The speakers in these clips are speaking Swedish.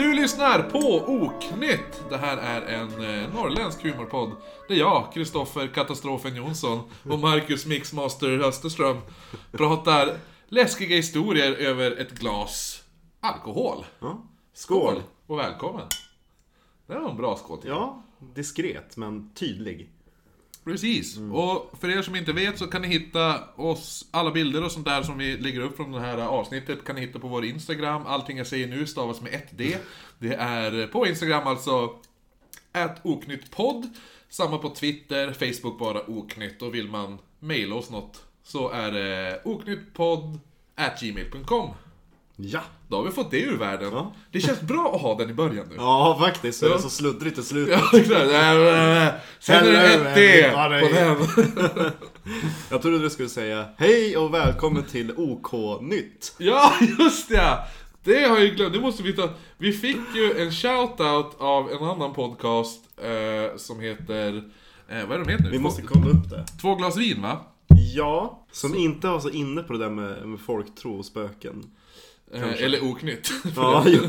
Du lyssnar på Oknytt! Det här är en eh, norrländsk humorpodd. Det är jag, Kristoffer Katastrofen Jonsson och Marcus Mixmaster Österström pratar läskiga historier över ett glas alkohol. Ja. Skål och välkommen! Det var en bra skål till. Ja, diskret men tydlig. Precis. Och för er som inte vet så kan ni hitta oss, alla bilder och sånt där som vi lägger upp från det här avsnittet kan ni hitta på vår Instagram. Allting jag säger nu stavas med ett D. Det är på Instagram alltså oknyttpodd. Samma på Twitter, Facebook bara oknytt. Och vill man mejla oss något så är det oknyttpodd gmail.com. Ja. Då har vi fått det ur världen. Ja. Det känns bra att ha den i början nu. Ja, faktiskt. Så är Ja. det så sluddrigt i slutet. Ja, exakt. Sen är det ett D på den. Jag trodde du skulle säga Hej och välkommen till OK-nytt. Ja, just det! Det har jag ju glömt, det måste vi ta. Vi fick ju en shoutout av en annan podcast eh, som heter... Eh, vad är de heter nu? Vi måste kolla upp det. två glas vin va? Ja, som inte var så inne på det där med, med folktro och spöken. Eh, eller oknytt. Ja, jo.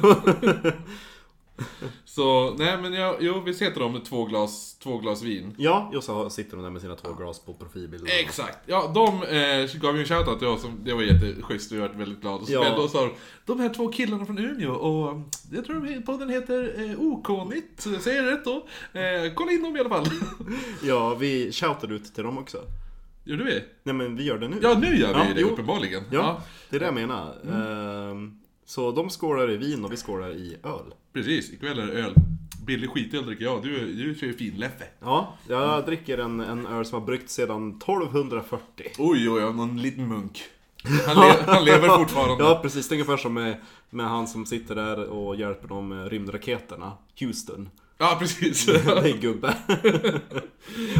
Så, nej men jag, jo, visst heter de två glas, två glas vin? ja, och så sitter de där med sina två glas på profilbilden. Exakt! Ja, de eh, gav ju en shoutout till oss, det var jätteschysst och jag var väldigt glad. Och så, Ja. sa de, de här två killarna från Umeå och jag tror de- podden heter eh, OK-nytt, säger jag rätt då? Eh, kolla in dem i alla fall. Ja, vi shoutar ut till dem också. Gjorde vi? Nej men vi gör det nu. Ja, nu gör vi Ja, det jo. uppenbarligen. Ja, det är det jag menar. Mm. Ehm, så de skålar i vin och vi skålar i öl. Precis, ikväll är det öl. Billig skitöl dricker jag, du, du kör ju finläffe. Ja, jag dricker en, en öl som har bryggt sedan 1240. Oj, oj, oj, någon liten munk. Han, le han lever fortfarande. Ja, precis. Det är ungefär som med, med han som sitter där och hjälper dem med rymdraketerna. Houston. Ja, precis. Det är en gubbe.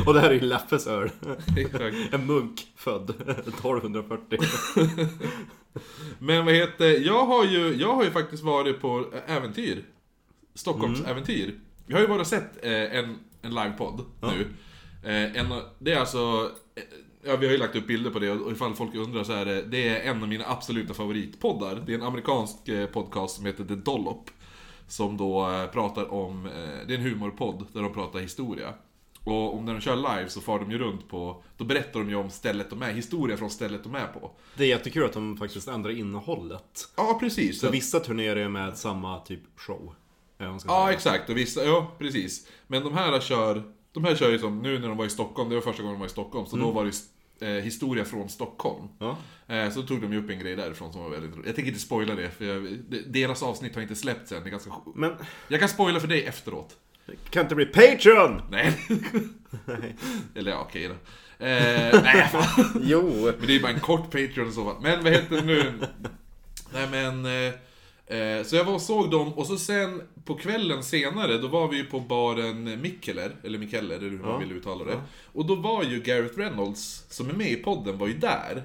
och det här är ju Leffes öl. Exakt. En munk född 1240. Men vad heter, jag har ju, jag har ju faktiskt varit på äventyr. Stockholmsäventyr. Vi har ju varit och sett eh, en, en livepodd nu. Eh, en, det är alltså, eh, ja vi har ju lagt upp bilder på det och ifall folk undrar så är det, det är en av mina absoluta favoritpoddar. Det är en amerikansk eh, podcast som heter The Dollop. Som då eh, pratar om, eh, det är en humorpodd där de pratar historia. Och om när de kör live så far de ju runt på, då berättar de ju om stället de är, historia från stället de är på. Det är jättekul att de faktiskt ändrar innehållet. Ja, precis. Så vissa turnerar ju med samma typ show. Ja, säga. exakt. Och vissa, ja, precis. Men de här kör, de här kör ju som nu när de var i Stockholm, det var första gången de var i Stockholm, så då var det ju eh, historia från Stockholm. Ja. Eh, så tog de ju upp en grej därifrån som var väldigt rolig. Jag tänker inte spoila det, för jag, de- deras avsnitt har inte släppts än. Det är ganska Men Jag kan spoila för dig efteråt. kan inte bli Patreon! Nej. Eller ja, okej då. Eh, nej, fan. Jo! Men det är bara en kort Patreon i så fall. Men vad heter det nu? Nej men... Eh, så jag var och såg dem och så sen på kvällen senare, då var vi ju på baren Mikkeller, eller Mikkeller, eller hur man vill uttala det. Och då var ju Gareth Reynolds, som är med i podden, var ju där.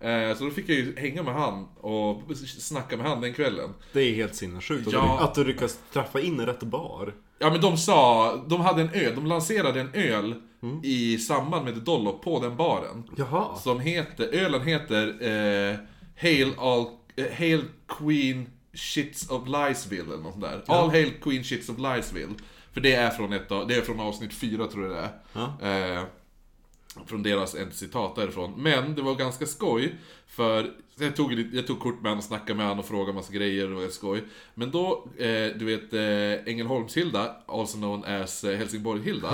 Eh, så då fick jag ju hänga med han och snacka med han den kvällen. Det är helt sinnessjukt. Ja. Att du lyckas träffa in i rätt bar. Ja men de sa, de hade en öl, de lanserade en öl i samband med Dollop på den baren. Jaha. Som heter, ölen heter eh, Hail, all, eh, Hail Queen Shits of Liesville eller något där. All Hail Queen Shits of Liesville. För det är från ett det är från avsnitt 4 tror jag det är. Eh, från deras ett citat därifrån. Men det var ganska skoj, för jag tog, jag tog kort med honom och snackade med honom och frågade massa grejer och det var skoj. Men då, eh, du vet eh, Ängelholmshilda, also known as eh, Helsingborg-Hilda.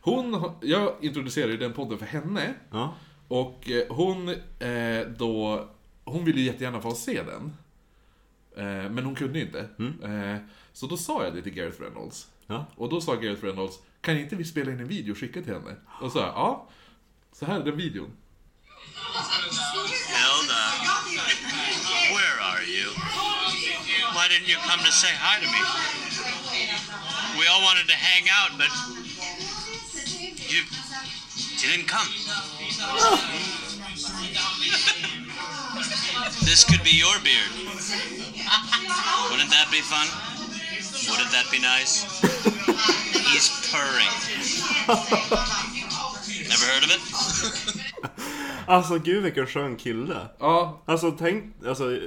Hon, har- jag introducerade ju den podden för henne. Ja. Och eh, hon eh, då, hon ville ju jättegärna få se den. Eh, men hon kunde inte. Eh, så då sa jag det till Gareth Reynolds. Ja. Och då sa Gareth Reynolds, kan inte vi spela in en video och skicka till henne? Och så här, ja. Så här är den videon. Hilda, where are you? Why didn't you come to say hi to me? We all wanted to hang out, but you you didn't come. This could be your beard. Wouldn't that be fun? Wouldn't that be nice? He's purring. Never heard of it? Alltså gud vilken skön kille. Ja, Alltså tänk, alltså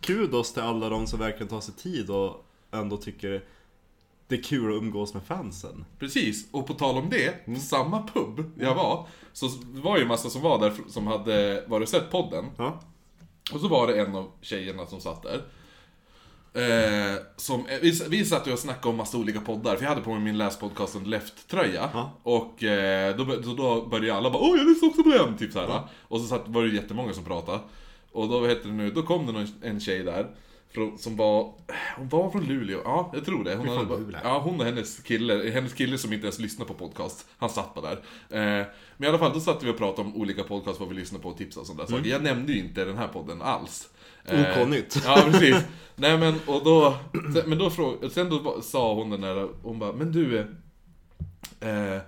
kudos till alla de som verkligen tar sig tid och ändå tycker det är kul att umgås med fansen. Precis, och på tal om det, på samma pub jag var, så var ju en massa som var där som hade varit och sett podden. Ja. Och så var det en av tjejerna som satt där. Eh, som, eh, vi, vi satt och snackade om massa olika poddar, för jag hade på mig min läspodcasten Left-tröja. Ja. Och eh, då, då började alla bara 'Åh, jag lyssnar också på den' typ såhär. Och så satt, var det jättemånga som pratade. Och då, vad heter det nu, då kom det någon, en tjej där. Som var, hon var från Luleå, ja jag tror det. Hon, hade, bara- ja, hon och hennes kille, hennes kille som inte ens lyssnar på podcast, han satt bara där. Eh, men i alla fall, då satt vi och pratade om olika podcast, vad vi lyssnar på och tipsade och sådana där saker. Jag nämnde ju inte den här podden alls. Eh, Okonytt. Ja, precis. Nej men, och då, sen- men då fråg, sen då sa hon den där, hon bara, men du, eh,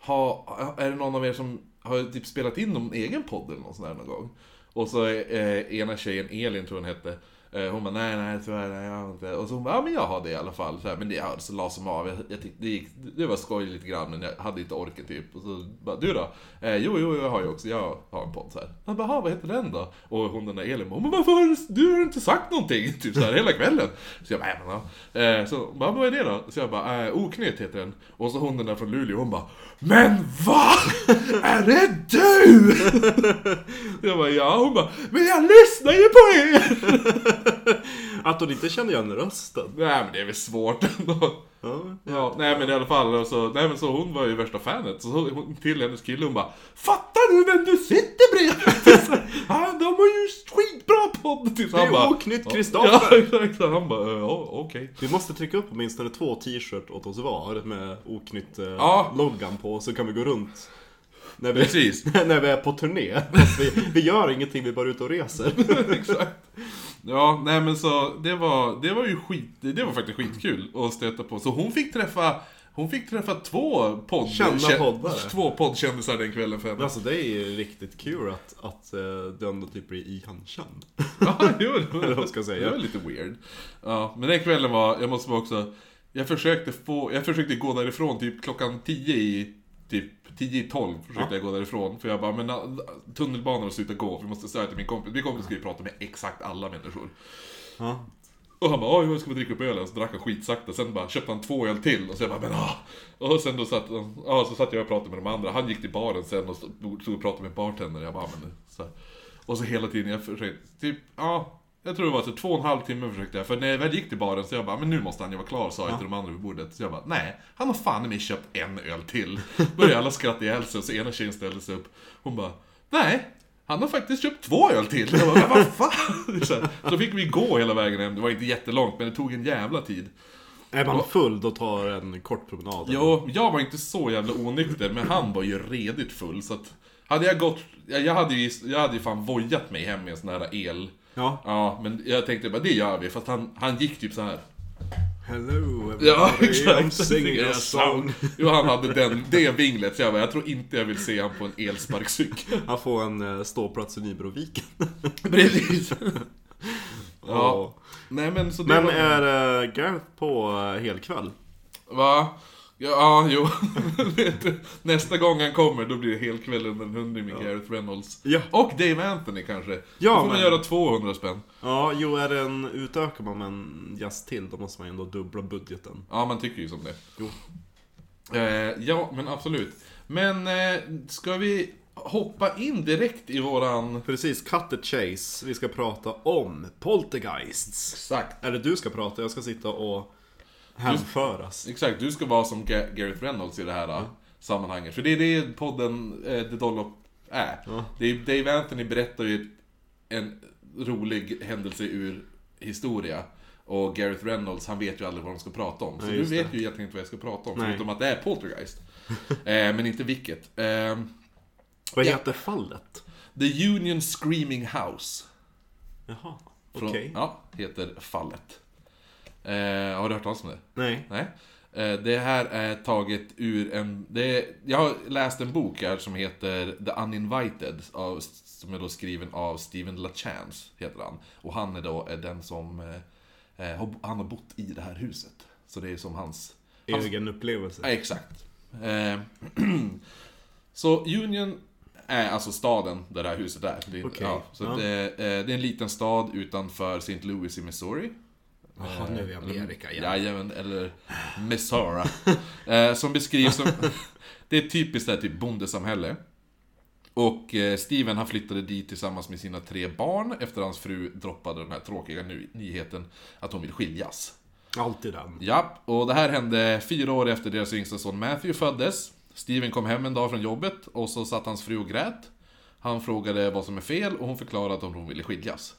ha, är det någon av er som har typ spelat in någon egen podd eller något sånt där någon gång? Och så eh, ena tjejen, Elin tror hon hette, Eh, hon bara nej nej tyvärr nej, jag har inte. Och så hon bara ja men jag har det i alla fall. Så här, men det, ja, så la som av, jag, jag tyckte det, gick, det var skoj lite grann men jag hade inte orken typ. Och så bara du då? Eh, jo jo jag har ju också, jag har en podd så här. Han bara vad heter den då? Och hon den där Elin bara men varför har du, du har inte sagt någonting? Typ så här hela kvällen. Så jag bara äh men ja. Eh, så hon bara vad är det då? Så jag bara eh, Oknytt heter den. Och så hon den där från Luleå hon bara Men va? Är det du? Jag bara ja, hon bara Men jag lyssnar ju på er! Att hon inte känner igen rösten. Nej men det är väl svårt ändå. Ja. Ja, nej men i alla fall, så, nej men så hon var ju värsta fanet. Så hon, till hennes kille hon bara Fattar du vem du sitter bredvid? Ja, de har ju skitbra podd! Typ. Det är bara, Oknytt Ja, Kristoffer. exakt. Så han bara, ja okej. Vi måste trycka upp åtminstone två t-shirt åt oss var med oknytt eh, Ja. på så kan vi gå runt. När vi, Precis. när vi är på turné. Vi, vi gör ingenting, vi är bara ute och reser. Exakt. Ja, nej men så det var, det var ju skit, det var faktiskt skitkul att stöta på. Så hon fick träffa, hon fick träffa två podd, Kända kä- poddare. Två poddkändisar den kvällen för henne. Alltså det är ju riktigt kul att, att eh, du ändå typ blir igenkänd. Ja, jo, det var, ska säga? Det var lite weird. Ja, men den kvällen var, jag måste bara också, jag försökte få, jag försökte gå därifrån typ klockan 10 i, typ 10 i 12 försökte jag gå därifrån. För jag bara, men äh, tunnelbanan har slutat gå, vi måste säga till min kompis. Min kompis ska ju prata med exakt alla människor. Ja. Och han bara, "Oj, jag ska vi dricka upp ölen? Så drack han skitsakta, sen bara köpte han två öl till. Och så jag bara, men ah! Och sen då satt, ja, så satt jag och pratade med de andra. Han gick till baren sen och stod och pratade med bartendern. Jag bara, men så här. Och så hela tiden, jag försökte, typ, ja. Jag tror det var så två och en halv timme försökte jag. För när jag väl gick till baren så jag bara, men nu måste han ju vara klar, sa jag till de andra vid bordet. Så jag bara, nej, han har fan i mig köpt en öl till. Började alla skratta ihjäl sig och så ena tjejen ställde sig upp. Hon bara, nej, han har faktiskt köpt två öl till. Jag bara, men vad fan? Så, här, så fick vi gå hela vägen hem. Det var inte jättelångt, men det tog en jävla tid. Är man full då tar en kort promenad. Jo, jag var inte så jävla onykter, men han var ju redigt full. Så att, hade jag gått, jag hade ju, jag hade ju fan vojat mig hem med en sån här el. Ja. Ja, men jag tänkte bara, det gör vi. Fast han, han gick typ så här. Hello Ja, exakt. singing a song. Jo, han hade den, det vinglet. Så jag bara, jag tror inte jag vill se han på en elsparkcykel. Han får en eh, ståplats i Nybroviken. Precis. Ja. Och- Nej men så det Men var... är uh, Gareth på uh, helkväll? Va? Ja, ja, jo. Nästa gång han kommer, då blir det helkväll under en hundring med Gareth Reynolds. Ja. Och Dave Anthony kanske. Ja, då får man men- göra 200 spänn. Ja, jo är det en, utökar man med en gäst till, då måste man ju ändå dubbla budgeten. Ja, man tycker ju som det. Jo. Eh, ja, men absolut. Men eh, ska vi hoppa in direkt i våran... Precis, cut the chase. Vi ska prata om poltergeists. Exakt. Eller du ska prata, jag ska sitta och hänföras. Exakt, du ska vara som Ga- Gareth Reynolds i det här eh, sammanhanget. För det är det podden eh, The Dollop är. Det är. Dave Anthony berättar ju en rolig händelse ur historia. Och Gareth Reynolds, han vet ju aldrig vad de ska prata om. Så Nej, du vet det. ju egentligen inte vad jag ska prata om, Nej. förutom att det är Poltergeist. eh, men inte vilket. Eh, Vad Ja. heter fallet? The Union Screaming House. Jaha, okej. Ja, heter fallet. Eh, har du hört talas om det? Nej. Nej. Eh, Det här är taget ur en... Det jag har läst en bok här som heter The Uninvited, av, som är då skriven av Steven LaChance, heter han. Och han är då är den som... Eh, eh, han har bott i det här huset. Så det är som hans... hans Egen upplevelse. Ja, exakt. Eh, så Union är alltså staden där det här huset är. Det, Okej. ja, så Ja. Det, eh, det är en liten stad utanför St. Louis i Missouri. Jaha, nu är vi i Amerika igen. Jajamän, eller Missouri. eh, som beskrivs som... det är typiskt det här typ bondesamhälle. Och eh, Steven han flyttade dit tillsammans med sina tre barn efter hans fru droppade den här tråkiga ny- nyheten att hon vill skiljas. Alltid den. Ja, och det här hände fyra år efter deras yngsta son Matthew föddes. Steven kom hem en dag från jobbet och så satt hans fru och grät. Han frågade vad som är fel och hon förklarade att hon ville skiljas.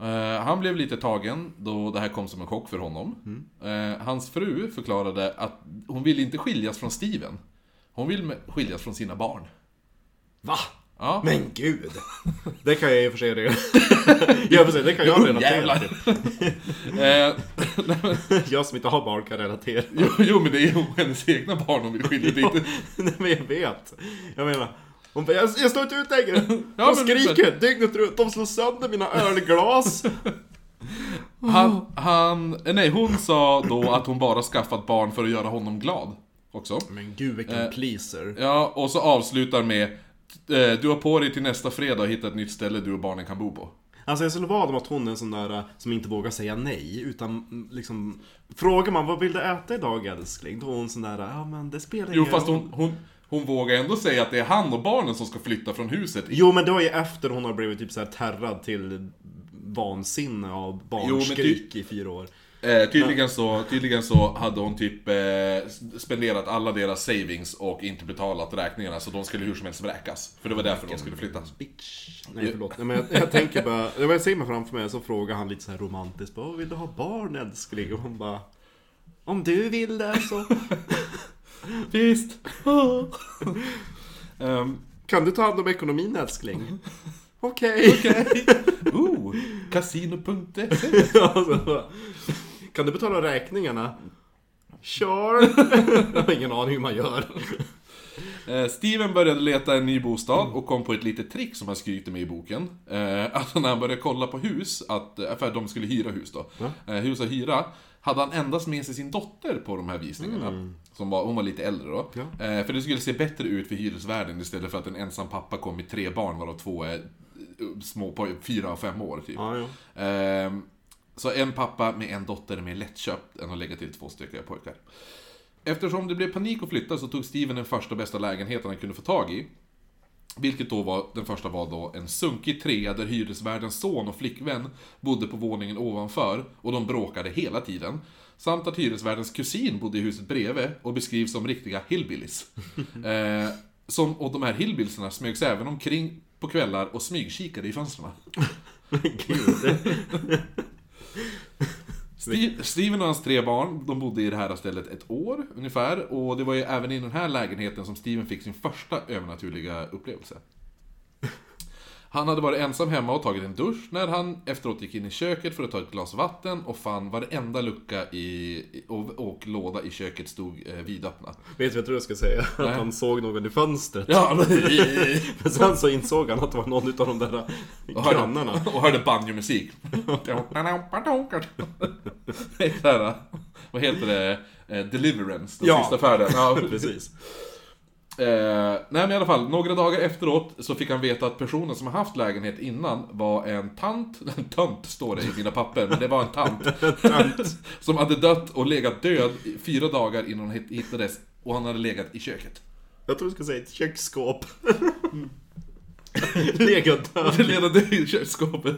Eh, han blev lite tagen då det här kom som en chock för honom. Eh, hans fru förklarade att hon vill inte skiljas från Steven. Hon vill skiljas från sina barn. Va? Ja. Men gud! Det kan jag i och för sig redan... ja, precis, det kan jag relatera till. Eh, Jag som inte har barn kan relatera. jo, jo, men det är ju hennes egna barn hon vill skilja dit. Nej men jag vet. Jag menar, hon bara, jag, jag står inte ut längre. De men- skriker dygnet runt, de slår sönder mina ölglas. Han, han, nej hon sa då att hon bara skaffat barn för att göra honom glad. Också. Men gud vilken pleaser. Ja, och så avslutar med eh, Du har på dig till nästa fredag och hitta ett nytt ställe du och barnen kan bo på. Alltså jag skulle vara om att hon är en sån där äh, som inte vågar säga nej, utan mm, liksom Frågar man vad vill du äta idag älskling? Då är hon sån där, ja men det spelar Jo ingen fast roll." hon, hon, hon vågar ändå säga att det är han och barnen som ska flytta från huset. Jo men det var ju efter hon har blivit typ så här terrad till vansinne av barnskrik i fyra år. Eh, tydligen, så, tydligen så hade hon typ eh, spenderat alla deras savings och inte betalat räkningarna så de skulle hur som helst vräkas. För det var därför de skulle flytta. Bitch. Nej förlåt. Nej, men jag, jag tänker bara, jag ser mig framför mig så frågar han lite så här romantiskt bara, "Åh, vill du ha barn älskling? Och hon bara Om du vill det så Visst. Ehm, Kan du ta hand om ekonomin älskling? Okej. oh, casino.se Alltså, kan du betala räkningarna? Sure. jag har ingen aning hur man gör. Eh, Steven började leta en ny bostad och kom på ett litet trick som han skryter med i boken. Eh, att när han började kolla på hus, att, eh, för att de skulle hyra hus då, hus att hyra, hade han endast med sig sin dotter på de här visningarna. Som var, hon var lite äldre då. Eh, för det skulle se bättre ut för hyresvärden istället för att en ensam pappa kom med tre barn varav två är eh, små fyra och fem år typ. Ja, ja. Ehm, så en pappa med en dotter är mer lättköpt än att lägga till två stycken pojkar. Eftersom det blev panik att flytta så tog Steven den första bästa lägenheten han kunde få tag i. Vilket då var, den första var då en sunkig trea där hyresvärdens son och flickvän bodde på våningen ovanför och de bråkade hela tiden. Samt att hyresvärdens kusin bodde i huset bredvid och beskrivs som riktiga hillbillies. eh, som, och de här hillbilliesarna smögs även omkring på kvällar och smygkikade i fönstren. Gud. Steve, Steven och hans tre barn, de bodde i det här stället ett år ungefär. Och det var ju även i den här lägenheten som Steven fick sin första övernaturliga upplevelse. Han hade varit ensam hemma och tagit en dusch när han efteråt gick in i köket för att ta ett glas vatten och fann varenda lucka i, och, och låda i köket stod eh, vidöppna. Vet du vad jag tror jag ska säga? Att han såg någon i fönstret. Ja, Men sen så insåg han att det var någon utav de där och hörde, grannarna. och hörde banjomusik. Vad heter det? Eh, Deliverance, den Ja. sista färden. Ja, Precis. Eh, nej men i alla fall, några dagar efteråt så fick han veta att personen som har haft lägenhet innan var en tant, en tönt står det i mina papper, men det var en tant. som hade dött och legat död fyra dagar innan hon hittades och han hade legat i köket. Jag tror du ska säga ett köksskåp. Legat död. Legat död i köksskåpet.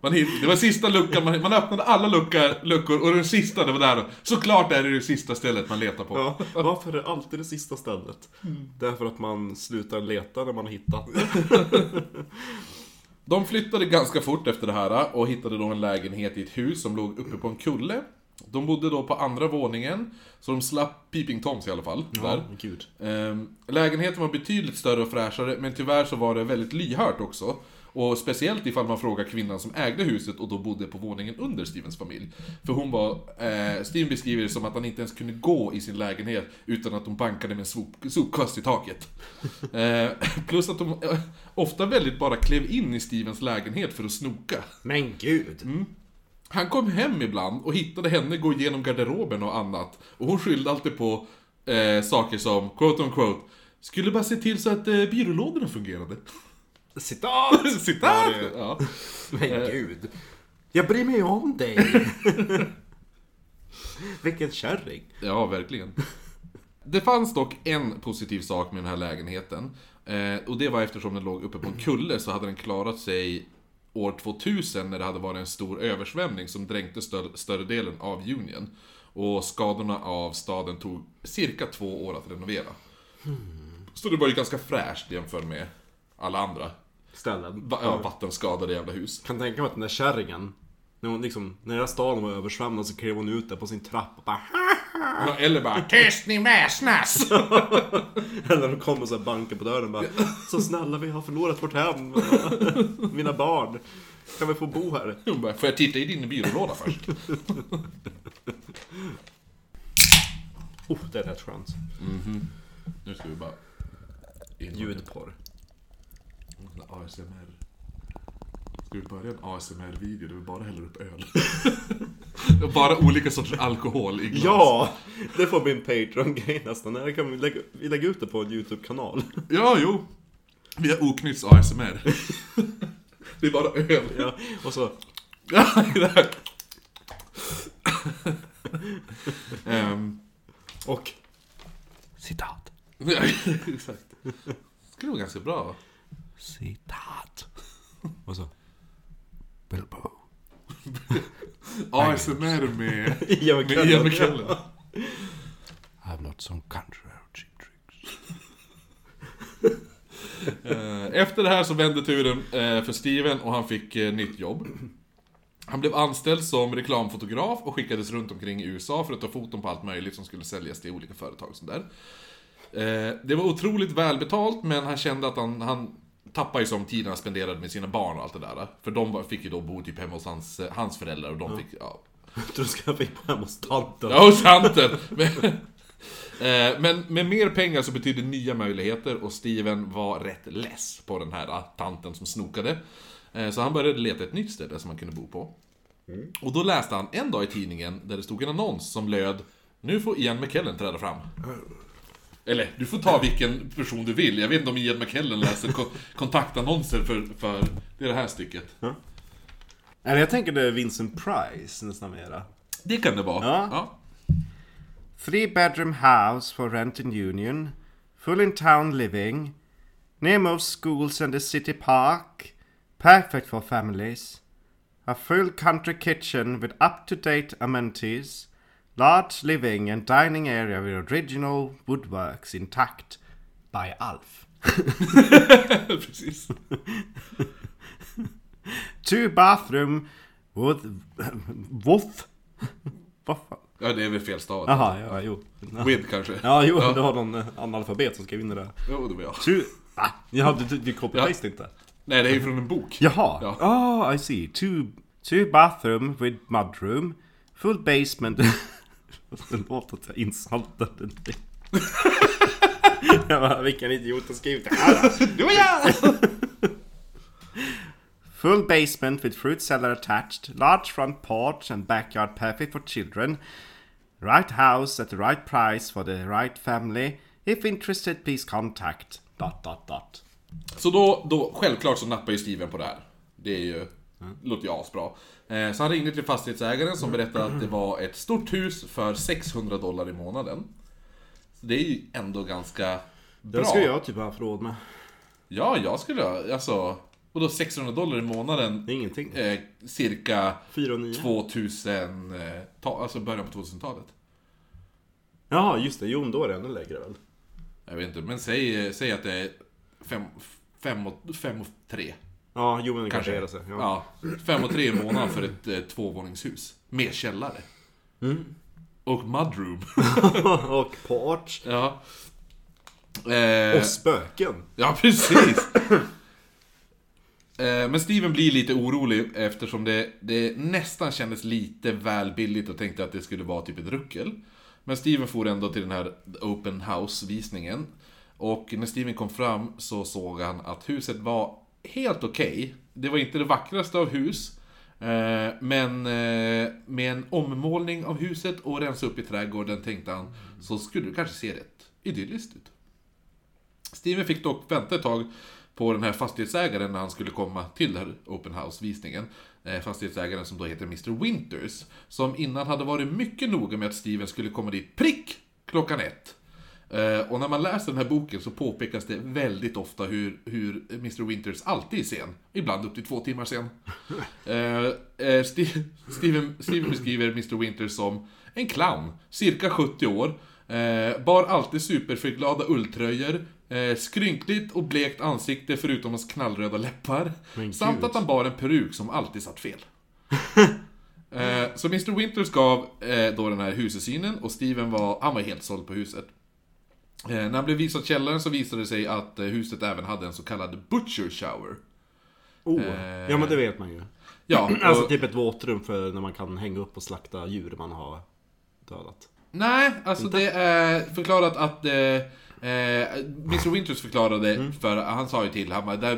Man hitt, det var sista luckan, man, man öppnade alla lucka, luckor och den sista, det var där. Såklart är det det sista stället man letar på. Ja, varför är det alltid det sista stället? Därför att man slutar leta när man har hittat. De flyttade ganska fort efter det här och hittade då en lägenhet i ett hus som låg uppe på en kulle. De bodde då på andra våningen, så de slapp Peeping Toms i alla fall. där. Ja, gud. Ehm, lägenheten var betydligt större och fräschare, men tyvärr så var det väldigt lyhört också. Och speciellt ifall man frågar kvinnan som ägde huset och då bodde på våningen under Stevens familj. För hon var, eh, Steven beskriver det som att han inte ens kunde gå i sin lägenhet utan att de bankade med en sop, sopkvast i taket. Eh, plus att de eh, ofta väldigt bara klev in i Stevens lägenhet för att snoka. Men gud. Han kom hem ibland och hittade henne gå igenom garderoben och annat. Och hon skyllde alltid på eh, saker som, quote on quote, skulle bara se till så att eh, byrålådorna fungerade. Citat! Citat! Ja. Men gud. Jag bryr mig om dig! Vilken kärring! Ja, verkligen. Det fanns dock en positiv sak med den här lägenheten. Eh, och det var eftersom den låg uppe på en kulle så hade den klarat sig år 2000 när det hade varit en stor översvämning som dränkte stö- större delen av Union. Och skadorna av staden tog cirka två år att renovera. Så det var ju ganska fräscht jämfört med alla andra Ställen. va- ja, vattenskadade jävla hus. kan tänka mig att den där kärringen, när, hon liksom, när hela staden var översvämmad så klev hon ut där på sin trapp och bara Ja, eller bara Tyst ni väsnas! Eller de kommer så här bankar på dörren bara Så snälla vi har förlorat vårt hem Mina barn Kan vi få bo här? Hon bara, Får jag titta i din byrålåda först? Oh, det är rätt skönt Nu ska vi bara... Ljudporr ASMR. Ska vi börja en ASMR-video där vi bara häller upp öl? Bara olika sorters alkohol i glas. Ja! Det får bli en Patreon-grej nästan Det kan vi lägga, vi lägga ut det på en YouTube-kanal Ja, jo. Vi har oknytts ASMR. Det är bara öl. Ja, och så. Ehm, Och Citat ja, exakt. Det skulle vara ganska bra. Citat Och så Bilbo ASMR med, Ian McKellen. I've not some country tricks Eh, Efter det här så vände turen eh, för Steven och han fick eh, nytt jobb. Han blev anställd som reklamfotograf och skickades runt omkring i USA för att ta foton på allt möjligt som skulle säljas till olika företag och sånt där. Eh, Det var otroligt välbetalt, men han kände att han, han tappade ju som tiden han spenderade med sina barn och allt det där. För de fick ju då bo typ hemma hos hans, eh, hans föräldrar och de fick, ja, Jag du ska fick på hemma hos tanten Ja, hos tanten! Men, eh, men med mer pengar så betyder nya möjligheter och Steven var rätt less på den här ah, tanten som snokade. Eh, Så han började leta ett nytt ställe som han kunde bo på. Och då läste han en dag i tidningen där det stod en annons som löd Nu får Ian McKellen träda fram. Eller, du får ta vilken person du vill. Jag vet inte om Ian McKellen läser ko- kontaktannonser för, för det, är det här stycket. Eller jag tänker det är Vincent Price nästan mera Det kan det vara. Ja. ja. Three bedroom house for rent in Union. Full in town living. Near most schools and the city park. Perfect for families. A full country kitchen with up to date amenities. Large living and dining area with original woodworks intact. By Alf. Precis. Two bathroom with... With? Vad fan? Ja, det är väl fel stad. Jaha, ja, jo. With kanske. Ja, jo, Ja. du har någon eh, analfabet som skrev in det där. Jo, det var jag. Two... Va? Ja, du, du, du copy-paste inte? Nej, det är ju från en bok. Jaha! Ja. Oh, I see. Two, two bathroom with mudroom. Full basement. Förlåt att jag insaltade dig. jag bara, vilken idiot har skrivit det här? Det var jag! Full basement with fruit cellar attached. Large front porch and backyard perfect for children. Right house at the right price for the right family. If interested please contact. Dot, dot, dot. Så då, då, självklart så nappar ju Steven på det här. Det är ju, låter ju asbra. Eh, så han ringde till fastighetsägaren som berättade att det var ett stort hus för 600 dollar i månaden. Så det är ju ändå ganska bra. Det ska jag typ ha haft råd med. Ja, jag skulle alltså... Och då 600 dollar i månaden, Det är ingenting. eh, cirka 4 och 9. 2000, eh, ta, alltså början på 2000-talet. Jaha, just det. Jo, då är det ännu lägre väl? Jag vet inte, men säg, säg att det är 5 och 3. Ja, jo men det kanske är det så. Ja. Ja, 5 och 3 i månaden för ett eh, tvåvåningshus. Med källare. Och mudroom. och porch. ja. Eh, Och spöken. ja, precis. Eh, Men Steven blir lite orolig eftersom det, det nästan kändes lite väl billigt och tänkte att det skulle vara typ ett ruckel. Men Steven for ändå till den här Open House-visningen. Och när Steven kom fram så såg han att huset var helt okej. Det var inte det vackraste av hus. eh, Men eh, med en ommålning av huset och rensa upp i trädgården tänkte han så skulle det kanske se rätt idylliskt ut. Steven fick dock vänta ett tag på den här fastighetsägaren när han skulle komma till den här open house-visningen. Eh, fastighetsägaren som då heter Mr. Winters. Som innan hade varit mycket noga med att Steven skulle komma dit prick klockan ett. Eh, och när man läser den här boken så påpekas det väldigt ofta hur, hur Mr. Winters alltid är sen. Ibland upp till två timmar sen. Eh, eh, Ste- Steven, Steven beskriver Mr. Winters som en clown, cirka 70 år. Bar alltid superförglada ulltröjor. Eh, skrynkligt och blekt ansikte förutom hans knallröda läppar. Samt att han bar en peruk som alltid satt fel. Eh, så Mr. Winters gav eh, då den här husesynen och Steven var, han var helt såld på huset. Eh, när han blev visad källaren så visade det sig att eh, huset även hade en så kallad butcher shower. Oh. Eh. Ja men det vet man ju. Ja, Alltså och, typ ett våtrum för när man kan hänga upp och slakta djur man har dödat. nej, alltså det är förklarat att eh, Mr. Winters förklarade, Mm. för han sa ju till, han bara,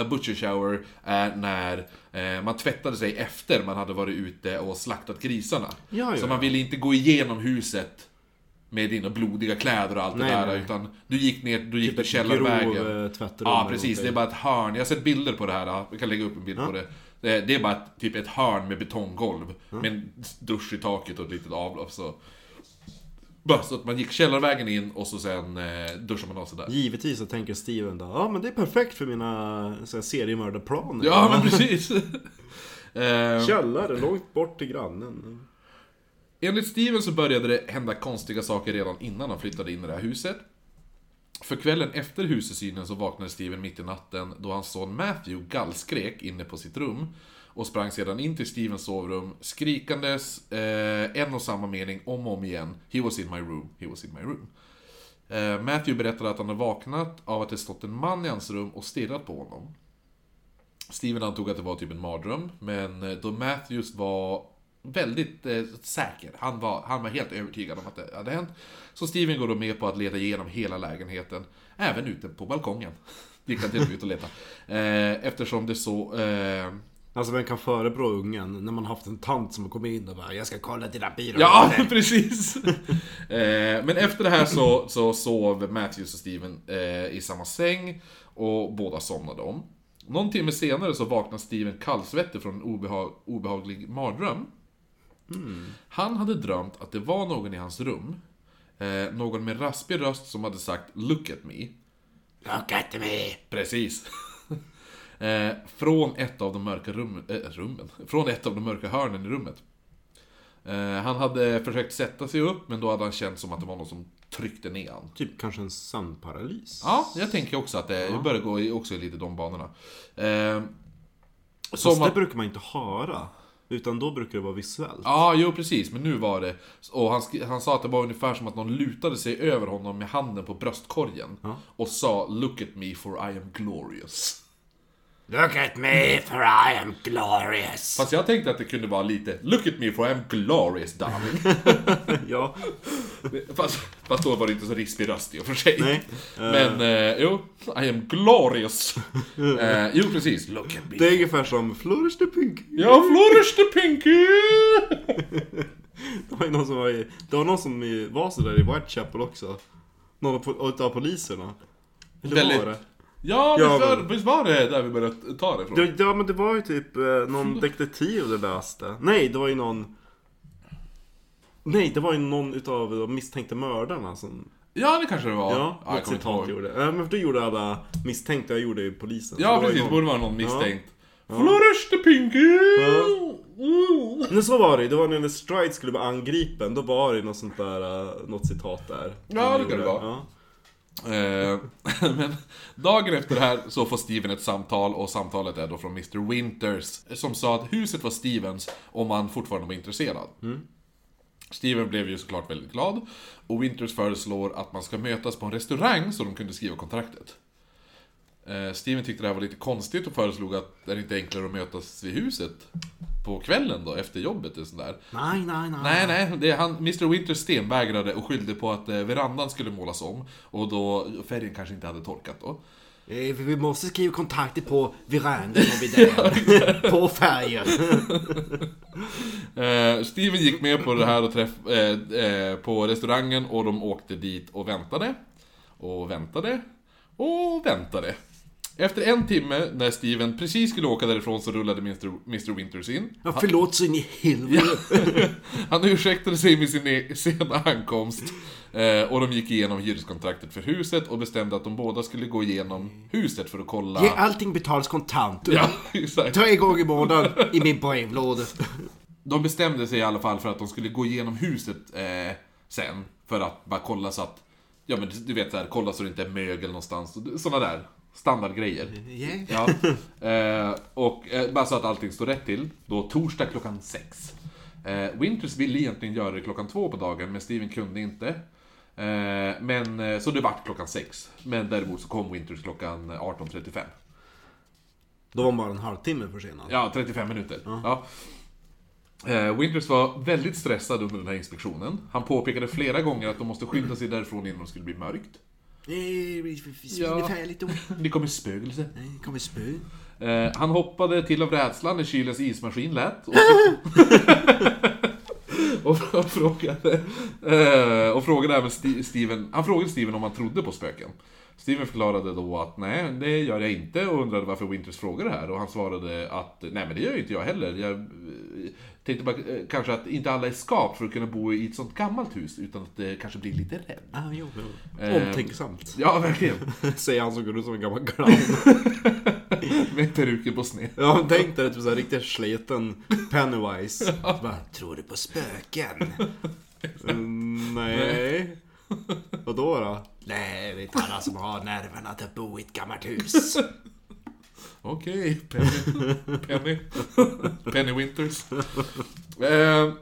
a butcher shower är när eh, man tvättade sig efter man hade varit ute och slaktat grisarna. Ja, ja, Så man ville inte gå igenom huset med dina blodiga kläder och allt Nej, det där, nej. utan du gick ner, du gick Typ till källarvägen. grov, eh, tvättrum Ja, precis. Det är bara ett hörn. Jag har sett bilder på det här. Vi kan lägga upp en bild på det. Det är, bara ett, typ ett hörn med betonggolv. Med en dusch i taket och ett litet avlopp. Så. Bara så att man gick källarvägen in och så sen eh, duschar man av sig där. Givetvis så tänker Steven då, ja men det är perfekt för mina seriemördarplaner. Ja, men precis. eh, Källare, långt bort till grannen. Enligt Steven så började det hända konstiga saker redan innan han flyttade in i det här huset. För kvällen efter husesynen så vaknade Steven mitt i natten då hans son Matthew gallskrek inne på sitt rum. Och sprang sedan in till Stevens sovrum skrikandes eh, en och samma mening om och om igen. He was in my room, he was in my room. Eh, Matthew berättade att han hade vaknat av att det stått en man i hans rum och stirrat på honom. Steven antog att det var typ en mardröm, men eh, då Matthews var väldigt eh, säker, han var, han var helt övertygad om att det hade hänt. Så Steven går då med på att leta igenom hela lägenheten, även ute på balkongen. Gick han till och med ut och leta. Eh, eftersom det så... Eh, Alltså vem kan förebrå ungen när man haft en tant som har kommit in och bara Jag ska kolla dina byrålådor. Ja, precis! eh, men efter det här så, så sov Matthews och Steven eh, i samma säng och båda somnade om. Någon timme senare så vaknar Steven kallsvettig från en obehag, obehaglig mardröm. Han hade drömt att det var någon i hans rum, eh, någon med raspig röst som hade sagt 'Look at me' Look at me! Precis. eh, från ett av de mörka rum, eh, rummen. Från ett av de mörka hörnen i rummet. Eh, han hade försökt sätta sig upp, men då hade han känt som att det var någon som tryckte ner han. Typ kanske en sömnparalys. Ja, jag tänker också att det jag börjar gå också i lite de banorna. Eh, Fast som det att, brukar man inte höra. Utan då brukar det vara visuellt. Ja, jo precis, men nu var det... Och han, han sa att det var ungefär som att någon lutade sig över honom med handen på bröstkorgen. Och sa 'Look at me for I am glorious' Look at me for I am glorious! Fast jag tänkte att det kunde vara lite 'Look at me for I am glorious darling' ja, Fast, fast då var det inte så rispig röst i och för sig. Nej. Men, eh, jo, I am glorious. eh, jo, precis. Look at me. det är ungefär som Flourish the Pink. Ja, flourish the pinky! Det var ju någon som var i, det var någon som var så där i Whitechapel också. Någon av poliserna. Eller Väldigt- var det? Ja, Ja, visst, var, men- visst var det där vi började ta det ifrån? Ja, ja men det var ju typ eh, någon detektiv det läste. Nej, det var ju någon... Nej, det var ju någon utav de misstänkta mördarna som... Ja, det kanske det var. Ja, jag något kommer inte citat gjorde. Ja, men för det gjorde alla misstänkta, jag gjorde ju polisen. Ja, precis. Det borde vara någon misstänkt. Flourish the pinky! Mm. Men så var det det var när Stride skulle vara angripen, då var det något sånt där, eh, något citat där. Ja, De det kan det vara. Ja. Eh, Men dagen efter det här så får Steven ett samtal och samtalet är då från Mr. Winters som sa att huset var Stevens om han fortfarande var intresserad. Steven blev ju såklart väldigt glad och Winters föreslår att man ska mötas på en restaurang så de kunde skriva kontraktet. Eh, Steven tyckte det här var lite konstigt och föreslog att det är inte enklare att mötas vid huset på kvällen då, efter jobbet och sådär. Nej, nej, nej. Nej, nej, det han, Mr. Winters stenvägrade och skyllde på att eh, verandan skulle målas om och då färgen kanske inte hade torkat då. Eh, Vi måste skriva kontraktet på verandan om vi där. på färgen. Steven gick med på det här och träff, på restaurangen och de åkte dit och väntade. Och väntade. Och väntade. Efter en timme, när Steven precis skulle åka därifrån, så rullade Mr. Winters in. Ja, förlåt så in i helvete. Han ursäktade sig med sin e- sena ankomst. Eh, och de gick igenom hyreskontraktet för huset och bestämde att de båda skulle gå igenom huset för att kolla... Ge allting betalas kontant. Ja, exakt. Tre gånger i månaden i min brevlåda. De bestämde sig i alla fall för att de skulle gå igenom huset eh, sen. För att bara kolla så att... Ja men du vet så här, kolla så det inte är mögel någonstans. Såna där standardgrejer. Yeah. Ja. Eh, och eh, bara så att allting står rätt till. Då torsdag klockan sex. Eh, Winters ville egentligen göra det klockan två på dagen, men Steven kunde inte. Eh, men, eh, så det vart klockan sex. Men däremot så kom Winters klockan 18.35. Då var man bara en halvtimme försenad. Ja, 35 minuter. Ja. Eh, Winters var väldigt stressad under den här inspektionen. Han påpekade flera gånger att de måste skynda sig därifrån innan det skulle bli mörkt. Nej, svinefärligt då. Det kommer spögelse. Nej, kommer spö. Eh, han hoppade till av rädslan när kylens ismaskin lät. Och, och, frågade, eh, och frågade även Steven, han frågade Steven om han trodde på spöken. Steven förklarade då att nej, det gör jag inte och undrade varför Winters frågade det här. Och han svarade att nej men det gör ju inte jag heller. Jag eh, tänkte bara eh, kanske att inte alla är skapt för att kunna bo i ett sånt gammalt hus utan att det kanske blir lite rädd. Ah, jo, jo. Eh, Omtänksamt. Ja, verkligen. Säger han som går ut som en gammal clown. Med peruken på sned. Ja, tänk dig typ såhär riktigt sliten Pennywise. Bara, tror du på spöken? Mm, nej. Vadå då? Nej, det är inte alla som har nerverna att bo i ett gammalt hus. Okej, Penny. Penny. Penny Winters. Eh,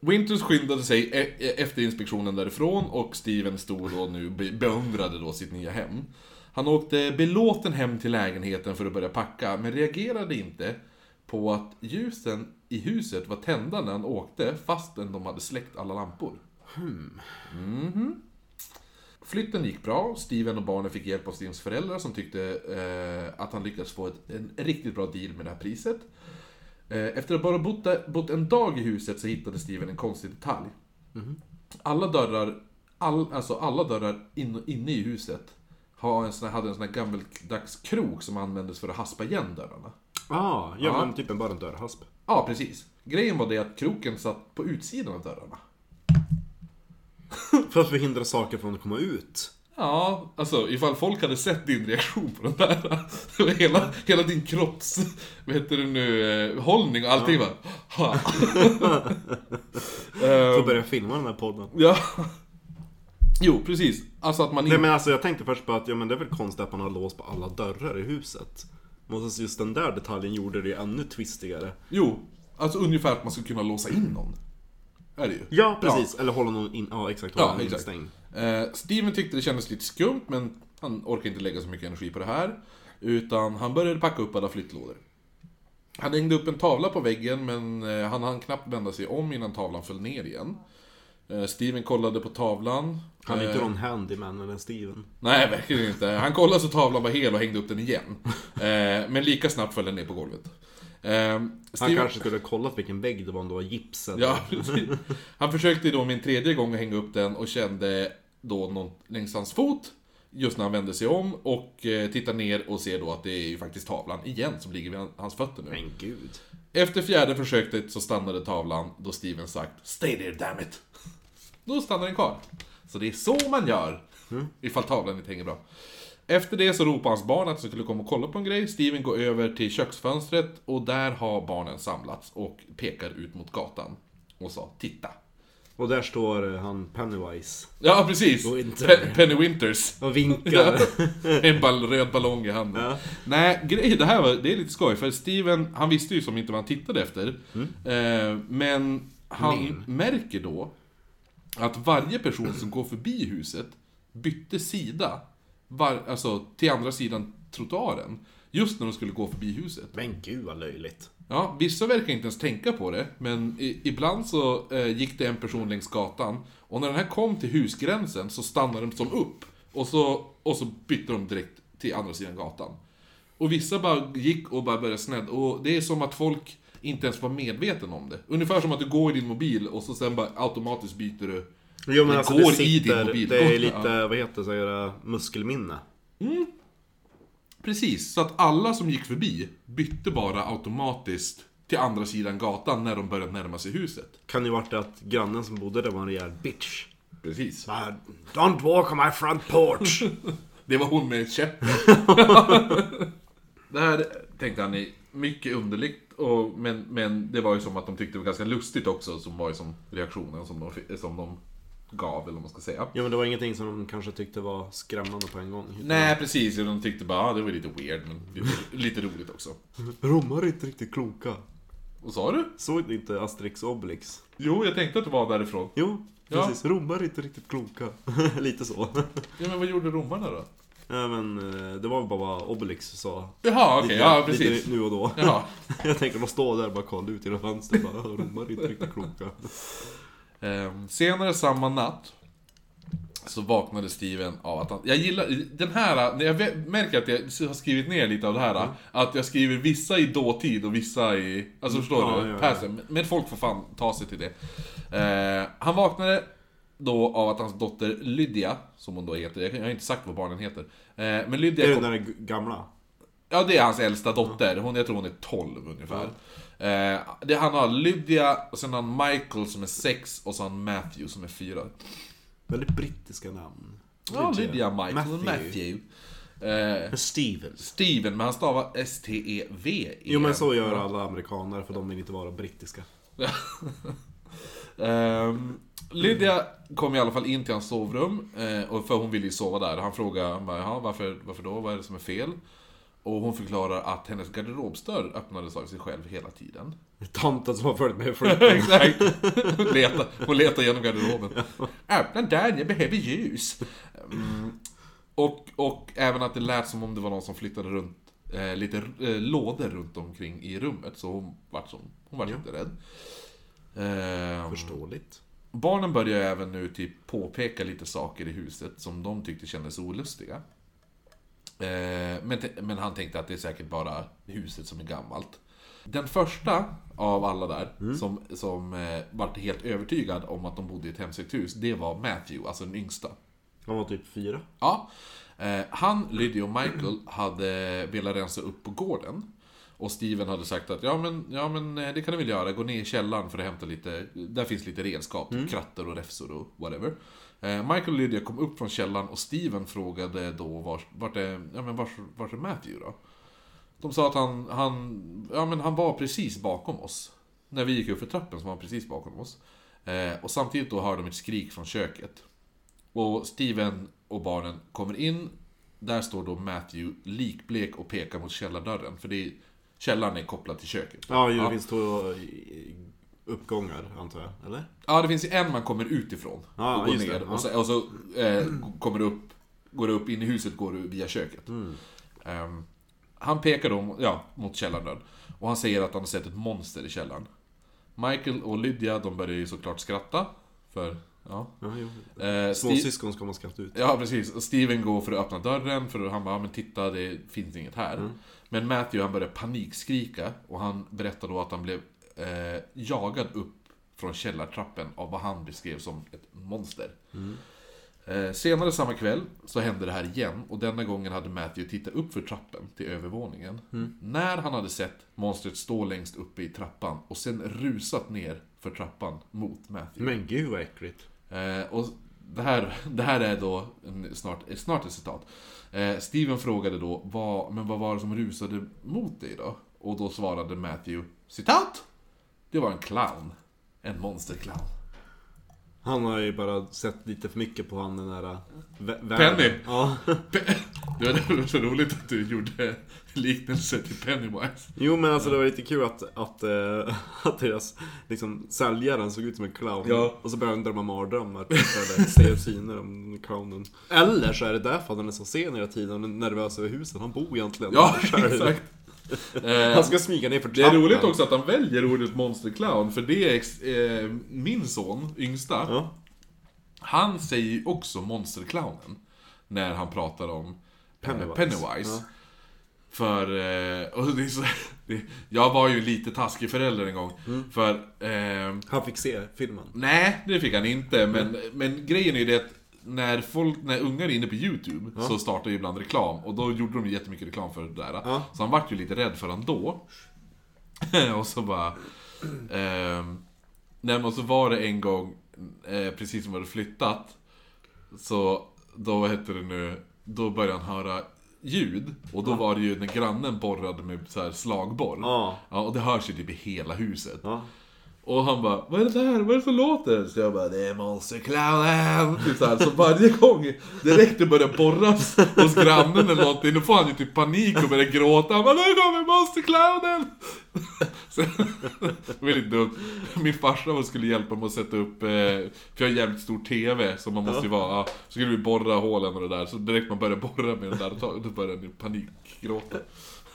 Winters skyndade sig e- e- efter inspektionen därifrån och Steven stod och nu be- beundrade då sitt nya hem. Han åkte belåten hem till lägenheten för att börja packa, men reagerade inte på att ljusen i huset var tända när han åkte fastän de hade släckt alla lampor. Mhm. Flytten gick bra, Steven och barnen fick hjälp av Stevens föräldrar som tyckte eh, att han lyckats få ett, en riktigt bra deal med det här priset. Eh, efter att bara bott, där, bott en dag i huset så hittade Steven en konstig detalj. Alla dörrar, all, alltså alla dörrar in, inne i huset har en sån här, hade en sån här gammeldags krok som användes för att haspa igen dörrarna. Ah, ja, Ja. men typ en bara en dörrhasp. Ja, precis. Grejen var det att kroken satt på utsidan av dörrarna. För att förhindra saker från att komma ut. Ja, alltså ifall folk hade sett din reaktion på den där. Hela, hela din kropps, vad heter det nu, eh, hållning och allting bara... Ha. Får Ehm, börja filma den här podden. ja. Jo, precis. Alltså att man Nej inte... men alltså jag tänkte först på att, ja men det är väl konstigt att man har låst på alla dörrar i huset. Men alltså, just den där detaljen gjorde det ännu twistigare. Jo, alltså ungefär att man skulle kunna låsa in någon. Är det ju. Ja, precis. Eller hålla någon in, ja exakt, hålla Ja, någon exakt. instängd. Eh, Steven tyckte det kändes lite skumt, men han orkade inte lägga så mycket energi på det här. Utan han började packa upp alla flyttlådor. Han hängde upp en tavla på väggen, men eh, han hann knappt vända sig om innan tavlan föll ner igen. Eh, Steven kollade på tavlan. Han är inte någon handyman eller en Steven. Nej, verkligen inte. Han kollade så tavlan var hel och hängde upp den igen. Men lika snabbt föll den ner på golvet. Eh, Han Steven- kanske skulle ha kollat vilken vägg det var om det var gipsen. Ja, precis. Han försökte då min tredje gång att hänga upp den och kände då någon längs hans fot. Just när han vände sig om och eh, tittar ner och ser då att det är ju faktiskt tavlan igen som ligger vid hans fötter nu. Men gud. Efter fjärde försöket så stannade tavlan då Steven sagt Stay there damn it! Då stannar den kvar. Så det är så man gör. Ifall tavlan inte hänger bra. Efter det så ropar hans barn att de skulle komma och kolla på en grej. Steven går över till köksfönstret och där har barnen samlats och pekar ut mot gatan. Och sa Titta! Och där står eh, han Pennywise. Ja, precis! Winter. Pe- Penny Winters. Och vinkar. en ball, röd ballong i handen. Ja. Nej, grej, det här var, det är lite skoj, för Steven, han visste ju som inte vad han tittade efter. Eh, men han Men. märker då att varje person som går förbi huset bytte sida, var, alltså till andra sidan trottoaren. Just när de skulle gå förbi huset. Men gud vad löjligt. Ja, vissa verkar inte ens tänka på det, men i, ibland så eh, gick det en person längs gatan, och när den här kom till husgränsen så stannade de som upp, och så, och så bytte de direkt till andra sidan gatan. Och vissa bara gick och bara började snedd, och det är som att folk inte ens var medveten om det. Ungefär som att du går i din mobil och så sen bara automatiskt byter du. Jo men Det alltså går det i din sitter, mobil. det är Ja. lite, vad heter det, muskelminne. Precis, så att alla som gick förbi bytte bara automatiskt till andra sidan gatan när de började närma sig huset. Kan ju varit att grannen som bodde där var en rejäl bitch. Precis. Bara, Don't walk on my front porch! Det var hon med käppen. det här tänkte han är mycket underligt, och, men, men det var ju som att de tyckte det var ganska lustigt också, som var ju som reaktionen som de, som de gav, eller vad man ska säga. ja men det var ingenting som de kanske tyckte var skrämmande på en gång. Nej, precis. De tyckte bara, ah, det var lite weird, men lite, roligt också. Romare är inte riktigt kloka. Vad sa du? Såg ni inte Asterix Obelix? Jo, jag tänkte att det var därifrån. Jo, Ja. precis. Romare är inte riktigt kloka. Lite så. Ja, men vad gjorde romarna då? ja, men eh, det var väl bara vad Obelix sa. Jaha, okej, Lite- ja precis. Lite nu och då. Jaha. Jag tänker de står där och bara kollar ut genom fönstret bara, romare är inte riktigt kloka. Ehm, senare samma natt så vaknade Steven av att han... Jag gillar den här, när jag märker att jag har skrivit ner lite av det här. Att jag skriver vissa i dåtid och vissa i... Alltså förstår Ja, du? ja, ja. Men folk får fan ta sig till det. Ehm, han vaknade då av att hans dotter Lydia, som hon då heter, jag har inte sagt vad barnen heter. Ehm, men Lydia Det är kom- den där gamla. Ja, det är hans äldsta dotter. Hon, jag tror hon är 12 ungefär. Eh, det, han har Lydia, och sen har han Michael som är 6 och så har han Matthew som är 4. Väldigt brittiska namn. Ja, Lydia, Michael Matthew. Matthew. Eh, Steven. Steven, men han stavar S-T-E-V. Jo men så gör alla amerikaner för de vill inte vara brittiska. Ehm, Lydia kom i alla fall in till hans sovrum, eh, för hon ville ju sova där. Han frågade bara, "Jaha, varför, varför då? Vad är det som är fel? Och hon förklarar att hennes garderobsdörr öppnades av sig själv hela tiden. Tanten som har följt med flytten. Exakt. Hon letar, hon letar genom garderoben. Öppna dörren, jag behöver ljus. Mm. Och, och även att det lät som om det var någon som flyttade runt eh, lite eh, lådor runt omkring i rummet. Så hon vart, som, hon vart inte rädd. Ehm, Förståeligt. barnen börjar även nu typ påpeka lite saker i huset som de tyckte kändes olustiga. Eh, men, men han tänkte att det är säkert bara huset som är gammalt. Den första av alla där, som, som eh, vart helt övertygad om att de bodde i ett hemsökt hus, det var Matthew, alltså den yngsta. Han var typ fyra. Ja. Eh, han, Lydia och Michael hade velat rensa upp på gården. Och Steven hade sagt att ja men, ja men eh, det kan du väl göra, gå ner i källaren för att hämta lite, där finns lite redskap, kratter och räfsor och whatever. Eh, Michael och Lydia kom upp från källaren och Steven frågade då vart, vart är, ja men vart, vart är Matthew då? De sa att han, han, ja men han var precis bakom oss. När vi gick upp för trappen så var han precis bakom oss. Eh, och samtidigt då hörde de ett skrik från köket. Och Steven och barnen kommer in. Där står då Matthew likblek och pekar mot källardörren. För det är, källaren är kopplad till köket. Ja, ju, finns två i- uppgångar antar jag, eller? Ja, det finns ju en man kommer utifrån Ja, och går det, ner. ja. Och så, och så eh, kommer du upp, går du upp in i huset går du via köket. Mm. Ehm, han pekar då ja, mot källardörren. Och han säger att han har sett ett monster i källaren. Michael och Lydia, de börjar ju såklart skratta. För, ja. Ja, jo. Eh, Småsyskon ska man skratta ut. Ja, precis. Och Steven går för att öppna dörren, för han bara, men titta, det finns inget här. Men Matthew, han börjar panikskrika, och han berättar då att han blev eh, jagad upp från källartrappen av vad han beskrev som ett monster. Eh, senare samma kväll så hände det här igen, och denna gången hade Matthew tittat upp för trappen till övervåningen. När han hade sett monstret stå längst uppe i trappan, och sen rusat ner för trappan mot Matthew. Men gud vad äckligt. Eh, och det här, det här är då snart, snart ett citat. Eh, Steven frågade då, vad, men vad var det som rusade mot dig då? Och då svarade Matthew, citat! Det var en clown. En monsterclown. Han har ju bara sett lite för mycket på han den där... äh, vä-. Penny. Ja. Det var, det var så roligt att du gjorde liknelse till Pennywise. Jo men alltså det var lite kul att, att, äh, att deras liksom, säljaren såg ut som en clown. Ja. Och så började han drömma mardrömmar. typ, se syner om clownen. Eller så är det därför han är så sen hela tiden och nervös över husen. Han bor egentligen Ja, exakt. Eh, Han ska smyga ner för Det är roligt också att han väljer ordet monsterclown, för det är eh, min son, yngsta, Ja. Han säger ju också monsterclownen när han pratar om eh, Pennywise. Pennywise. Ja. För, eh, och det är så, det, jag var ju lite taskig förälder en gång. Mm. För, eh, Han fick se filmen. nej det fick han inte. Men, men grejen är ju det att när, folk, när ungar är inne på YouTube så startar ju ibland reklam. Och då gjorde de ju jättemycket reklam för det där. Ja. Så han vart ju lite rädd för han då. och så bara... ehm, nej men så var det en gång, eh, precis som vi hade flyttat. Så då, vad heter det nu, då började han höra ljud. Och då var det ju när grannen borrade med så här slagborr. Ja. Ja, och det hörs ju typ i hela huset. Och han bara, vad är det där? Vad är det som låter? Så jag bara, det är monsterclownen! Typ så, här. så varje gång direkt det börjar borras hos grannen eller någonting, då får han ju typ panik och börjar gråta. Han bara, nu kommer monsterclownen! Lite dumt. Min farsa var- skulle hjälpa mig att sätta upp, eh, för jag har jävligt stor TV, så man måste ju vara, ja, så skulle vi borra hålen och det där. Så direkt man börjar borra med den där, då börjar han panikgråta.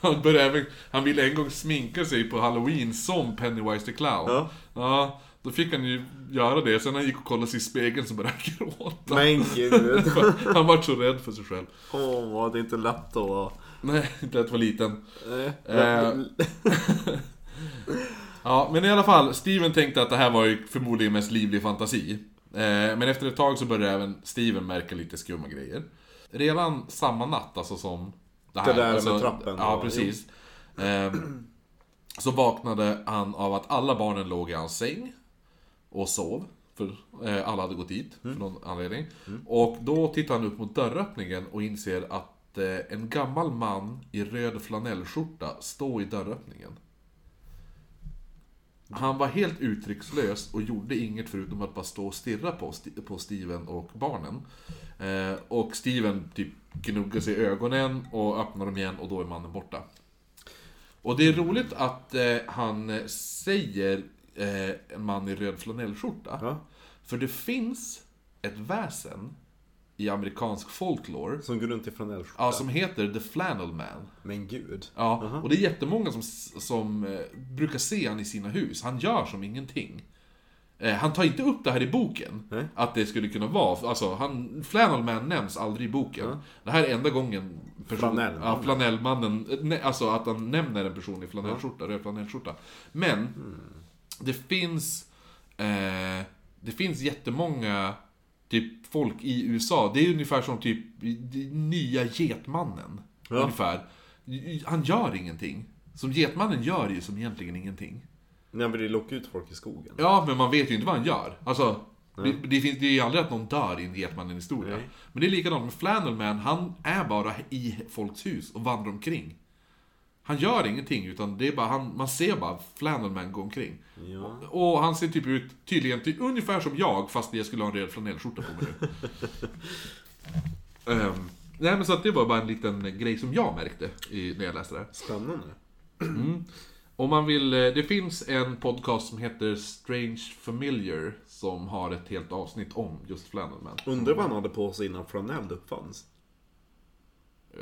Han, började även, han ville en gång sminka sig på halloween som Pennywise the Clown. Ja. Ja, då fick han ju göra det. Sen när han gick och kollade sig i spegeln så började han gråta. Men gud. Han var så rädd för sig själv. Åh, det är inte lätt att vara... Nej, inte att vara liten. Eh. Ja, men i alla fall, Steven tänkte att det här var ju förmodligen mest livlig fantasi. Eh, Men efter ett tag så började även Steven märka lite skumma grejer. Redan samma natt, alltså som det här. Det där med alltså, trappen Ja, precis. Eh, Så vaknade han av att alla barnen låg i hans säng och sov. För eh, alla hade gått dit, för någon anledning. Och då tittar han upp mot dörröppningen och inser att eh, en gammal man i röd flanellskjorta står i dörröppningen. Han var helt uttryckslös och gjorde inget förutom att bara stå och stirra på, på Steven och barnen. Eh, och Steven typ gnuggar sig i ögonen och öppnar dem igen och då är mannen borta. Och det är roligt att eh, han säger eh, en man i röd flanellskjorta. Ja. För det finns ett väsen i amerikansk folklore Som går runt i flanellskjorta. ja, som heter The Flannel Man. Men gud. Ja, och det är jättemånga som, som eh, brukar se han i sina hus. Han gör som ingenting. Eh, han tar inte upp det här i boken, Nej. att det skulle kunna vara, alltså han, Flannel Man nämns aldrig i boken. Det här är enda gången person, Flanellmannen. ja, flanellmannen, eh, ne, alltså att han nämner en person i flanellskjorta, röd flanellskjorta. Men, det finns, eh, det finns jättemånga typ folk i USA, det är ungefär som typ nya Getmannen. Ja. Ungefär. Han gör ingenting. Som Getmannen gör ju som egentligen ingenting. Nej men det lockar ut folk i skogen. Ja, men man vet ju inte vad han gör. Alltså, det, det, finns, det är ju aldrig att någon dör i en Getmannen-historia. Men det är likadant med Flannelman, han är bara i folks hus och vandrar omkring. Han gör ingenting, utan det är bara, han, man ser bara Flannelman gå omkring. Ja. Och han ser typ ut, tydligen, ty, ungefär som jag, fast jag skulle ha en röd flanellskjorta på mig nu. Ehm, nej men så att det var bara en liten grej som jag märkte i, när jag läste det här. Spännande. Om man vill, eh, det finns en podcast som heter Strange Familiar som har ett helt avsnitt om just Flannelman. Undrar vad han hade på sig innan flanell uppfanns.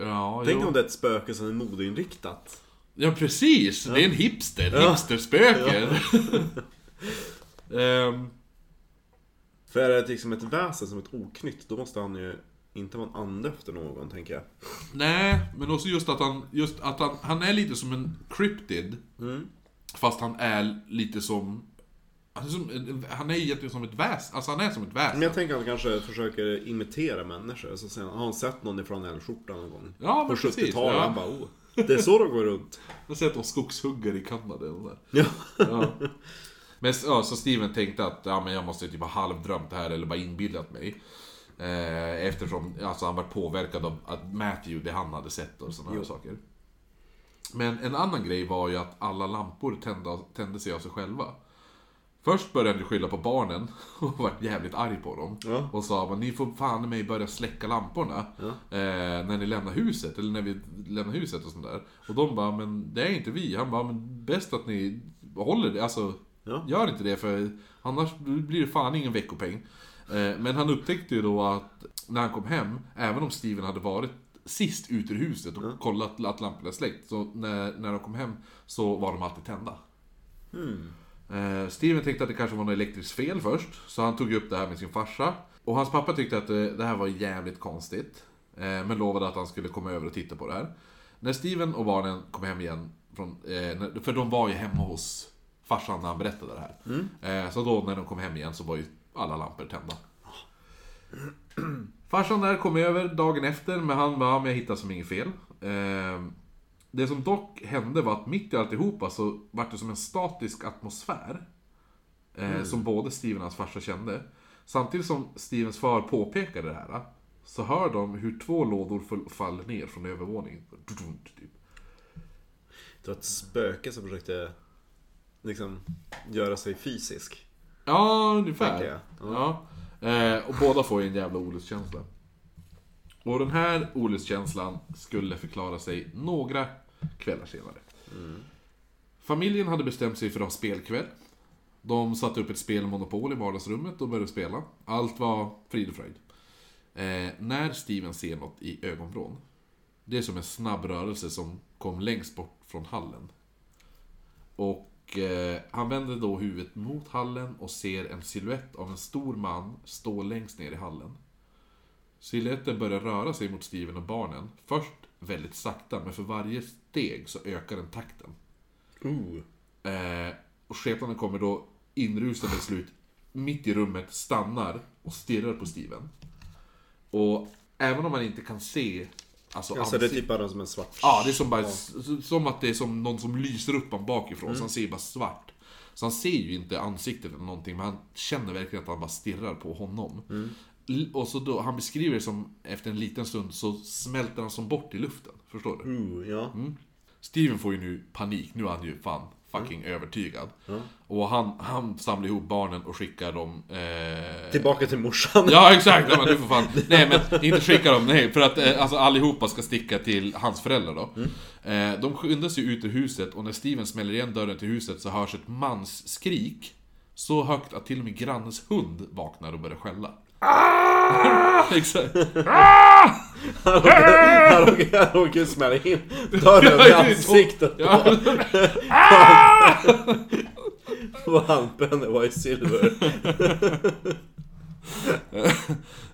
Ja, Tänk jo. om det är ett spöke som är modeinriktat. ja precis! Det är en hipster, Ja. hipsterspöke. Ehm, För är det liksom ett väsen som ett oknytt, då måste han ju inte vara en ande efter någon, tänker jag. nej, men också just att han, just att han, han är lite som en cryptid. Fast han är lite som... Han är, som, han är egentligen som ett väsen, alltså han är som ett väsen. Men jag tänker att han kanske försöker imitera människor. Så sen, har han sett någon i flanellskjorta någon gång? Ja, men På precis, 70-talet, ja. han bara oh, det är så de går runt. Jag har sett någon skogshuggare i Kanada och där. Ja. Ja. Men ja, så Steven tänkte att ja, men jag måste typ ha halvdrömt det här eller bara inbillat mig. Eh, eftersom alltså, han var påverkad av att Matthew, det han hade sett och sådana här saker. Men en annan grej var ju att alla lampor tände, tände sig av sig själva. Först började han skylla på barnen och var jävligt arg på dem. Ja. Och sa att ni får fan mig börja släcka lamporna eh, när ni lämnar huset, eller när vi lämnar huset och sånt där. Och de bara, men det är inte vi. Han bara, men bäst att ni håller det, alltså Ja. gör inte det för annars blir det fan ingen veckopeng. Eh, men han upptäckte ju då att när han kom hem, även om Steven hade varit sist ut ur huset och kollat att lamporna är släckt, så när, när de kom hem så var de alltid tända. Eh, Steven tänkte att det kanske var något elektriskt fel först, så han tog upp det här med sin farsa. Och hans pappa tyckte att det, det här var jävligt konstigt, eh, men lovade att han skulle komma över och titta på det här. När Steven och barnen kom hem igen, från, eh, för de var ju hemma hos farsan när han berättade det här. Eh, så då när de kom hem igen så var ju alla lampor tända. Farsan där kom över dagen efter, men han bara, men jag hittade som inget fel. Eh, det som dock hände var att mitt i alltihopa så var det som en statisk atmosfär. Eh, Som både Steven och hans farsa kände. Samtidigt som Stevens far påpekade det här, så hör de hur två lådor fall- faller ner från övervåningen. Typ. Det var ett spöke som försökte liksom göra sig fysisk. Ja, ungefär. Jag. Ja. Eh, och båda får ju en jävla olustkänsla. Och den här olustkänslan skulle förklara sig några kvällar senare. Familjen hade bestämt sig för att ha spelkväll. De satte upp ett spelmonopol i vardagsrummet och började spela. Allt var frid och fröjd. Eh, när Steven ser något i ögonvrån. Det är som en snabb rörelse som kom längst bort från hallen. Och eh, han vänder då huvudet mot hallen och ser en silhuett av en stor man stå längst ner i hallen. Silhuetten börjar röra sig mot Steven och barnen. Först väldigt sakta, men för varje steg så ökar den takten. Ooh. Eh, och skepnaden kommer då inrusande slut mitt i rummet, stannar och stirrar på Steven. Och även om man inte kan se alltså, Alltså det är typ bara som en svart... Ja, det är som, bara, som att det är som någon som lyser upp honom bakifrån, så han ser bara svart. Så han ser ju inte ansiktet eller någonting, men han känner verkligen att han bara stirrar på honom. L- Och så då, han beskriver det som, efter en liten stund, så smälter han som bort i luften. Förstår du? Ooh, ja. Steven får ju nu panik, nu är han ju fan fucking övertygad. Och han, han samlar ihop barnen och skickar dem... Eh... Tillbaka till morsan. Ja exakt, ja, men du får fan. Nej men inte skicka dem, nej. För att eh, alltså, allihopa ska sticka till hans föräldrar då. Eh, de skyndar sig ut ur huset och när Steven smäller igen dörren till huset så hörs ett mans skrik. Så högt att till och med grannens hund vaknar och börjar skälla. exakt. Han råkar- han råkar smälla in dörren i ansiktet på, Ja. på han Pennywise Silver.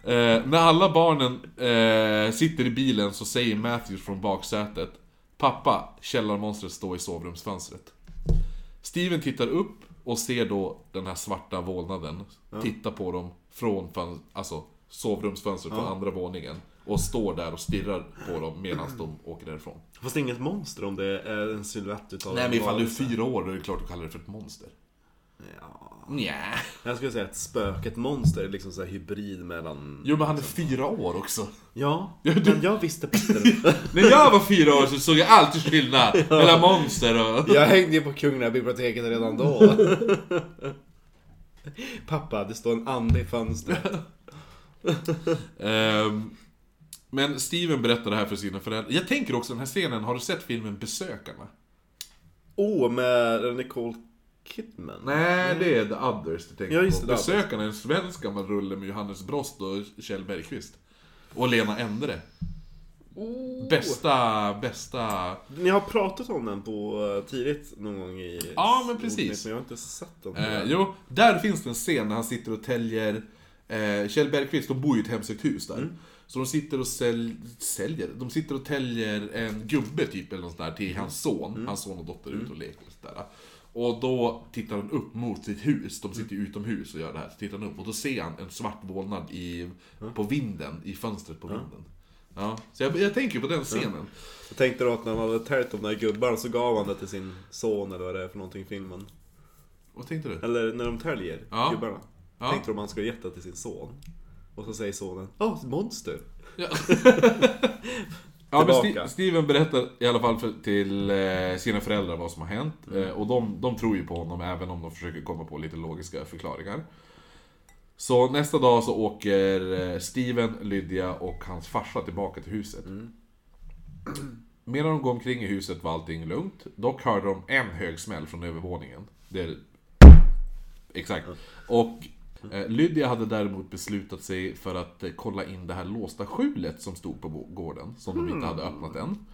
Eh, när alla barnen eh, sitter i bilen så säger Matthews från baksätet Pappa, källarmonstret står i sovrumsfönstret. Steven tittar upp och ser då den här svarta vålnaden titta på dem från fön- alltså, sovrumsfönstret på andra våningen. Och står där och stirrar på dem medan de åker därifrån. Fast det är inget monster om det är en silhuett utav Nej en men ifall du är varelse. fyra år då är det klart du kallar det för ett monster. Ja. Nja. Jag skulle säga ett spöke, ett monster är liksom så här hybrid mellan... Jo men han är fyra år också. Ja, men jag visste bättre. När jag var fyra år så såg jag alltid skillnad mellan monster och... Jag hängde ju på Kungliga biblioteket redan då. Pappa, det står en ande i fönstret. Ehm, men Steven berättar det här för sina föräldrar. Jag tänker också den här scenen, har du sett filmen Besökarna? Oh, med Nicole Kidman? Nej, det är The Others du tänker Ja, just på. det. Besökarna är en svensk gammal rulle med Johannes Brost och Kjell Bergqvist. Och Lena Endre. Oh. Bästa, bästa... Ni har pratat om den på eh, tidigt någon gång i... Ja, men precis. Men jag har inte sett den. Eh, jo, där finns det en scen när han sitter och täljer... Eh, Kjell Bergqvist, de bor ju i ett hemsökt hus där. Mm. Så de sitter och sälj, säljer, de sitter och täljer en gubbe typ eller något sånt där till hans son. Mm. Hans son och dotter är ute och leker och sådär. Och då tittar han upp mot sitt hus, de sitter ju utomhus och gör det här. Så tittar han upp och då ser han en svart vålnad i, på vinden, i fönstret på vinden. Ja, så jag, jag tänker på den scenen. Jag tänkte då att när man hade tärt de där gubbarna så gav han det till sin son eller vad det är för någonting i filmen. Vad tänkte du? Eller när de täljer Ja. gubbarna. Ja. Tänkte de att han skulle gett det till sin son. Och så säger sonen Åh, ett monster! Ja. Ja, men. Sti- Steven berättar i alla fall för, till eh, sina föräldrar vad som har hänt. Mm. Eh, och de, de tror ju på honom även om de försöker komma på lite logiska förklaringar. Så nästa dag så åker eh, Steven, Lydia och hans farsa tillbaka till huset. Mm. Medan de går omkring i huset var allting lugnt. Dock hörde de en hög smäll från övervåningen. Det är... Exakt. Och eh, Lydia hade däremot beslutat sig för att eh, kolla in det här låsta skjulet som stod på gården. Som de inte hade öppnat än.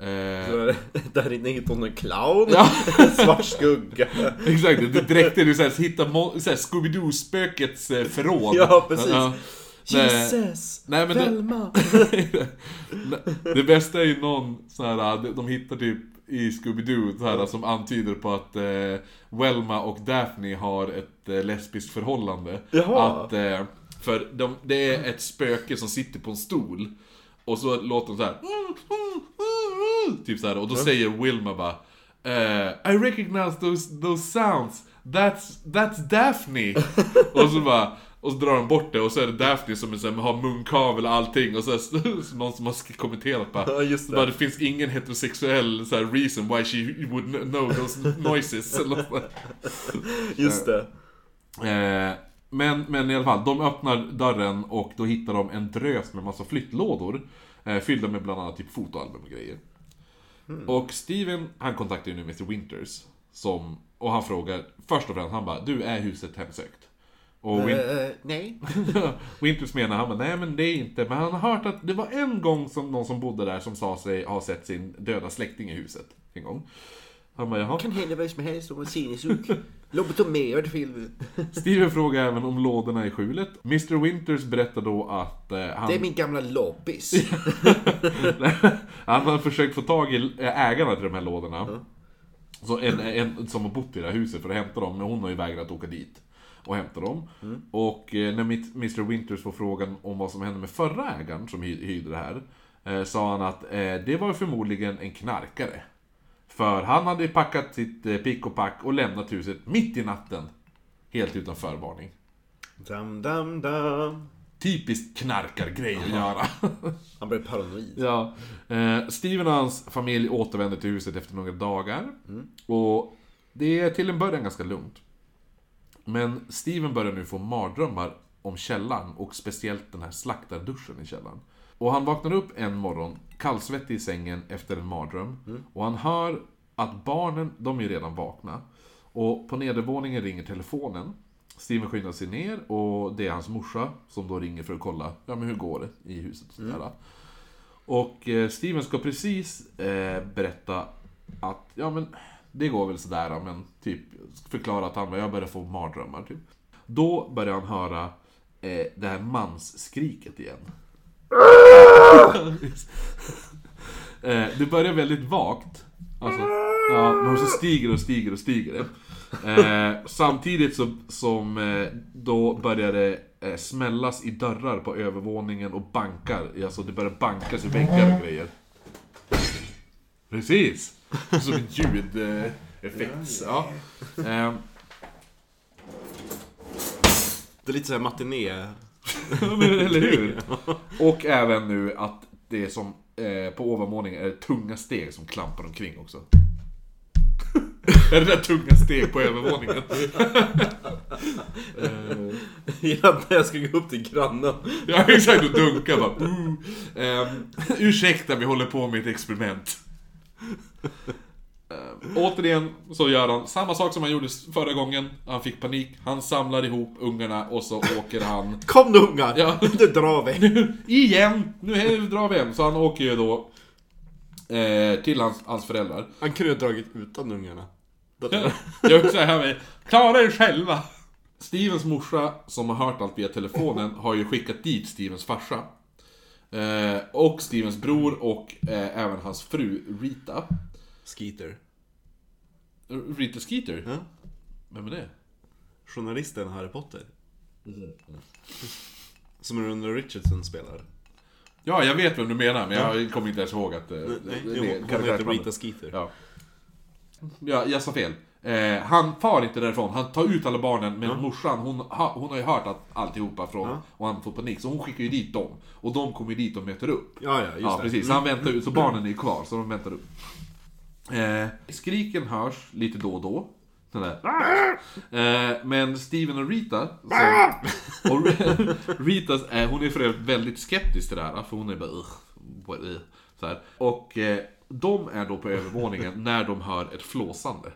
Eh, det- Där inne hittade hon en clown, Ja. en svart skugga. Exakt, det när du så här, hittar mo- så här, Scooby-Doo-spökets eh, förråd. Ja, precis. Ja. Jesus! Nej, men det- Velma! Det bästa är ju någon sån här, de hittar typ i Scooby-Doo här, som antyder på att eh, Welma och Daphne har ett eh, lesbiskt förhållande. Jaha. Att, eh, För de, det är ett spöke som sitter på en stol. Och så låter de så här. Typ så här, och då säger Wilma bara eh, I recognize those, those sounds. That's, that's Daphne. och så bara och så drar de bort det och så är det Daphne som är så här, har munkavel och allting och så, är det så någon som har kommenterat bara, Ja, just det. bara det finns ingen heterosexuell så här, reason why she would know those noises. Just det. Eh, men, men i alla fall, de öppnar dörren och då hittar de en drös med massa flyttlådor. Eh, fyllda med bland annat typ fotoalbum och grejer. Och Steven, han kontaktar ju nu Mr Winters. Som, och han frågar, först och främst, han bara Du, är huset hemsökt? Och Win- Eh, nej. Winters menar, han bara, nej men det är inte, men han har hört att det var en gång som någon som bodde där som sa sig ha sett sin döda släkting i huset. En gång. Han bara, jaha. Kan hända vad som helst om man sinnesjuk. Lobotomerad film. Steven frågar även om lådorna i skjulet. Mr Winters berättar då att eh, han... Det är min gamla lobbis. han har försökt få tag i ägarna till de här lådorna. Så en, en som har bott i det här huset för att hämta dem, men hon har ju vägrat åka dit och hämta dem. Och eh, när Mr Winters får frågan om vad som hände med förra ägaren som hy- hyrde det här, eh, sa han att eh, det var förmodligen en knarkare. För han hade packat sitt eh, pick och pack och lämnat huset mitt i natten. Helt utan förvarning. Dam, dam, dam. Typiskt knarkargrej att göra. Han blev paranoid. Ja. Eh, Steven och hans familj återvänder till huset efter några dagar. Och det är till en början ganska lugnt. Men Steven börjar nu få mardrömmar om källaren och speciellt den här slaktarduschen i källaren. Och han vaknar upp en morgon kallsvettig i sängen efter en mardröm. Och han hör att barnen, de är redan vakna. Och på nedervåningen ringer telefonen. Steven skyndar sig ner och det är hans morsa som då ringer för att kolla, ja men hur går det i huset och sådär. Och eh, Steven ska precis eh, berätta att, ja men det går väl sådär men typ förklara att han, jag börjar få mardrömmar typ. Då börjar han höra eh, det här mansskriket igen. Eh, det börjar väldigt vagt. Alltså, ja, men så stiger och stiger och stiger det. Eh, samtidigt som, som eh, då börjar det eh, smällas i dörrar på övervåningen och bankar. Alltså det börjar bankas i väggar och grejer. Precis! Som en ljudeffekt. Ja. Eh, det är lite såhär matiné. Men eller hur? Och även nu att det är som eh, på ovanvåningen är det tunga steg som klampar omkring också. är det där tunga steg på övervåningen? Eh, Ja, när jag ska gå upp till grannen. ja exakt, och dunka bara. Uh. Eh, ursäkta, vi håller på med ett experiment. Eh, återigen så gör han samma sak som han gjorde förra gången. Han fick panik, han samlar ihop ungarna och så åker han Kom nu ungar! Ja. Nu drar vi. Igen! Nu är- drar vi hem. Så han åker ju då eh, till hans, hans föräldrar. Han kunde ha dragit utan ungarna. Jag vill säga här med, klara er själva! Stevens morsa, som har hört allt via telefonen, har ju skickat dit Stevens farsa. Eh, och Stevens bror och eh, även hans fru Rita. Skeeter. Rita Skeeter? Ja. Vem är det? Journalisten Harry Potter. Som Rune Richardson spelar. Ja, jag vet vem du menar, men jag kommer inte ens ihåg att... Eh, Nej, det- jo, hon heter. Rita Skeeter. Ja. ja, jag sa fel. Eh, han far inte därifrån, han tar ut alla barnen, men morsan hon, hon har ju hört att alltihopa från, Ja. och han får panik, så hon skickar ju dit dem. Och de kommer ju dit och möter upp. Ja, ja, just ja, det. precis. Så han väntar ut, så barnen är kvar, så de väntar upp. Eh, skriken hörs lite då och då. Där. Eh, men Steven och Rita, som, och Rita, eh, hon är för övrigt väldigt skeptisk till det här, för hon är bara så här. Och eh, de är då på övervåningen när de hör ett flåsande.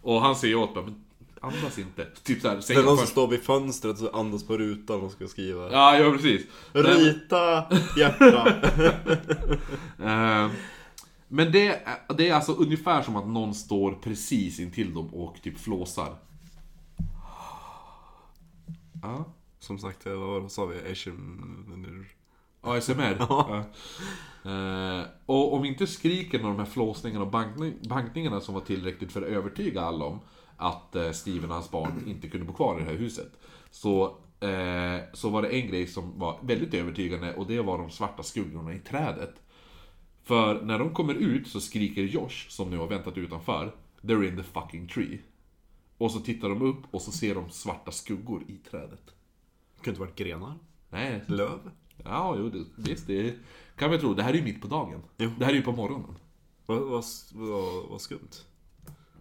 Och han säger åt mig, men andas inte. Typ såhär, Det är någon som står vid fönstret och andas på rutan och ska skriva. Ja, ja precis. Rita, hjärta. Eh, Men det, är- det är alltså ungefär som att någon står precis intill dem och typ flåsar. Ja. Som sagt, eh, vad sa vi? Asian... ASMR. Ja. Eh, och om inte skriken och de här flåsningarna och bankning, bankningarna som var tillräckligt för att övertyga alla om att eh, Steven och hans barn inte kunde bo kvar i det här huset. Så, eh, så var det en grej som var väldigt övertygande och det var de svarta skuggorna i trädet. För när de kommer ut så skriker Josh, som nu har väntat utanför, They're in the fucking tree. Och så tittar de upp och så ser de svarta skuggor i trädet. Det kunde inte varit grenar. Nej, Löv. ja, jo, det, visst, det kan man tro. Det här är ju mitt på dagen. Jo. Det här är ju på morgonen. Vad, vad, vad, vad skumt.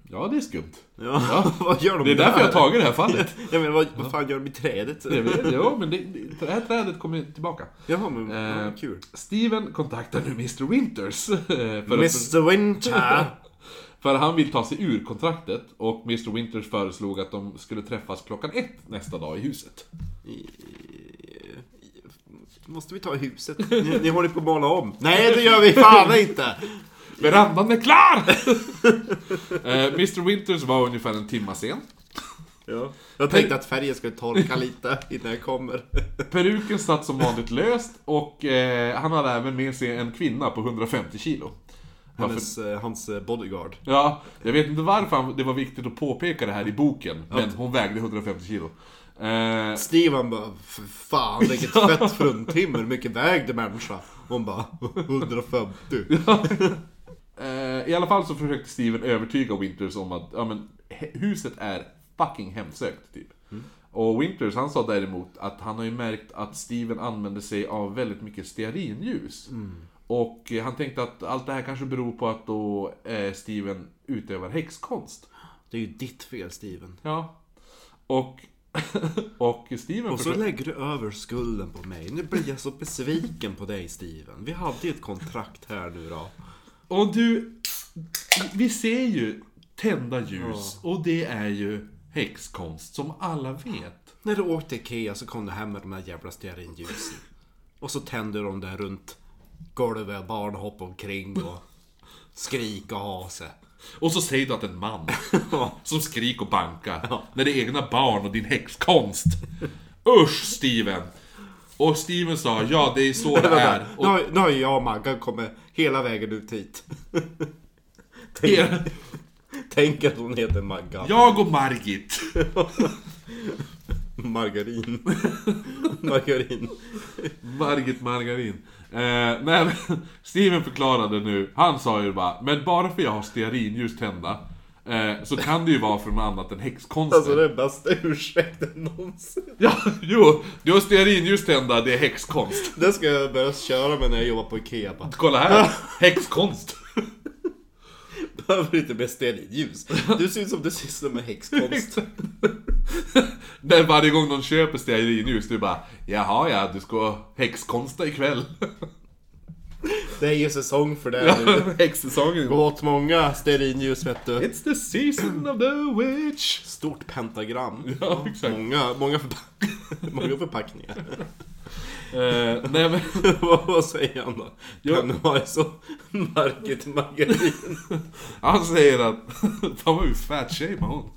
Ja, det är skumt. Ja, vad gör de Det är därför jag har tagit det här fallet. Ja, men vad, vad fan gör de i trädet? Ja, men det, det, här trädet kommer tillbaka. Jaha, men Eh, kul. Steven kontaktar nu Mr Winters. För, att, Mr Winter! för han vill ta sig ur kontraktet och Mr Winters föreslog att de skulle träffas klockan ett nästa dag i huset. Måste vi ta huset? Ni, ni håller på att måla om. Nej, det gör vi fan inte! Verandan är klar! eh, Mr Winters var ungefär en timma sen. Ja. Jag tänkte att färgen skulle torka lite innan jag kommer. Peruken satt som vanligt löst och eh, han hade även med sig en kvinna på 150 kilo. Hennes, eh, hans eh, bodyguard. Ja, jag vet inte varför han- det var viktigt att påpeka det här i boken, men hon vägde 150 kilo. Eh, Steven bara, "För fan vilket fett fruntimmer, hur mycket vägde människa? Hon bara, 150. eh, I alla fall så försökte Steven övertyga Winters om att ja, men, huset är fucking hemsökt, typ. Och Winters han sa däremot att han har ju märkt att Steven använder sig av väldigt mycket stearinljus. Och eh, han tänkte att allt det här kanske beror på att då eh, Steven utövar häxkonst. Det är ju ditt fel Steven. Ja. Och, och Steven Och så försökte- lägger du över skulden på mig. Nu blir jag så besviken på dig Steven. Vi hade ju ett kontrakt här nu då. Och du, vi ser ju tända ljus och det är ju häxkonst som alla vet. När du åkte Ikea så kom du hem med de här jävla stearinljusen. Och så tände de där runt golvet, barn hoppade omkring och skrik och ha sig. Och så säger du att en man som skriker och bankar när det är egna barn och din häxkonst. Usch Steven! Och Steven sa ja det är så det är. Nu Och har, nu har jag och Maggan kommit hela vägen ut hit. Tänk, tänk att hon heter Maggan. jag och Margit. Margarin. Margarin. Margit Margarin. Eh, nej, Steven förklarade nu, han sa ju bara, men bara för jag har stearinljus tända eh, så kan det ju vara för något annat än häxkonsten. Alltså det är bästa ursäkten någonsin. Ja, jo, du har stearinljus tända, det är häxkonst. Det ska jag börja köra med när jag jobbar på Ikea. Bara, Kolla här, häxkonst. Behöver inte mer stearinljus. Du ser ut som du sysslar med häxkonst. Där varje gång någon köper stearinljus, du bara Jaha ja, du ska häxkonsta ikväll. Det är ju säsong för det nu. Häxsäsongen. Gå åt många stearinljus vet du. It's the season of the witch. Stort pentagram. Ja, exakt. Många, många, förpack många förpackningar. Eh, nej men, vad, vad säger han då? Jo. Kan du ha så Margit Margarin? han säger att Fan vad vi fatshamear hon.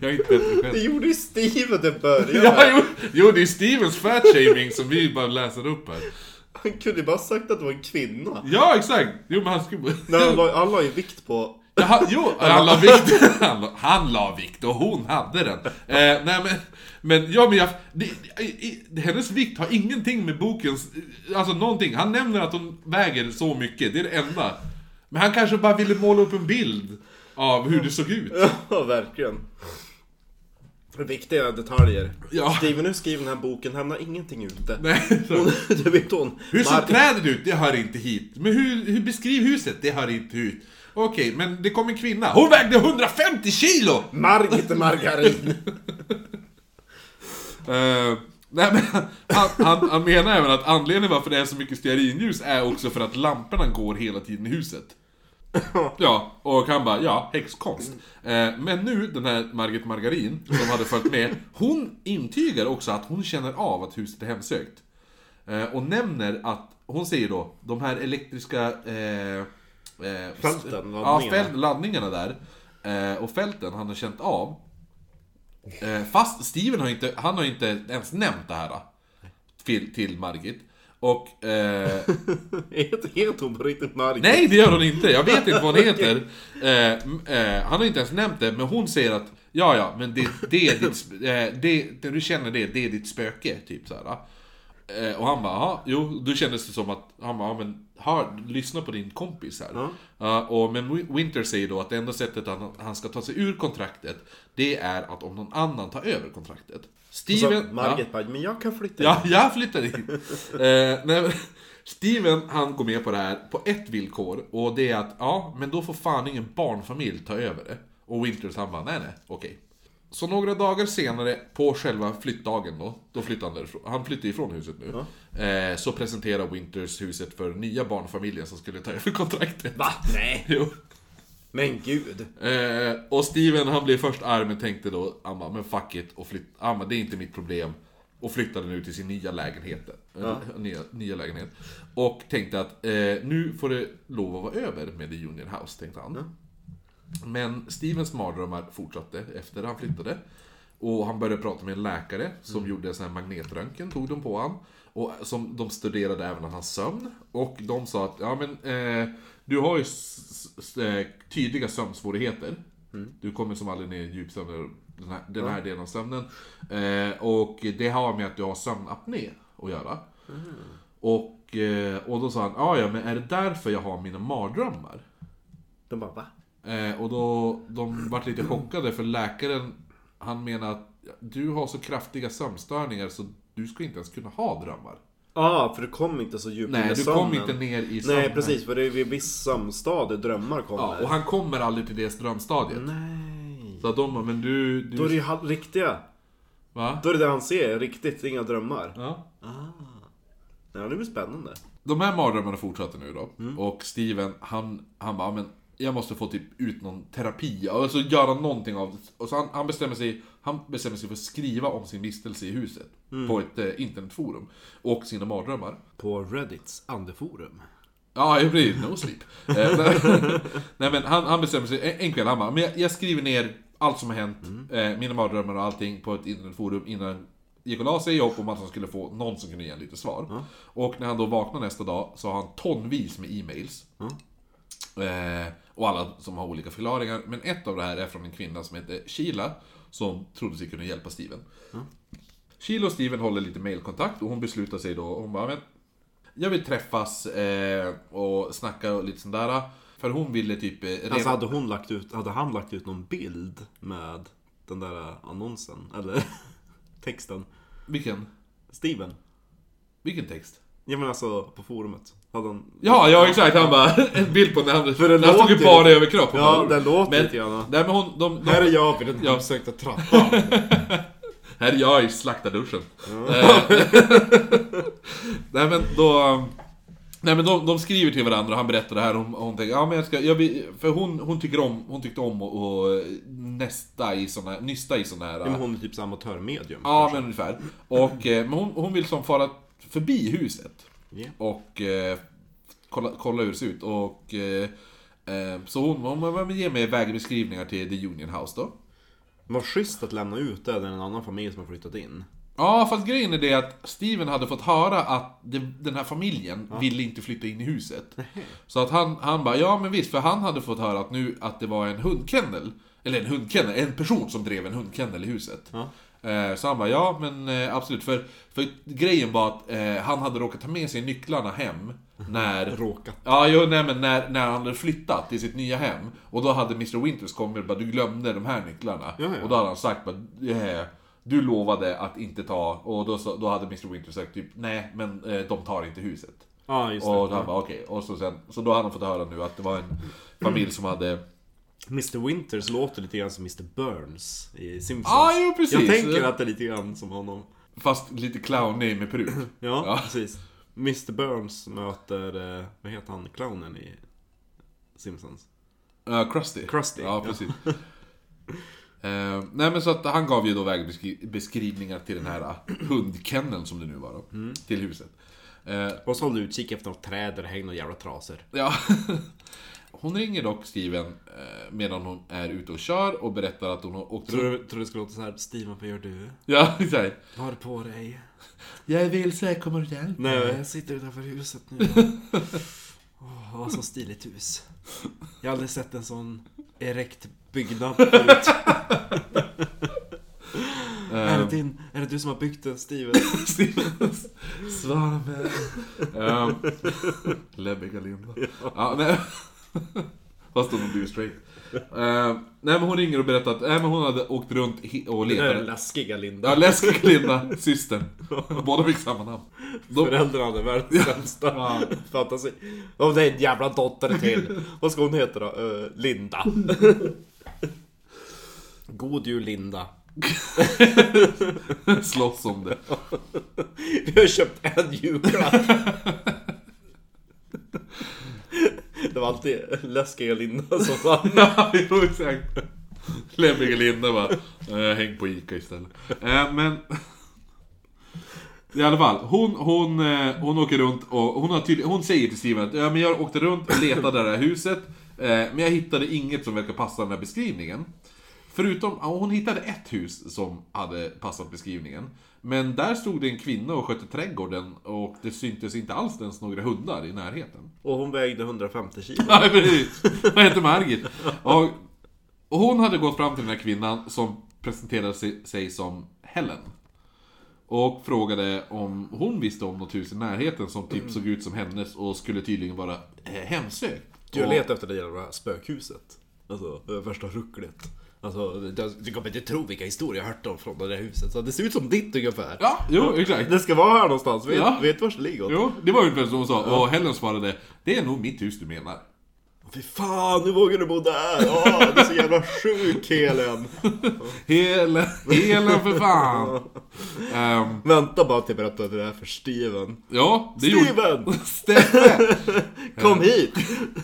Jag är inte bättre Det själv. gjorde ju Steven i början. Ja, jo, jo, det är Stevens fatshaming som vi bara läser upp här. Han kunde ju bara sagt att det var en kvinna. Ja, exakt! Jo men han skulle... Nej, han la- han la ju vikt på... Ja, han, jo, han la vikt. Han, la- han la vikt och hon hade den. Eh, nej men, men ja men jag, det, i, hennes vikt har ingenting med bokens, alltså någonting. Han nämner att hon väger så mycket, det är det enda. Men han kanske bara ville måla upp en bild av hur det såg ut. Ja, verkligen. Viktiga detaljer. Ja. Steven nu skriver den här boken, hamnar ingenting ute. Nej. Hon, du vet hon. Hur ser trädet ut? Det hör inte hit. Men hur, hur beskriv huset? Det hör inte ut. Okej, men det kom en kvinna. Hon vägde 150 kilo! Margit Margarin. Eh, nej men han, han, han menar även att anledningen varför det är så mycket stearinljus är också för att lamporna går hela tiden i huset. Ja, och han bara, ja, häxkonst. Eh, men nu, den här Margit Margarin, som hade följt med, hon intygar också att hon känner av att huset är hemsökt. Eh, och nämner att, hon säger då, de här elektriska... Eh, eh, Fälten, Ja, laddningarna. fält, laddningarna där. Eh, och fälten han har känt av. Fast Steven har inte, han har inte ens nämnt det här. Till, till Margit. Och... Eh, Heter hon på riktigt Margit? nej, det gör hon inte! Jag vet inte vad hon heter. Eh, eh, han har inte ens nämnt det, men hon säger att Ja, ja, men det, det är ditt... Eh, det, det, du känner det, det är ditt spöke, typ såhär. Eh, och han bara, "Jaha, jo, då kändes det som att, han bara, ja, men hör, lyssna på din kompis här. Ja, och, men Win- Winter säger då att det enda sättet han, han ska ta sig ur kontraktet, det är att om någon annan tar över kontraktet. Steven... Så Margit bara, men jag kan flytta Ja, in. jag flyttar in. eh, nej, Steven, han går med på det här på ett villkor. Och det är att, ja, men då får fan ingen barnfamilj ta över det. Och Winters han bara, nej nej, okej. Så några dagar senare, på själva flyttdagen då, då flyttar han därifrån. Han flyttar ifrån huset nu. Eh, så presenterar Winters huset för nya barnfamiljen som skulle ta över kontraktet. Va? Nej. Jo. Men gud. Eh, och Steven han blev först arg men tänkte då, han bara, men fuck it, och flytt, han bara, det är inte mitt problem. Och flyttade nu till sin nya lägenhet. Eh, nya, nya lägenhet. Och tänkte att eh, nu får det lov att vara över med The Union House, tänkte han. Men Stevens mardrömmar fortsatte efter han flyttade. Och han började prata med en läkare som gjorde en sån här magnetröntgen, tog de på han. Och som de studerade även hans sömn. Och de sa att, ja men, eh, du har ju eh, tydliga sömnsvårigheter. Du kommer som aldrig ner i djupsömn, den här, den här delen av sömnen. Eh, och det har med att du har sömnapné att göra. Och, eh, och då sa han, ja ja men är det därför jag har mina mardrömmar? De bara, va? Eh, och då, de vart lite chockade för läkaren, han menar att du har så kraftiga sömnstörningar så du ska inte ens kunna ha drömmar. Ja, ah, för du kom inte så djupt in Nej, i du sömnen. kom inte ner i sömnen. Nej, precis. För det är vid viss sömnstadie drömmar kommer. Ja, och han kommer aldrig till det drömstadiet. Nej. Så att de bara, men du... du Då är det ju riktiga. Va? Då är det det han ser, riktigt, inga drömmar. Ja. Ja, det blir spännande. De här mardrömmarna fortsätter nu då. Mm. Och Steven, han, han bara, men jag måste få typ ut någon terapi, alltså göra någonting av det. Och så han, han, bestämmer sig, han bestämmer sig för att skriva om sin vistelse i huset. Mm. På ett eh, internetforum. Och sina mardrömmar. På Reddits andeforum. Ja, det blir no sleep. Eh, nej, men han, han bestämmer sig, en, en kväll, han bara, men jag, jag skriver ner allt som har hänt, eh, mina mardrömmar och allting på ett internetforum innan gick och la sig i hopp om att han skulle få någon som kunde ge en lite svar. Och när han då vaknar nästa dag så har han tonvis med e-mails. Eh, och alla som har olika förklaringar. Men ett av det här är från en kvinna som heter Sheila, som trodde sig kunna hjälpa Steven. Sheila och Steven håller lite mailkontakt och hon beslutar sig då, hon bara men Jag vill träffas eh, och snacka och lite sånt där. För hon ville typ... Eh, Alltså hade hon lagt ut, hade han lagt ut någon bild med den där annonsen? Eller texten? Vilken? Steven? Vilken text? Ja men alltså på forumet. Han... Ja, ja exakt, han bara, en bild på när han, För det när han stod ju bara överkropp. Ja, bara, den låter men, lite grann. Nej men hon, de, de, Här är jag vid den Ja. uppsökta trappan. Här är jag i slaktarduschen. Eh, Nej men då... Nej men de, de skriver till varandra och han berättar det här och hon, och hon tänker ja men jag ska, jag vill, För hon, hon tycker om, hon tyckte om att att nästa i såna, nysta i såna här... Ja, men hon är typ amatörmedium. Ja, men ungefär. Och, eh, men hon, hon vill som fara förbi huset. Ja. Och eh, kolla, kolla hur det ser ut. Och, eh, eh, så hon, hon, hon ger mig vägbeskrivningar till The Union House då. Vad schysst att lämna ut det, det är en annan familj som har flyttat in. Ja, fast grejen är det att Steven hade fått höra att det, den här familjen ville inte flytta in i huset. Så att han, han bara, ja men visst, för han hade fått höra att nu att det var en hundkennel. Eller en hundkennel, en person som drev en hundkennel i huset. Eh, Så han bara, ja men eh, absolut. För, för grejen var att eh, han hade råkat ta med sig nycklarna hem när... Råkat. Ja, jo, nej, men när, när han hade flyttat till sitt nya hem. Och då hade Mr Winters kommit och bara, du glömde de här nycklarna. Ja, ja. Och då hade han sagt bara, eh, du lovade att inte ta, och då, så- då hade Mr Winters sagt typ, nej men eh, de tar inte huset. Det. Och då han bara, okej. Och så sen, så då hade han fått höra nu att det var en familj som hade... Mr Winters låter lite grann som Mr Burns i Simpsons. Ja, jo, precis. Jag tänker att det är lite grann som honom. Fast lite clownig med peruk. Ja, Ja. precis. Mr Burns möter, eh, vad heter han, clownen i Simpsons? Uh, Krusty. Krusty, Ja, ja. precis. Eh, nej men så att han gav ju då vägbeskrivningar till den här uh, hundkenneln som det nu var då. Mm. Till huset. Eh, Och så håller du utkik efter något träd där det hänger några jävla trasor. ja. Hon ringer dock Steven eh, medan hon är ute och kör och berättar att hon har åkt Tror runt... du, tror du det ska låta så här, Steven vad gör du? Ja, exakt. Vad har du på dig? Jag är vilse, kommer du hjälpa Nej, jag sitter utanför huset nu. Åh, vad så stiligt hus. Jag har aldrig sett en sån erekt byggnad förut. är, det din, är det du som har byggt den, Steven? Svara mig. um, Läbbiga Linda. Ja, nej. Fast hon blir straight. Uh, nej men hon ringer och berättar att nej, men hon hade åkt runt och Den letat. läskiga Linda. Ja, läskiga Linda, systern. Båda fick samma namn. De, Föräldrarna hade världens sämsta Ja. fantasi. Och det är en jävla dotter till. Vad ska hon heta då? Eh, Linda. God jul Linda. slåss om det. Vi har köpt en julklapp. Det var alltid läskiga Linda som vann. Ja, jo, exakt. Läbbiga Linda bara, eh, häng på Ica istället. Eh, men... I alla fall, hon, hon, eh, hon åker runt och hon, har tydlig, hon säger till Steven att ja, men jag åkte runt och letade det här huset, eh, men jag hittade inget som verkar passa den här beskrivningen. Förutom, hon hittade ett hus som hade passat beskrivningen. Men där stod det en kvinna och skötte trädgården och det syntes inte alls ens några hundar i närheten. Och hon vägde 150 kilo. Ja, precis. Vad heter Margit? Och, och hon hade gått fram till den här kvinnan som presenterade sig, sig som Helen. Och frågade om hon visste om något hus i närheten som typ såg ut som hennes och skulle tydligen vara eh, hemsökt. Och- letar efter det jävla spökhuset. Alltså, värsta rucklet. Alltså, du- kommer inte tro vilka historier jag hört om från det där huset. Så det ser ut som ditt ungefär. Ja, jo, exakt. Det ska vara här någonstans. Vet, Ja. vet det ligger? Jo, det var ungefär som hon sa. Och Helen svarade, det är nog mitt hus du menar. Fy fan, nu vågar du bo där! Åh, du är så jävla sjuk Helen! Helen, Helen för fan! Ehm, Vänta bara till jag berättar det här för Steven. ja, det gjorde... Steven! Steffe! Kom hit!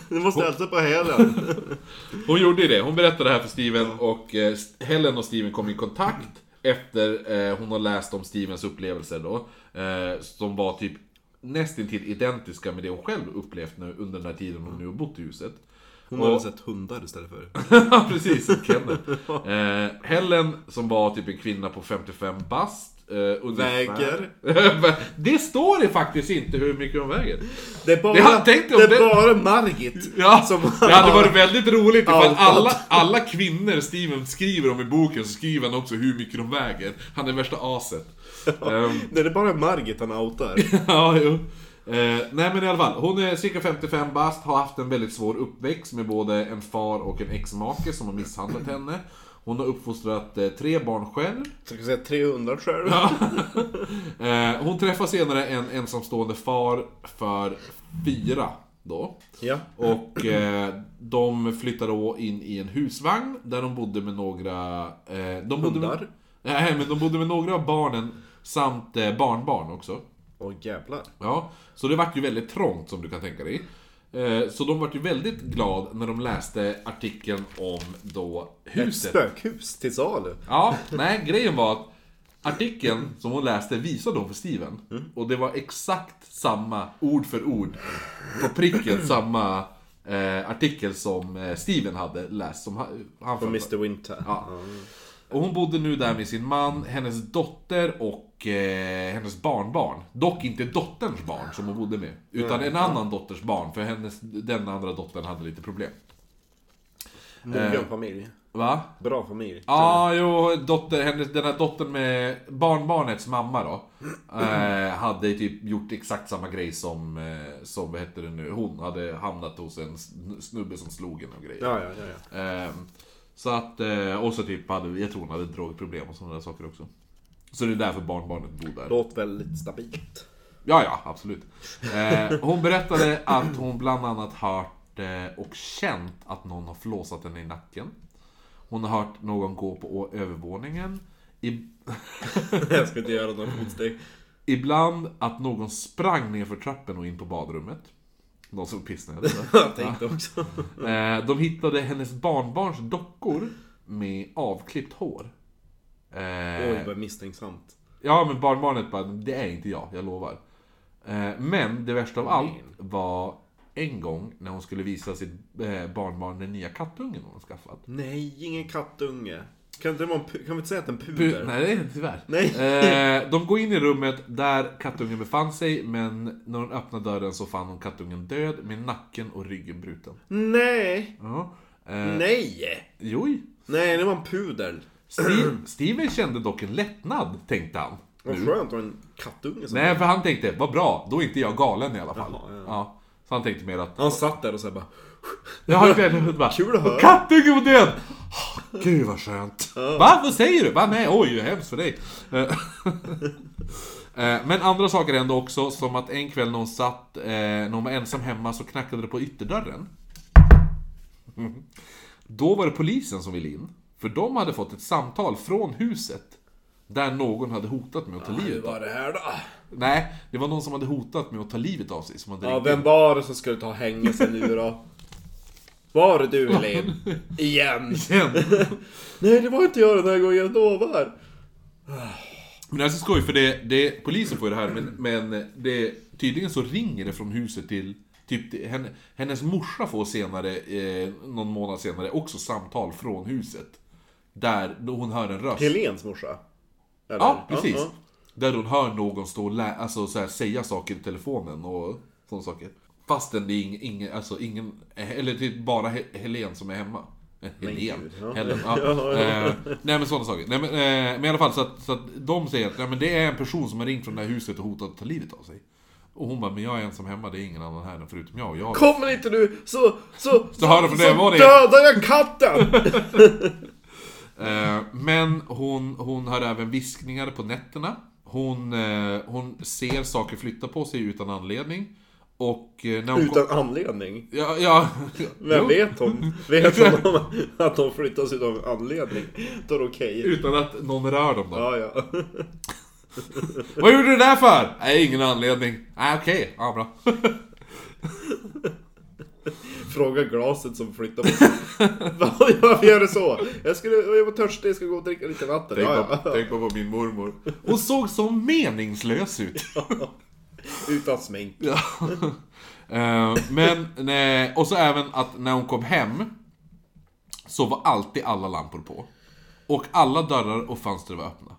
Du måste hälsa på Helen. Hon gjorde ju det. Hon berättade det här för Steven och eh, Helen och Steven kom i kontakt efter eh, hon har läst om Stevens upplevelser då. Eh, som var typ nästintill identiska med det hon själv upplevt nu under den här tiden hon nu har bott i huset. Hon Och- hade sett hundar istället för. Ja, precis. Kenneth. Eh, Helen, som var typ en kvinna på 55 bast. Eh, ungefär. det står det faktiskt inte hur mycket hon väger. Det är bara, Det det är det- bara Margit Ja, som det hade varit väldigt roligt ifall alla, alla kvinnor Steven skriver om i boken så skriver han också hur mycket de väger. Han är värsta aset. Ehm, Det är bara Margit han outar. ja, jo. Eh, nej men i alla fall, hon är cirka 55 bast, har haft en väldigt svår uppväxt med både en far och en ex-make som har misshandlat henne. Hon har uppfostrat eh, tre barn själv. Så jag säga 300 själv. Eh, hon träffar senare en ensamstående far för fyra då. Ja. Och eh, de flyttade då in i en husvagn där de bodde med några... Eh, de bodde med, Hundar? nej, men de bodde med några av barnen samt eh, barnbarn också. Åh jävlar. Ja, så det vart ju väldigt trångt som du kan tänka dig. Eh, så de vart ju väldigt glad när de läste artikeln om då Ett huset. spökhus till salu. Ja, nej, grejen var att artikeln som hon läste visade hon för Steven. Och det var exakt samma, ord för ord, på pricken samma eh, artikel som eh, Steven hade läst. Som han, han Från. Mr Winter. Ja. Och hon bodde nu där med sin man, hennes dotter och eh, hennes barnbarn. Dock inte dotterns barn som hon bodde med. Utan en annan dotters barn, för hennes, den andra dottern hade lite problem. Mogen familj. Va? Bra familj. Ja, jo, dotter, hennes, den här dottern med barnbarnets mamma då. Eh, hade typ gjort exakt samma grej som, eh, som vad heter det nu, hon hade hamnat hos en sn- snubbe som slog henne och grejer. Ja, ja, ja. ja. Eh, så att, eh, och så typ hade, jag tror hon hade drogproblem och sådana där saker också. Så det är därför barnbarnet bor där. Låt väldigt stabilt. Ja, ja, absolut. Eh, hon berättade att hon bland annat hört eh, och känt att någon har flåsat henne i nacken. Hon har hört någon gå på övervåningen. I, jag ska inte göra några fotsteg. ibland att någon sprang ner för trappen och in på badrummet. Någon som pissnade. Jag tänkte också. Eh, de hittade hennes barnbarns dockor med avklippt hår. Eh, Oj, vad misstänksamt. Ja, men barnbarnet bara, det är inte jag, jag lovar. Eh, Men det värsta av allt var en gång när hon skulle visa sitt barnbarn den nya kattungen hon skaffat. Nej, ingen kattunge. Kan, inte det en, pu- kan vi inte säga att det en Bu- puder? Nej, det är det tyvärr. Nej. Eh, de går in i rummet där kattungen befann sig, men när hon öppnade dörren så fann hon kattungen död med nacken och ryggen bruten. Nej! Ja. Eh, Nej! Jo. Nej, det var en pudel. Steve, Steven kände dock en lättnad, tänkte han. Vad skönt att ha en kattunge som... Nej, för han tänkte, vad bra, då är inte jag galen i alla fall. Jaha, ja. ja. Så han tänkte mer att, Han satt där och så här bara... Ja, verkligen. Bara, Kul att höra. Kattungen var död! Åh, Gud vad skönt. Va? Vad säger du? Va? Nej, oj, hemskt för dig. Eh, eh, Men andra saker hände också, som att en kväll när hon satt, eh, när hon var ensam hemma så knackade det på ytterdörren. Mm. Då var det polisen som ville in. För de hade fått ett samtal från huset. Där någon hade hotat med att ta Hur livet av var det här då? Nej, det var någon som hade hotat med att ta livet av sig. Som hade Ja, vem var det som skulle ta sig nu då? Var du Helene? Igen? Nej, det var inte jag den här gången, jag lovar. Men det är så skoj för det, det, polisen får ju det här men, men det, tydligen så ringer det från huset till Typ henne, hennes morsa får senare, eh, någon månad senare, också samtal från huset. Där hon hör en röst. Helens morsa? Eller? Ja, precis. ja. Där hon hör någon stå och lä- alltså, så här, säga saker i telefonen och sådana saker. Fastän det är ing, ingen, alltså ingen, eller det är bara He- Helen som är hemma. Eh, Helen. ja. Helen, ja. Eh, nej men sådana saker. Nej, men, eh, men i alla fall så att, så att de säger att nej, men det är en person som har ringt från det här huset och hotat att ta livet av sig. Och hon bara, men jag är ensam hemma, det är ingen annan här förutom jag och jag. Kommer inte du så... Så, Så hör du från det, var det- dödar jag katten! Eh, men hon, hon hör även viskningar på nätterna. Hon, eh, hon ser saker flytta på sig utan anledning. Och eh, när hon kom- Utan anledning. Ja, ja. Vem Jo. vet hon? Vet hon om att de flyttas utan anledning? Då är det okej. Utan att någon rör dem då. Ja, ja. Vad gjorde du det där för? Nej, ingen anledning. Nej, okej. Ja, bra. Fråga glaset som flyttar på sig. Varför gör du så? Jag, skulle, jag var törstig, jag ska gå och dricka lite vatten. Tänk, Ja, på, ja. tänk på min mormor. Hon såg så meningslös ut. Utan smink. Ja. Eh, Men, nej, och så även att när hon kom hem Så var alltid alla lampor på Och alla dörrar och fönster var öppna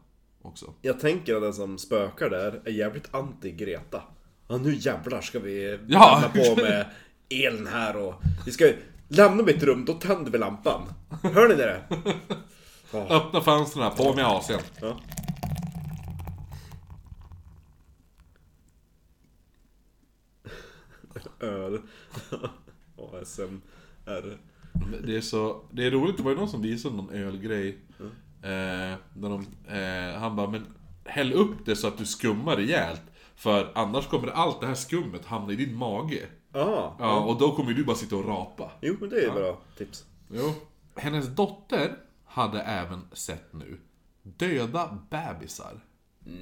Också Jag tänker att den som spökar där är jävligt anti-Greta. Ja, nu jävlar ska vi Ja. på med elen här och... Vi ska lämna mitt rum, då tänder vi lampan. Hör ni det? Ja. Öppna fönstren, på med AC'n Ja. Öl. ASMR. Det är så, det är roligt, det var ju någon som visade någon ölgrej eh, där de, eh, Han bara, men häll upp det så att du skummar rejält För annars kommer allt det här skummet hamna i din mage Ah, Ja, och då kommer du bara sitta och rapa Jo, men det är bra tips. Jo. Hennes dotter hade även sett nu döda bebisar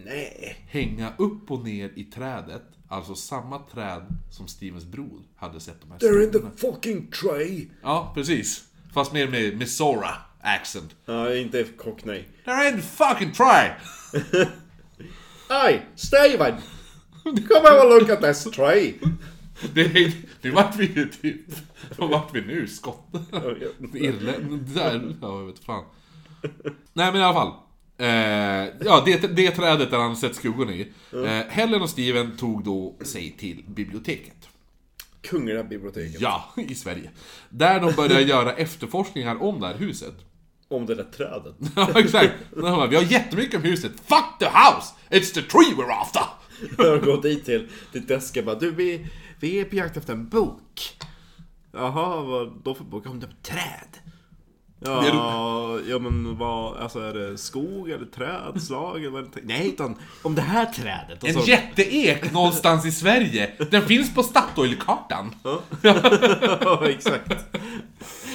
Nej. hänga upp och ner i trädet. Alltså samma träd som Stevens bror hade sett de här They're in skuggorna. the fucking tray! Ja, precis. Fast mer med Missoura accent. Ja, inte cockney. They're in the fucking try! Aj! Steven! Come have a look at this tray! Det, det vart vi ju typ... Vad vart vi nu? Skott? Irland? Där? Ja, jag vet fan. Nej men i alla fall. Eh, ja, det, det trädet där han sett skuggorna i. Eh, Helen och Steven tog då sig till biblioteket. Kungliga biblioteket. Ja, i Sverige. Där de började göra efterforskningar om det här huset. Om det där trädet. Ja, exakt. De bara, Vi har jättemycket om huset. Fuck the house! It's the tree we're after! Jag går dit till, till desken och bara Du, vi, vi är på jakt efter en bok. Jaha, vad då för bok? Om det träd. Ja, ja men vad, alltså är det skog eller träd, slag eller? Nej, utan om det här trädet. Och En så, jätteek någonstans i Sverige. Den finns på Statoil-kartan. ja, exakt.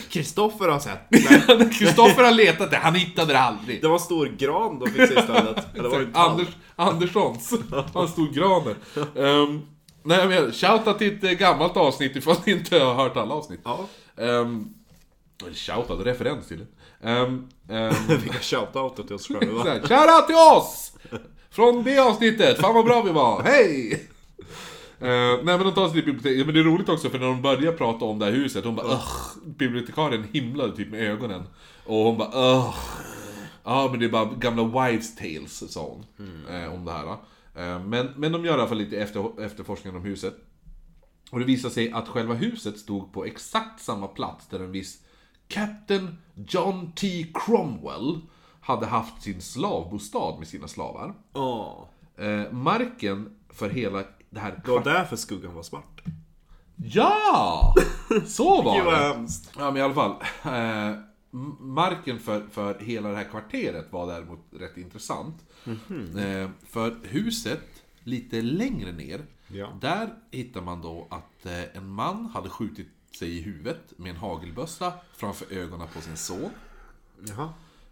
Kristoffer har sett. Kristoffer har letat det, han hittade det aldrig. det var en stor gran de fick se istället. Eller var det? Anders, Anderssons. Han stod granen. Um, nej men shoutout till ett gammalt avsnitt ifall ni inte har hört alla avsnitt. Ja. Um, shoutout, referens till det. Um, um, Vilka shoutouter till oss själva. Shoutout till oss! Från det avsnittet, fan vad bra vi var, hej! nej men de tar sig till biblioteket, men det är roligt också för när de börjar prata om det här huset, hon bara Ugh, bibliotekarien himlade typ med ögonen. Och hon bara Ugh. Ja men det är bara gamla wives tales, sa hon. Eh, om det här. Eh, men, men de gör i alla fall lite efter, efterforskningar om huset. Och det visar sig att själva huset stod på exakt samma plats där en viss Captain John T. Cromwell hade haft sin slavbostad med sina slavar. Eh, marken för hela det här Det var därför skuggan var svart. Ja! Så var det! Ja men i alla fall. Eh, marken för, för hela det här kvarteret var däremot rätt intressant. Eh, för huset, lite längre ner, Ja. där hittar man då att eh, en man hade skjutit sig i huvudet med en hagelbössa framför ögonen på sin son. Jaha.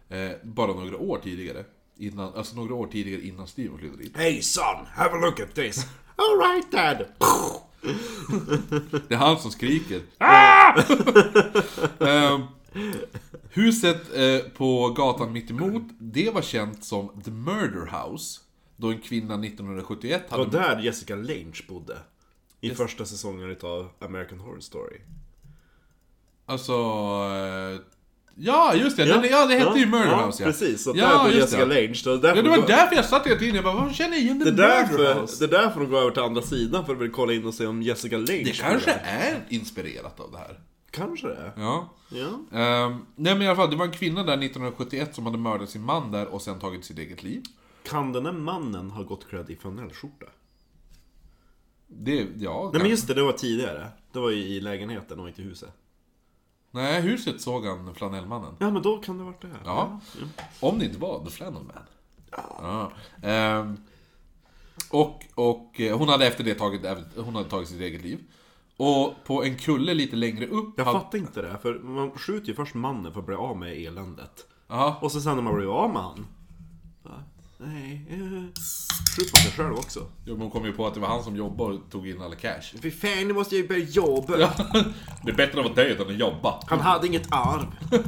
Eh, bara några år tidigare. Innan, alltså några år tidigare innan Steven flyttade dit. Hey son, have a look at this. Alright dad. Det är han som skriker. Ah! Ehm, huset eh, på gatan mittemot, det var känt som The Murder House. Då en kvinna 1971 Det var hade... där Jessica Lange bodde. I första säsongen utav American Horror Story. Alltså... Eh, ja, just det! Den, ja, det hette ju Murder House ja. Precis, så ja, där just Jessica det. Lange. Så därför Ja, det var därför jag satt hela tiden. Jag bara, vad känner jag igen det är, Murder därför, House? det är därför de går över till andra sidan för att vill kolla in och se om Jessica Lange Det kanske är inspirerat av det här. Kanske det. Ja. Ja. Ehm, nej men i alla fall, det var en kvinna där 1971 som hade mördat sin man där och sen tagit sitt eget liv. Kan den där mannen ha gått klädd i flanellskjorta? Det, ja, Nej men just det, det var tidigare. Det var ju i lägenheten och inte i huset. Nej, huset såg han Flanellmannen. Ja men då kan det varit det. Ja. Om det inte var The Flannel Man. Ja. Ehm, och, och eh, hon hade efter det tagit, hon hade tagit sitt eget liv. Och på en kulle lite längre upp... Jag hade- fattar inte det, för man skjuter ju först mannen för att bli av med eländet. Ja, Och så sen när man blir av med han. Nej, skjut på sig själv också. jo, men hon kom ju på att det var han som jobbade och tog in alla cash. Fy fan, nu måste jag ju börja jobba. Ja, det är bättre att vara död än att jobba. Han hade inget arv.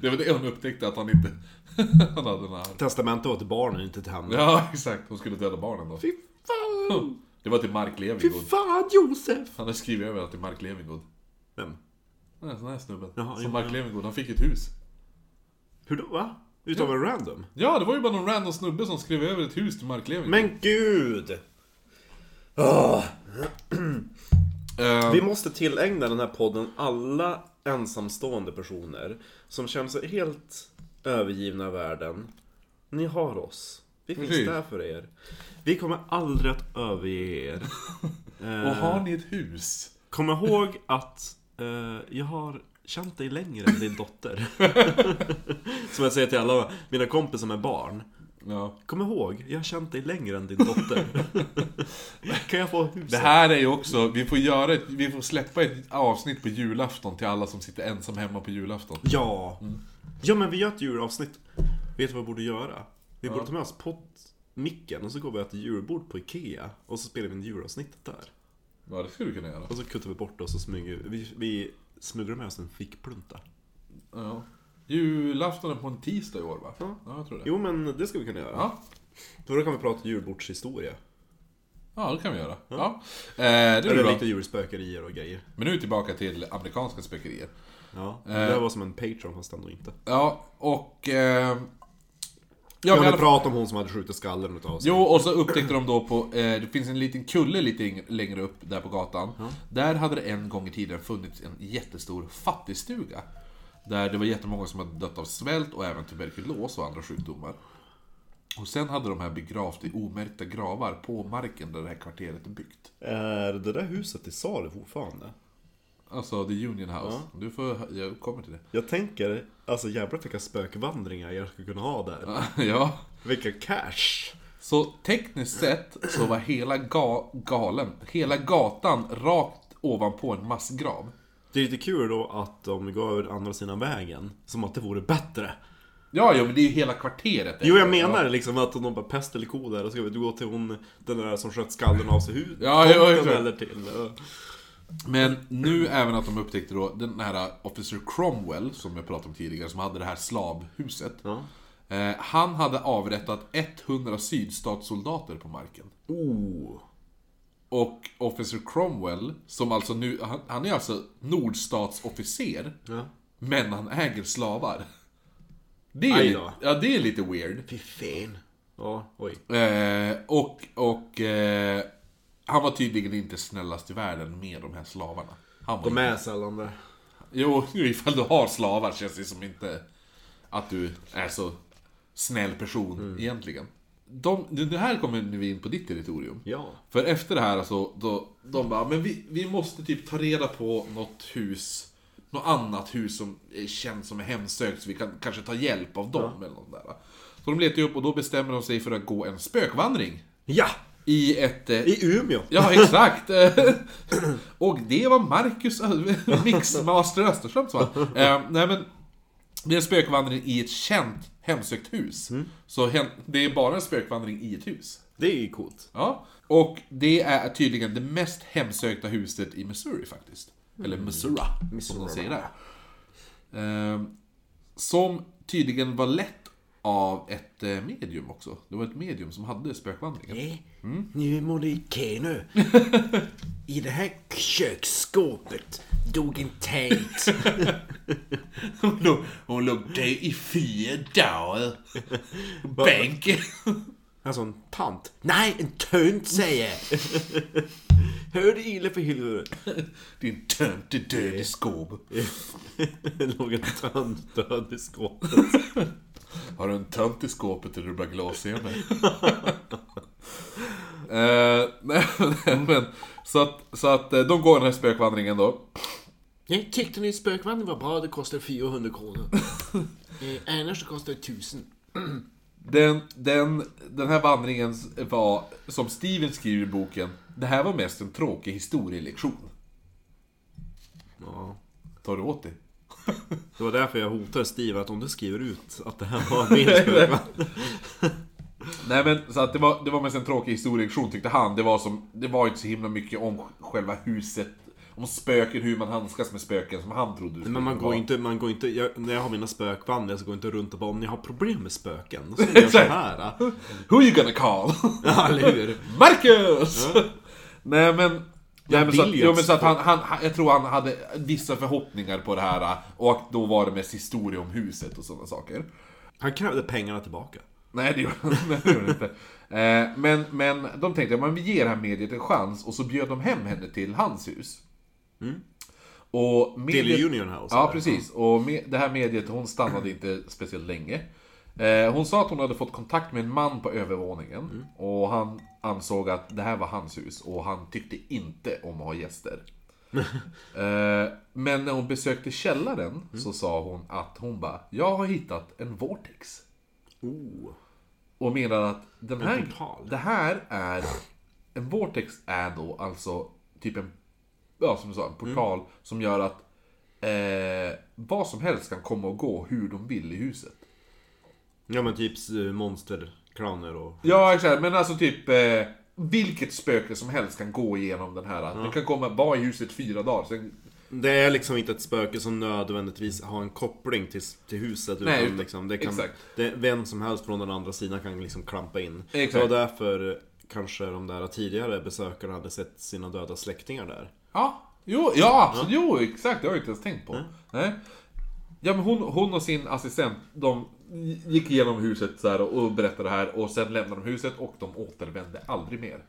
Det var det hon upptäckte, att han inte... han hade den här... Testamentet var till barnen, inte till henne. Ja, exakt. Hon skulle döda barnen då. Fy fan! Det var till Mark Fy Levengood. fan Josef! Han hade skrivit över att till Mark Levengood. Vem? Den här, snubben. Jaha, som Mark ja. Levengood, han fick ett hus. Hur då? Va? Utav en random? Ja, det var ju bara någon random snubbe som skrev över ett hus till Mark Levengood. Men gud! Eh, Vi måste tillägna den här podden alla ensamstående personer som känner sig helt övergivna av världen. Ni har oss. Vi finns Precis. där för er. Vi kommer aldrig att överge er. Eh, och har ni ett hus? Kom ihåg att eh, jag har känt dig längre än din dotter. som jag säger till alla mina kompisar med barn. Ja. Kom ihåg, jag har känt dig längre än din dotter. kan jag få huset? Det här är ju också, vi får göra ett, vi får släppa ett avsnitt på julafton till alla som sitter ensam hemma på julafton. Ja. Ja men vi gör ett julavsnitt. Vet du vad vi borde göra? Vi borde ta med oss poddmicken och så går vi och äter julbord på Ikea. Och så spelar vi en julavsnittet där. Ja, det skulle du kunna göra. Och så kuttar vi bort det och smyger vi, vi smugglar med oss en fickplunta. Ja. Julafton är på en tisdag i år va? Ja. Ja, jag tror det. Jo men det ska vi kunna göra. Ja. För då kan vi prata julbordshistoria. Ja, det kan vi göra. Ja. Eh, det är Eller bra. lite julspökerier och grejer. Men nu tillbaka till amerikanska spökerier. Ja, Eh. det där var som en Patreon fast ändå inte. Ja, och... Eh, ja, men alla pratade om hon som hade skjutit skallen utav sig. Jo, och så upptäckte de då på, eh, det finns en liten kulle lite längre upp där på gatan. Där hade det en gång i tiden funnits en jättestor fattigstuga. Där det var jättemånga som hade dött av svält och även tuberkulos och andra sjukdomar. Och sen hade de här begravt i omärkta gravar på marken där det här kvarteret är byggt. Är det där huset i salu fortfarande? Alltså The Union House. Du får, jag kommer till det. Jag tänker, alltså jävlar vilka spökvandringar jag skulle kunna ha där. ja. Vilka cash! Så tekniskt sett så var hela ga galen, hela gatan rakt ovanpå en massgrav. Det är lite kul då att de går över andra sidan vägen, som att det vore bättre. Ja, ja, men det är ju hela kvarteret. Jo, jag menar liksom att om de bara pest eller ko där, då ska vi gå till hon, den där som sköt skallen av sig huvudet. Ja, ja, exakt. eller till. Men nu även att de upptäckte då den här Officer Cromwell, som jag pratade om tidigare, som hade det här slavhuset. Ja. Eh, han hade avrättat 100 sydstatssoldater på marken. Oh. och Officer Cromwell, som alltså nu, han, han är alltså nordstatsofficer, Ja. men han äger slavar. Det är, ja, det är lite weird. Fy fan. Ja, oj. Eh, och och eh, han var tydligen inte snällast i världen med de här slavarna. Han De är sällan det. Jo, ifall du har slavar känns det som inte att du är så snäll person Mm. egentligen. De, det här kommer vi in på ditt territorium. Ja. För efter det här alltså, då, de bara, men vi, vi måste typ ta reda på något hus, något annat hus som är känt som är hemsökt så vi kan kanske ta hjälp av dem eller något där. Så de letar ju upp och då bestämmer de sig för att gå en spökvandring. Ja! I ett... eh, I Umeå. Ja, exakt! och det var Marcus Ö- Mixmaster Österström som var. Eh, nej men, det är en spökvandring i ett känt hemsökt hus. Så hem, det är bara en spökvandring i ett hus. Det är ju coolt. Ja, och det är tydligen det mest hemsökta huset i Missouri faktiskt. Eller Missouri, som de säger där. Som tydligen var lett av ett eh, medium också. Det var ett medium som hade spökvandringen. Nej, nu må det nu. I det här köksskåpet dog en tant. Hon låg, hon låg där i fyra dagar. Bänken. Alltså en tant. Nej, en tönt säger jag. Hör det illa för helvete. Din tönt är död i skåp. Det låg en tönt död i skåpet. Har du en tönt i skåpet eller du bara glasögon? uh, nej, nej, men, så att, så att eh, de går den här spökvandringen då. Jag tyckte ni spökvandring var bra, det kostar 400 kronor. eh, annars kostar det 1000. Den, den, den här vandringen var, som Steven skriver i boken, det här var mest en tråkig historielektion. Ja. Tar du åt dig? Det var därför jag hotade Steve att om du skriver ut att det här var min spökvandring. Nej men så att det var, det var mest en tråkig historielektion tyckte han. Det var, som, det var inte så himla mycket om själva huset, om spöken, hur man handskas med spöken som han trodde skulle Men man går inte, man går inte, jag, när jag har mina spökvandringar så går jag inte runt och bara om ni har problem med spöken, så gör jag så här. ah." Who you gonna call? Ja, eller hur? Marcus! Nej men... Nej, men så, att, att men så att han, han, jag tror han hade vissa förhoppningar på det här och då var det mest historia om huset och sådana saker. Han krävde pengarna tillbaka. Nej, det gjorde han inte. Eh, men, men de tänkte att vi ger det här mediet en chans och så bjöd de hem henne till hans hus. Och mediet, Till Union House, Ja, precis. Och med, det här mediet, hon stannade inte speciellt länge. Eh, hon sa att hon hade fått kontakt med en man på övervåningen. Och han ansåg att det här var hans hus och han tyckte inte om att ha gäster. eh, men när hon besökte källaren så sa hon att hon bara, jag har hittat en vortex. Oh. Och menar att den här, det här är, en vortex är då alltså typ en, ja som du sa, en portal som gör att eh, vad som helst kan komma och gå hur de vill i huset. Ja men typ eh, monsterclowner och... Ja exakt, men alltså typ eh, vilket spöke som helst kan gå igenom den här. Den kan komma, vara i huset fyra dagar, sen Det är liksom inte ett spöke som nödvändigtvis har en koppling till, till huset Nej, utan- liksom, det kan, det, vem som helst från den andra sidan kan liksom klampa in. Exakt. Det var därför kanske de där tidigare besökarna hade sett sina döda släktingar där. Ja, jo, ja, absolut, jo exakt, det har jag inte ens tänkt på. Nej. Ja men hon, hon och sin assistent, de gick igenom huset så här och berättade det här och sen lämnade de huset och de återvände aldrig mer.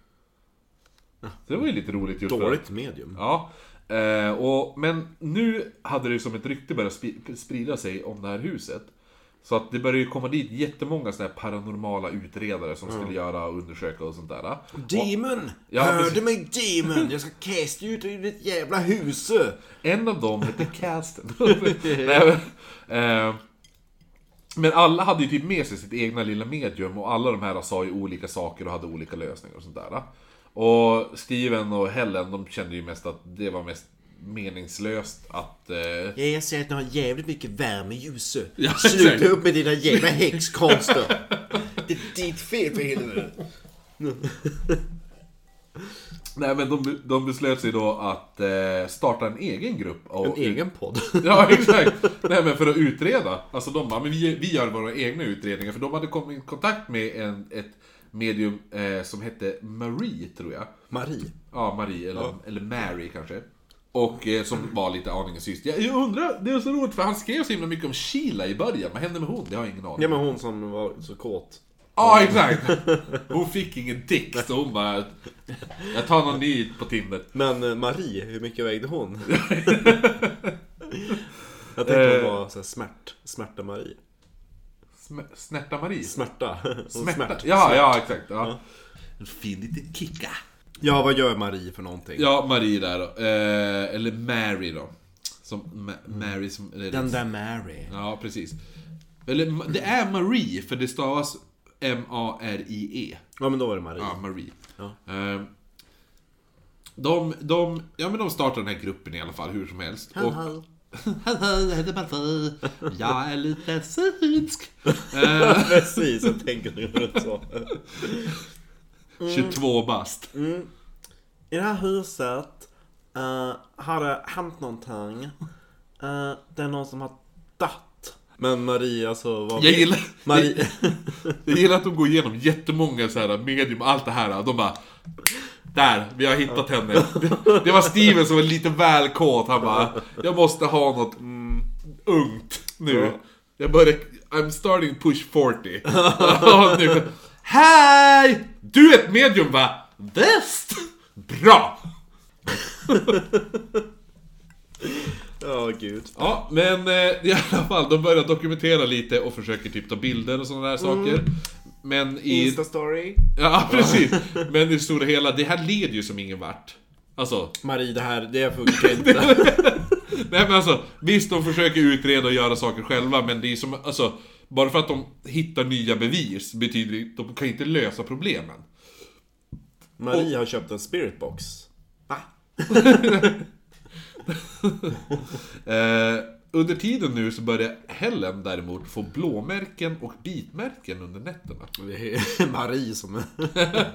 Så det var ju lite roligt gjort. för- Dåligt medium. Ja. Eh, och, men nu hade det ju som ett rykte börjat sprida sig om det här huset. Så att det började ju komma dit jättemånga såna här paranormala utredare som skulle göra och undersöka och sånt där. Demon! Ja, Hör du mig Demon? Jag ska kasta ut ur ditt jävla hus! En av dem hette Casten. Nej, men, eh, men alla hade ju typ med sig sitt egna lilla medium och alla de här sa ju olika saker och hade olika lösningar och sånt där. Och Steven och Helen, de kände ju mest att det var mest meningslöst att... Eh, Ja, jag ser att du har jävligt mycket värme i huset. Ja, Sluta upp med dina jävla häxkonster! Det är ditt fel för helvete! nej men de, de beslöt sig då att eh, starta en egen grupp. Och, En egen podd. Ja, exakt. Nej, men för att utreda. Alltså de bara, men vi, vi gör våra egna utredningar. För de hade kommit i kontakt med en, ett medium eh, som hette Marie, tror jag. Marie. Ja, Marie, eller, eller Mary kanske. Och eh, som var lite aningen syster. Jag, jag undrar, det är så roligt för han skrev så himla mycket om Sheila i början. Vad hände med hon? Det har jag ingen aning Ja men hon som var så kåt. Ja, exakt! Hon fick ingen dick, så hon bara... Jag tar någon ny på Tinder. Men eh, Marie, hur mycket vägde hon? Jag tänkte hon var så här smärt, smärta Marie. Sm- Snärta Marie? Smärta. Smärt. Ja, ja, exakt. Ja. En fin liten kicka. Ja, vad gör Marie för någonting? Ja, Marie där då. Eh, eller Mary då. Som Ma- Mary som... Den där Mary. Ja, precis. Eller det är Marie, för det stavas M-A-R-I-E. Ja men då var det Marie. Ja, Marie. Ja. Eh, de, de, ja men de startar den här gruppen i alla fall, hur som helst. Och, Hallå. Hej, jag heter Marie. Jag är lite synsk. Eh, Precis, jag tänker nu så. 22 bast. I det här huset eh, har det hänt någonting. Eh, det är någon som har. Men Marie alltså, vad... Jag gillar, Marie... jag gillar att de går igenom jättemånga så här medium, allt det här. De bara... Där, vi har hittat henne. Det, det var Steven som var lite väl kåt. Han bara, jag måste ha något mm, ungt nu. Ja. Jag börjar, I'm starting push 40. Ja, nu. Hej! Du är ett medium va? Väst! Bra! Ja, gud. Ja, men eh, i alla fall, de börjar dokumentera lite och försöker typ ta bilder och sådana där saker. Men i... Insta-story. Ja, precis. Men i det stora hela, det här leder ju som ingen vart. Alltså, Marie, det här, det funkar inte. nej men alltså, visst de försöker utreda och göra saker själva, men det är som, alltså, bara för att de hittar nya bevis betyder det de kan inte lösa problemen. Marie har köpt en spirit box. Va? Eh, under tiden nu så börjar Helen däremot få blåmärken och bitmärken under nätterna. Det är Marie som är...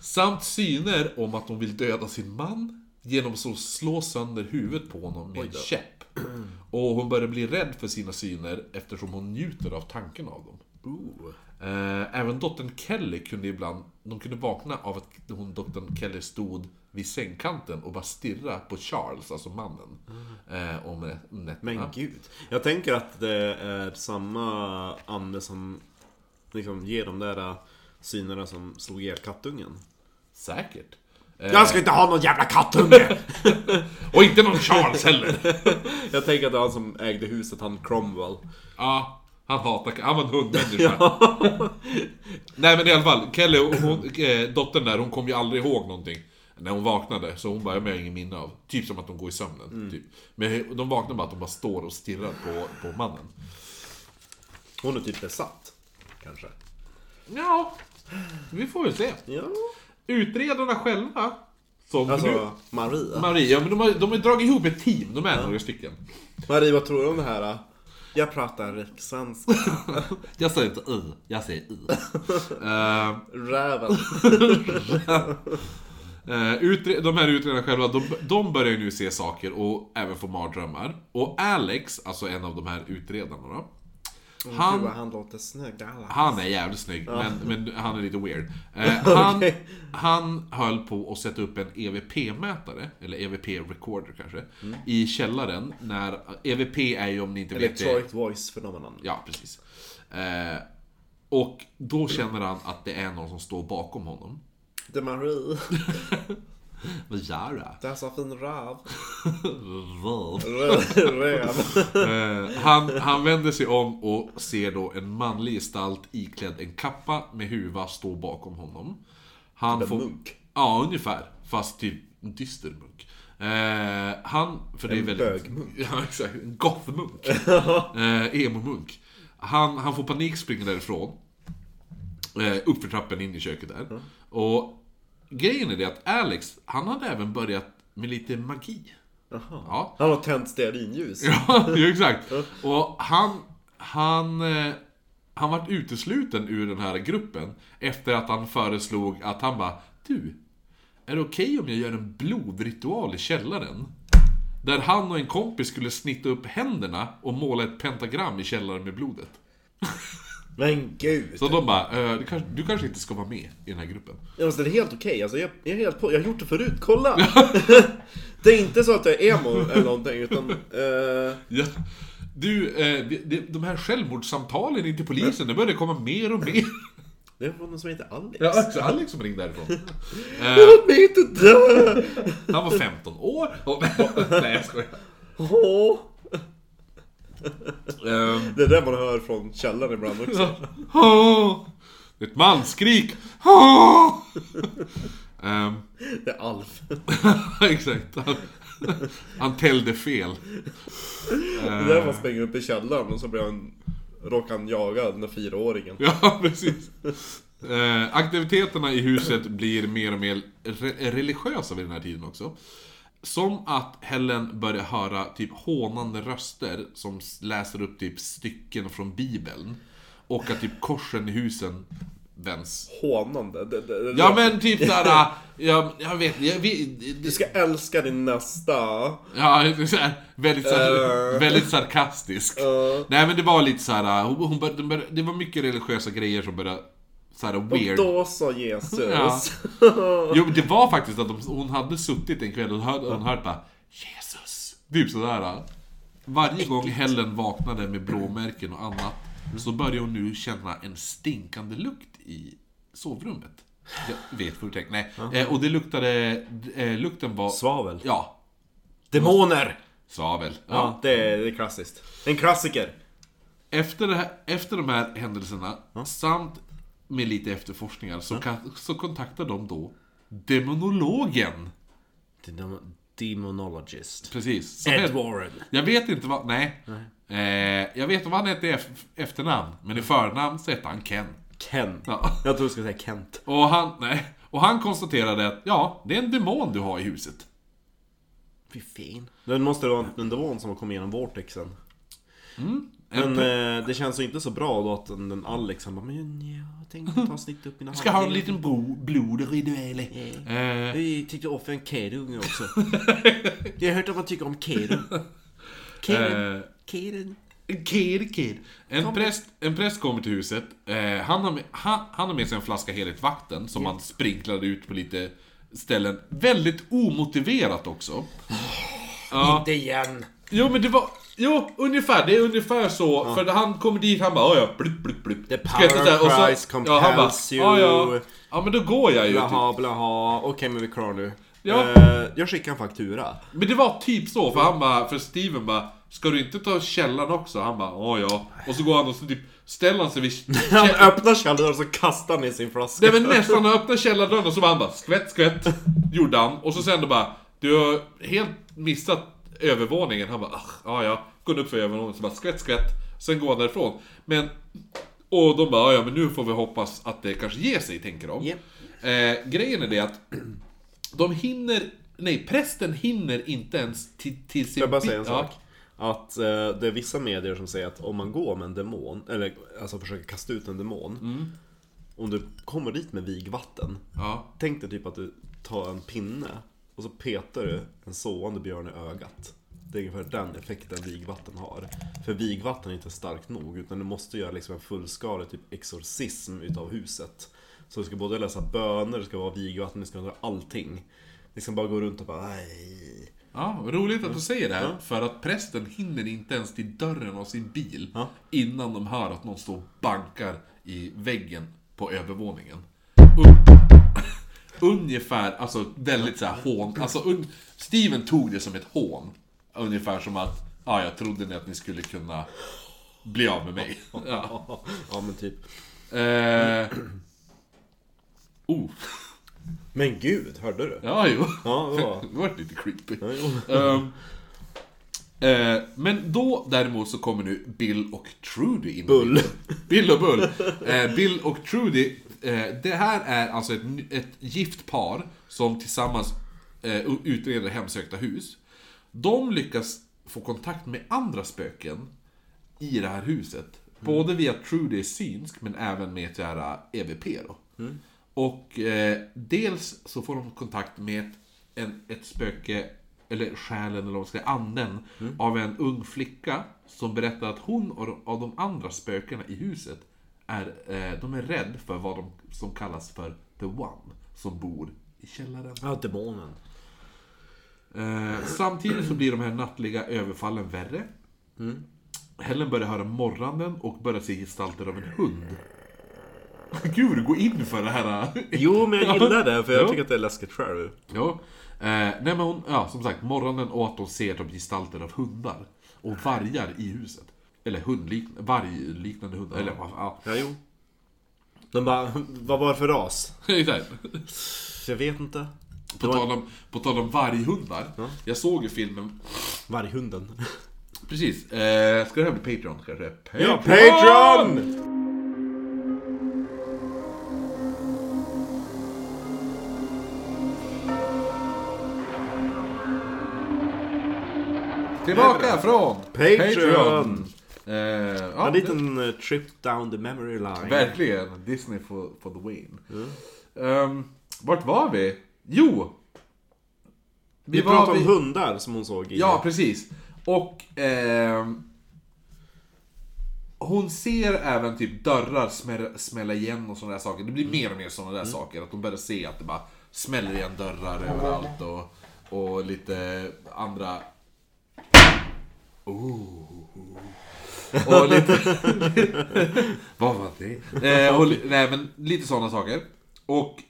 Samt syner om att hon vill döda sin man genom att slå sönder huvudet på honom med en käpp. Och hon börjar bli rädd för sina syner eftersom hon njuter av tanken av dem. Eh, Även dottern Kelly kunde ibland, de kunde vakna av att hon, dottern Kelly stod vid sängkanten och bara stirra på Charles, alltså mannen. Eh, om nätterna. Men gud. Jag tänker att det är samma ande som liksom ger de där äh, synerna som slog ihjäl kattungen. Säkert. Eh, Jag ska inte ha någon jävla kattunge! Och inte någon Charles heller! Jag tänker att det var han som ägde huset, han Cromwell. Ja, han hatar Han var en hundmänniska. Nej men i alla fall, Kelly, hon, eh, dottern där, hon kom ju aldrig ihåg någonting. När hon vaknade, så hon bara, jag har ingen minne av. Typ som att de går i sömnen. Typ. Men de vaknar bara att de bara står och stirrar på, på mannen. Hon är typ besatt. Kanske. Ja, vi får väl se. Ja. Utredarna själva, som Alltså, Maria. Maria, ja, men de har, de har dragit ihop ett team, de är några stycken. Marie, vad tror du om det här? Jag pratar rikssvenska. Jag säger inte i, jag säger i. Eh, Räven. Utre- de här utredarna själva, de, de börjar ju nu se saker och även få mardrömmar. Och Alex, alltså en av de här utredarna då. Gud Han, vad han låter snygg. Alla. han är jävligt snygg, men, men han är lite weird. Eh, han, Okej. han höll på att sätta upp en EVP-mätare, eller EVP-recorder kanske, i källaren. När, EVP är ju om ni inte vet det... Electronic voice phenomenon. Ja, precis. Eh, och då känner han att det är någon som står bakom honom. Det Marie. Vad gör du? Det är så fin röv. Röv. Eh, han, han vänder sig om och ser då en manlig gestalt iklädd en kappa med huva stå bakom honom. Han en får... munk. Ja, ungefär. Fast typ en dyster munk. Eh, han, för det är En väldigt... bögmunk. Ja, exakt. En gothmunk. eh, emo-munk. Han, han får panik, springer därifrån. Eh, upp för trappen in i köket där. Och grejen är det att Alex, han hade även börjat med lite magi. Ja. Han har tänt stearinljus. Ja, exakt. Och han, han, eh, han vart utesluten ur den här gruppen efter att han föreslog att han bara Du, är det okej om jag gör en blodritual i källaren? Där han och en kompis skulle snitta upp händerna och måla ett pentagram i källaren med blodet. Men gud! Så de bara, eh, du, kanske, du kanske inte ska vara med i den här gruppen. Ja, alltså, det är helt okej, alltså, jag, jag är helt på, jag har gjort det förut, kolla! det är inte så att jag är emo eller någonting utan... Eh, Ja. Du, eh, de, de, de här självmordssamtalen in till polisen, det börjar komma mer och mer. det var någon som heter Alex. Ja, alltså Alex som ringde därifrån. Eh, Låt mig inte dö! han var 15 år. Och, nej, jag skojar. Åh. Ehm, Det är det man hör från källaren ibland också. Det är ett manskrik. Ehm, Det är Alf. exakt. Han, han tällde fel. Det är där man springer upp i källaren och så blir han, råkar han jaga den där fyraåringen. Ja, precis. Eh, aktiviteterna i huset blir mer och mer re- religiösa vid den här tiden också. Som att Helen börjar höra typ hånande röster som läser upp typ stycken från Bibeln. Och att typ korsen i husen vänds. Hånande. Det, det, det, Ja men typ såhär, jag, jag vet, jag vet Du ska älska din nästa. Ja, det är så här, väldigt, så här, Eh. väldigt sarkastisk. Nej men det var lite så här, hon, hon började, det var mycket religiösa grejer som började så här Och weird. då sa Jesus. Ja. Jo men det var faktiskt att de, hon hade suttit en kväll och hon hört bara Jesus. Typ sådär. Varje gång Helen vaknade med blåmärken och annat så började hon nu känna en stinkande lukt i sovrummet. Jag vet tänker. Nej. Eh, och det luktade, eh, lukten var... Svavel. Ja, Demoner! svavel. Ja. Ja, det är, det är klassiskt. En klassiker. Efter, det här, efter de här händelserna, samt med lite efterforskningar, så, kan, så kontaktar de då demonologen. Demonologist. Precis. som Ed het- Warren. Jag vet inte vad, nej. Eh, jag vet vad han hette i ef- efternamn, men i förnamn så hette han Ken. Ken. Ja. Jag tror du skulle säga Kent. Och han, nej. Och han konstaterade att, ja, det är en demon du har i huset. Fy fin. Det måste vara en demon som har kommit igenom vortexen. En Men eh, det känns ju inte så bra då att den, den Alex han bara Men ja, jag tänkte ta snitt upp mina ska ha en liten bro. Eh, Jag tyckte offra en Kerung också. jag har hört att man tycker om Kerung. Kerung. eh, Kerung. Kid, kid. En präst, en präst kommer till huset. Eh, han, har med, han, han har med sig en flaska heligt vatten som han sprinklade ut på lite ställen. Väldigt omotiverat också. Ja. Inte igen. Jo men det var... Jo, ungefär. Det är ungefär så. För han kommer dit, han bara "Ja, ja, blipp, blipp, blipp. The power of Christ ja, han bara, compels you. Ja, ja. ja, men då går jag ju. Typ. Blaha blaha. Okej men vi är klara nu. Ja. Eh, jag skickar en faktura. Men det var typ så, för han bara, för Steven bara Ska du inte ta källan också? Han bara, ja ja. Och så går han och så typ ställer han sig vid... Han öppnar källaren och så kastar han i sin flaska. Nej men nästan, han öppnade källardörren och så var han bara skvätt, skvätt. Gjorde han. Och så sen då bara, du har helt missat övervåningen. Han bara, "Ach, ja. Går upp för övervåningen så bara skvätt, skvätt. Sen går han därifrån. Men... Och de bara, ja men nu får vi hoppas att det kanske ger sig, tänker de. Japp. Eh, grejen är det att de hinner, nej prästen hinner inte ens till, till sin... Får jag bara säga en ja. sak? Att eh, det är vissa medier som säger att om man går med en demon, eller alltså försöker kasta ut en demon. Om du kommer dit med vigvatten. Ja. Tänk dig typ att du tar en pinne och så petar du en sovande björn i ögat. Det är ungefär den effekten vigvatten har. För vigvatten är inte starkt nog, utan du måste göra liksom en fullskalig typ exorcism utav huset. Så du ska både läsa böner, det ska vara vigvatten, det ska vara allting. Liksom bara gå runt och bara aj. Ja, roligt att du säger det här, för att prästen hinner inte ens till dörren av sin bil Ja. innan de hör att någon står och bankar i väggen på övervåningen. Un- Ungefär, alltså väldigt såhär hån, alltså un- Steven tog det som ett hån. Ungefär som att, ja jag trodde ni att ni skulle kunna bli av med mig. Ja. Ja men typ. Eh... Oh. Men gud, hörde du? Ja, jo. Ja, det var- det var lite creepy. Ja, jo. Eh, men då däremot så kommer nu Bill och Trudy in. Bull. Bill och Bull. Eh, Bill och Trudy, det här är alltså ett, ett gift par som tillsammans eh, utreder hemsökta hus. De lyckas få kontakt med andra spöken i det här huset. Både via Trudy synsk, men även med ett jävla EVP då. Och eh, dels så får de kontakt med ett, en, ett spöke, eller själen eller vad man ska säga, anden, av en ung flicka som berättar att hon och de, av de andra spökena i huset är, eh, de är rädd för vad de som kallas för The One, som bor i källaren. Ja, demonen. Eh, samtidigt så blir de här nattliga överfallen värre. Helen börjar höra morgonen och börjar se gestalter av en hund. Gud går in för det här. Jo, men jag gillar det, för jag Ja. tycker att det är läskigt själv. Ja. Eh, nej men hon, ja som sagt, morgonen och att de ser de gestalter av hundar. Och vargar i huset. Eller hundliknande, vargliknande hundar. Eller vad ja. Ja, jo. De bara, vad var det för ras? Exakt. Jag vet inte. På tal om, på tal om varghundar. Jag såg ju filmen, Varghunden. precis. Eh, ska det här bli Patreon kanske? Ja, Patreon! Tillbaka från Patreon. Eh, ja, En liten eh, trip down the memory line. Verkligen. Disney for, for the win. Ehm, vart var vi? Jo! Vi var pratade om vid- hundar som hon såg i... Ja, precis. Och... ehm, hon ser även typ dörrar smälla, smälla igen och sådana där saker. Det blir mer och mer sådana där saker. Att de börjar se att det bara smäller igen dörrar överallt och, och lite andra... Oh. Och lite... Vad var det? Eh, och, nej men lite sådana saker. Och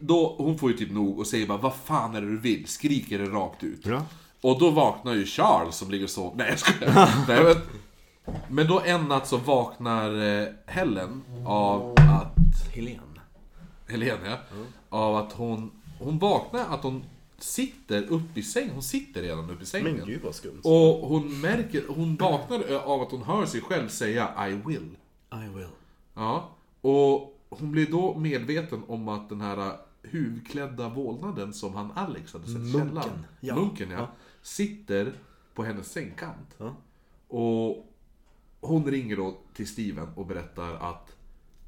då, hon får ju typ nog och säger bara Vad fan är det du vill? Skriker det rakt ut. Ja. Och då vaknar ju Charles som ligger sover. Nej jag skojar. Nej, men, men då en natt så vaknar eh, Helen av att... Helene. Helene ja. Av att hon... Hon vaknar att hon sitter upp i sängen. Hon sitter redan upp i sängen. Men gud vad skumt. Och hon märker, hon vaknar av att hon hör sig själv säga I will. I will. Ja. Och hon blir då medveten om att den här huvudklädda vålnaden som han Alex hade sett i Munken, källaren. ja. Munken ja. Sitter på hennes sängkant. Ja. Och hon ringer då till Steven och berättar att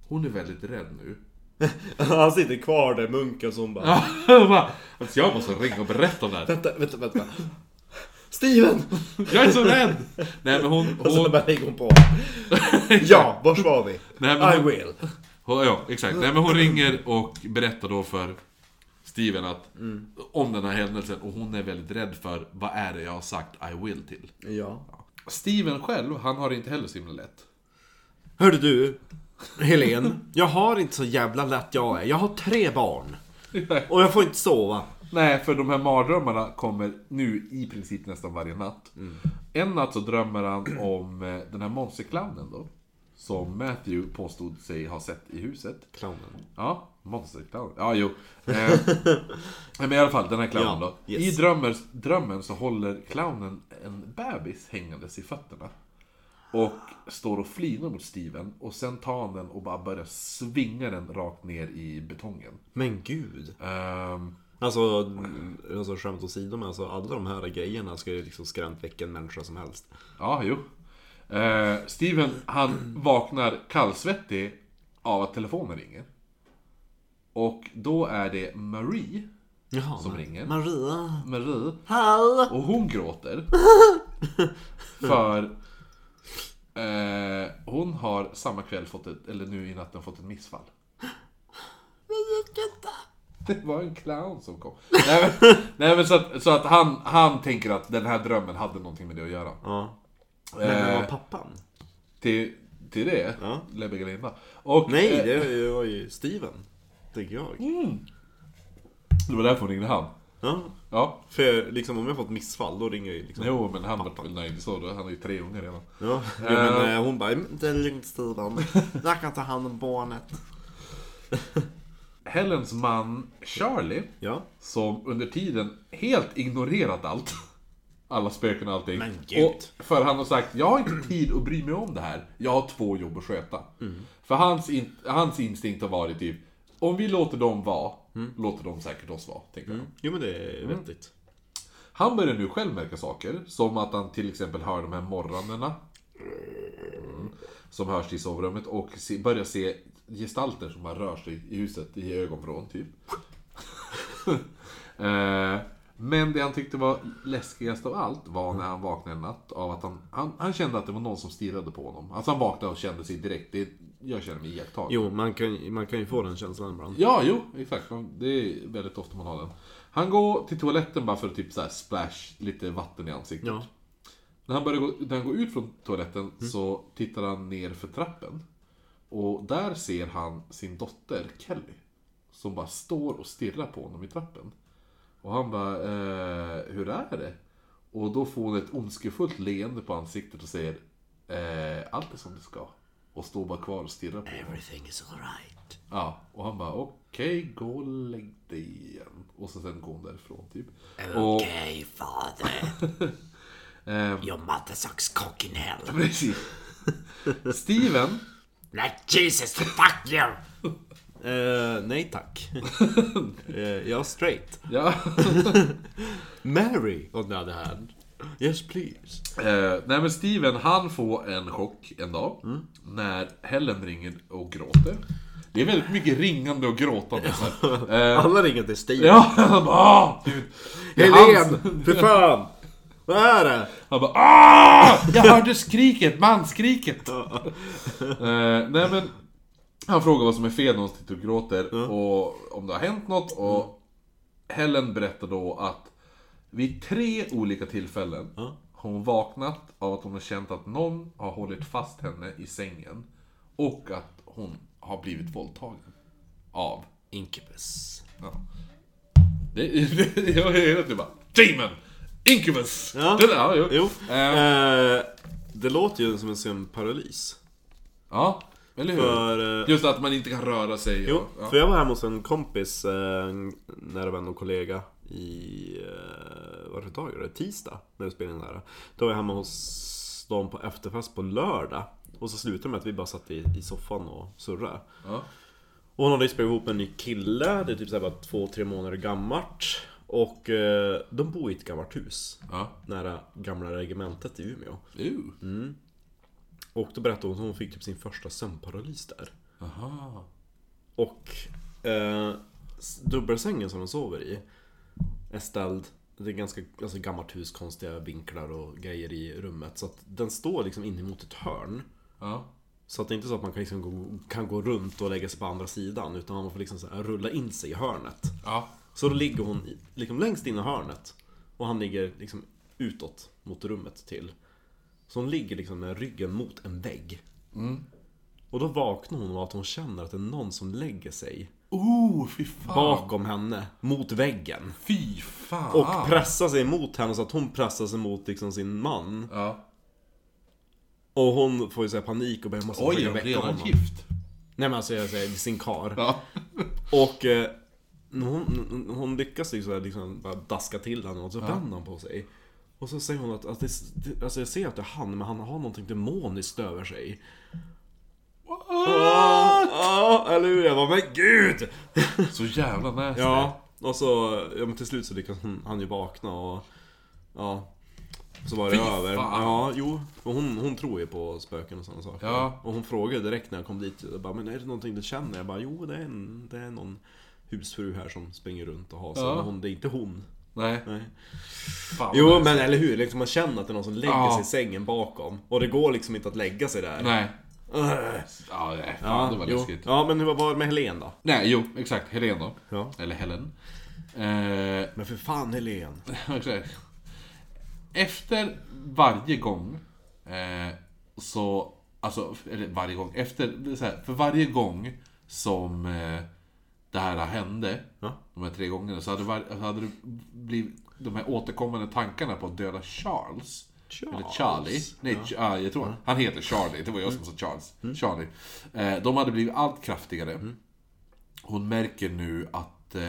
hon är väldigt rädd nu. Han sitter kvar där, munken som bara... Ja, bara, alltså jag måste ringa och berätta om det här. Vänta, vänta, vänta. Steven! Jag är så rädd! Nej men hon... Och så hon bara lägger hon på. ja, vars var vi? Nej, men I hon- will. Hon- Ja, exakt. Nej, men hon ringer och berättar då för Steven att, om den här händelsen och hon är väldigt rädd för vad är det jag har sagt I will till. Ja. Steven själv, han har det inte heller så himla lätt. Hörde du, Helen. Jag har inte så jävla lätt jag är. Jag har tre barn. Och jag får inte sova. Nej, för de här mardrömmarna kommer nu i princip nästan varje natt. En natt så drömmer han om eh, den här monsterclownen då. Som Matthew påstod sig ha sett i huset. Clownen. Ja, monsterclown. Ja, jo. Eh, men i alla fall, den här clownen Ja, då. yes. I drömmer, drömmen så håller clownen en bebis hängandes i fötterna. Och står och flinar mot Steven. Och sen tar han den och bara börjar svinga den rakt ner i betongen. Men gud. Ehm, Alltså, alltså skämt åsido men alltså alla de här grejerna ska ju liksom skrämt vilken människa som helst. ja, jo. Eh, Steven, han vaknar kallsvettig av att telefonen ringer. Och då är det Marie Jaha, som ringer. Maria. Marie. Hallå. Och hon gråter. För eh, hon har samma kväll fått ett, eller nu i natten fått ett missfall. Det var en clown som kom. Nej men, nej, men så, att, så att han, han tänker att den här drömmen hade någonting med det att göra. Ja. Men det var Eh, pappan? till, till det, Ja. Lebbe Galinda. Och, Nej, eh, det var ju Steven. Tänker jag. det var därför hon ringde han. Ja. Ja, För liksom om jag fått missfall då ringer jag ju liksom. jo men han var väl nöjd så då. Han har ju tre ungar redan. Ja, ja men eh, hon bara, det är lugnt Steven. Jag kan ta hand om barnet. Helens man Charlie Ja. Som under tiden helt ignorerat allt. Alla spöken och allting. Men gud. Och för han har sagt, jag har inte tid att bry mig om det här. Jag har två jobb att sköta. Mm. För hans, in, hans instinkt har varit typ, om vi låter dem vara, Mm. låter de säkert oss vara. Tänker han. Jo men det är vettigt. Han börjar nu själv märka saker, som att han till exempel hör de här morgonerna. Mm, som hörs i sovrummet och se, börjar se gestalter som bara rör sig i huset i ögonvrån typ. eh, Men det han tyckte var läskigast av allt var när han vaknade en natt av att han, han, han kände att det var någon som stirrade på honom. Alltså han vaknade och kände sig direkt, det, jag känner mig iakttagen. Jo, man kan, man kan ju få den känslan ibland. Ja, jo, exakt. Det är väldigt ofta man har den. Han går till toaletten bara för att typ så här splash lite vatten i ansiktet. Ja. När han, börjar gå, när han går ut från toaletten så tittar han ner för trappen. Och där ser han sin dotter Kelly. Som bara står och stirrar på honom i trappen. Och han bara, eh, hur är det? Och då får hon ett ondskefullt leende på ansiktet och säger, eh, allt är som det ska. Och står bara kvar och stirrar på honom. Everything is alright. Ja, och han bara okej, gå och lägg dig igen. Och så sen går hon därifrån typ. Och, Okay, father. ehm, Your mother sucks cock in hell. precis. Steven, Like Jesus fuck you! Eh, nej tack. uh, jag är straight. ja. Mary, on the other hand. Yes please. Eh, nej men Steven, han får en chock en dag. När Helen ringer och gråter. Det är väldigt mycket ringande och gråtande. så här. Eh, Alla ringer till Steven. ja, han bara ah, Gud. Det är hans- Helen! För fan! Vad är det? Han bara ah! Jag hörde skriket, manskriket! eh, nej men, han frågar vad som är fel när hon sitter och gråter och om det har hänt något och Helen berättar då att vid tre olika tillfällen har hon vaknat av att hon har känt att någon har hållit fast henne i sängen och att hon har blivit våldtagen. Av. Incubus. Ja. Det, det, jag är helt bara Demon! Incubus! Ja. Det där, ja, jo. Jo. Eh, Eh, det låter ju som en sömnparalys. Ja, eller hur? För, eh, Just att man inte kan röra sig. Jo, och, ja. för jag var hemma hos en kompis, eh, en nära vän och kollega i, eh, vad dag är det? Tisdag, när vi spelade in det här. Då var jag hemma hos dem på efterfest på lördag. Och så slutade det med att vi bara satt i, i soffan och surrade. Ja. Och hon hade spelat ihop med en ny kille, det är typ såhär bara två, tre månader gammalt. Och eh, de bor i ett gammalt hus. Ja. Nära gamla regementet i Umeå. Uh. Och då berättade hon att hon fick typ sin första sömnparalys där. Aha. Och eh, dubbelsängen som de sover i är ställd det är ganska alltså, gammalt hus, konstiga vinklar och grejer i rummet. Så att den står liksom in emot ett hörn. Ja. Så att det är inte så att man kan, liksom gå, kan gå runt och lägga sig på andra sidan. Utan man får liksom rulla in sig i hörnet. Ja. Så då ligger hon liksom längst in i hörnet. Och han ligger liksom utåt mot rummet till. Så hon ligger liksom med ryggen mot en vägg. Och då vaknar hon av att hon känner att det är någon som lägger sig Oh, fy fan. bakom henne, mot väggen. Fy fan. Och pressar sig mot henne så att hon pressar sig mot liksom sin man. Ja. Och hon får ju så här panik och bara, jag måste Oj, försöka väcka honom. gift. Nej men alltså jag säger sin kar. Ja. Och eh, hon, hon lyckas liksom, så här, liksom bara daska till henne och så vänder han på sig. Och så säger hon att, att det, det, alltså jag ser att det är han, men han har någonting demoniskt över sig. Ja, ja, eller hur? Jag bara, men gud! Så jävla nasty. Ja, och så, ja men till slut så lyckas hon, han ju vakna och, ja. Så var det Fy över. fan. Ja, jo. Och hon, hon tror ju på spöken och sådana saker. Ja. Och hon frågade direkt när jag kom dit, jag bara, men är det någonting du känner? Jag bara, jo det är, en, det är någon husfru här som springer runt och har sig. Ja. Men hon, det är inte hon. Nej. Nej. Fan, Jo men eller hur, liksom man känner att det är någon som lägger Ja. sig i sängen bakom. Och det går liksom inte att lägga sig där. Nej. Ja, nej. Fan, det var jo. läskigt. ja men hur var det med Helen då? Nej, jo, exakt. Helen då. Ja. Eller Helen. Eh, Men för fan Helen. Exakt. Efter varje gång eh, så, alltså, eller varje gång, efter, så här, för varje gång som eh, det här hände, Ja. de här tre gångerna, så hade, var, så hade det blivit de här återkommande tankarna på att döda Charles. Charles? Eller Charlie. Nej, ja. jag tror han heter Charlie. Det var jag som sa Charles. Charlie. Eh, de hade blivit allt kraftigare. Hon märker nu att eh,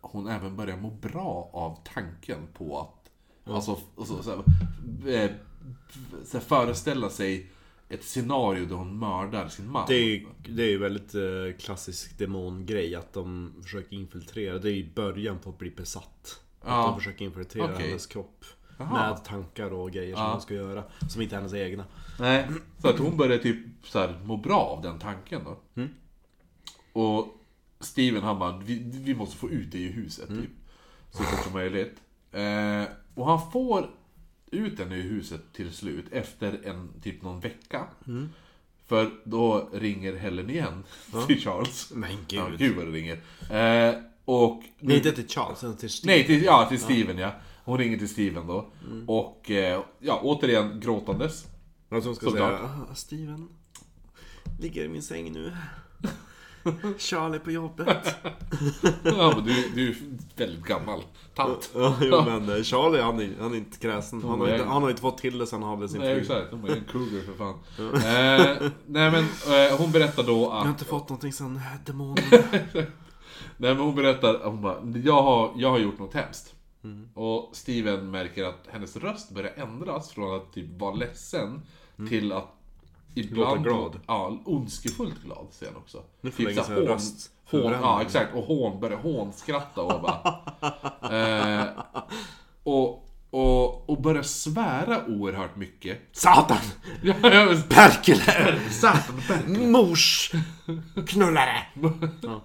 hon även börjar må bra av tanken på att Alltså, alltså så här, eh, så här, föreställa sig ett scenario där hon mördar sin man. Det är, det är ju väldigt eh, klassisk demongrej att de försöker infiltrera. Det är ju början på att bli besatt. Att Ja. de försöker infiltrera Okej. hennes kropp. Med tankar och grejer som Ja. hon ska göra. Som inte är hennes egna. Nej, så att hon börjar typ så här, må bra av den tanken då. Och Steven han bara, vi, vi måste få ut det i huset typ. Så fort som möjligt. Eh, och han får ut henne ur huset till slut efter en, typ någon vecka. För då ringer Helen igen till Charles. Men gud. Ja, gud vad det ringer. Eh, och... Nej, inte till Charles, utan till Steve. Nej, till, ja, till Steven ja. Hon ringer till Steven då. Och eh, ja, återigen gråtandes. Och som ska Såklart. säga, "Ah, Steven, ligger i min säng nu. Charlie på jobbet. Ja, men du, du är väldigt gammal tant. Ja, jo, men eh, Charlie han är, han är inte kräsen. Han har Nej. inte, han har inte fått till det sen han hade sin Nej fru. exakt, de är en cougar för fan. Eh, nej men eh, hon berättar då Jag har att... inte fått någonting sen demonen. Nej men hon berättar, hon bara, jag har, jag har gjort något hemskt. Mm. Och Steven märker att hennes röst börjar ändras från att typ vara ledsen till att ibland... Mm. Låta glad. Ja, ondskefullt glad säger han också. Nu får Typ så här hån, röst- hån, Ja exakt, och hån, börjar hånskratta och bara... eh, och, och, och börjar svära oerhört mycket. Satan! Ja, ja, Perkele! Satan, Bertil. Mors! Knullare!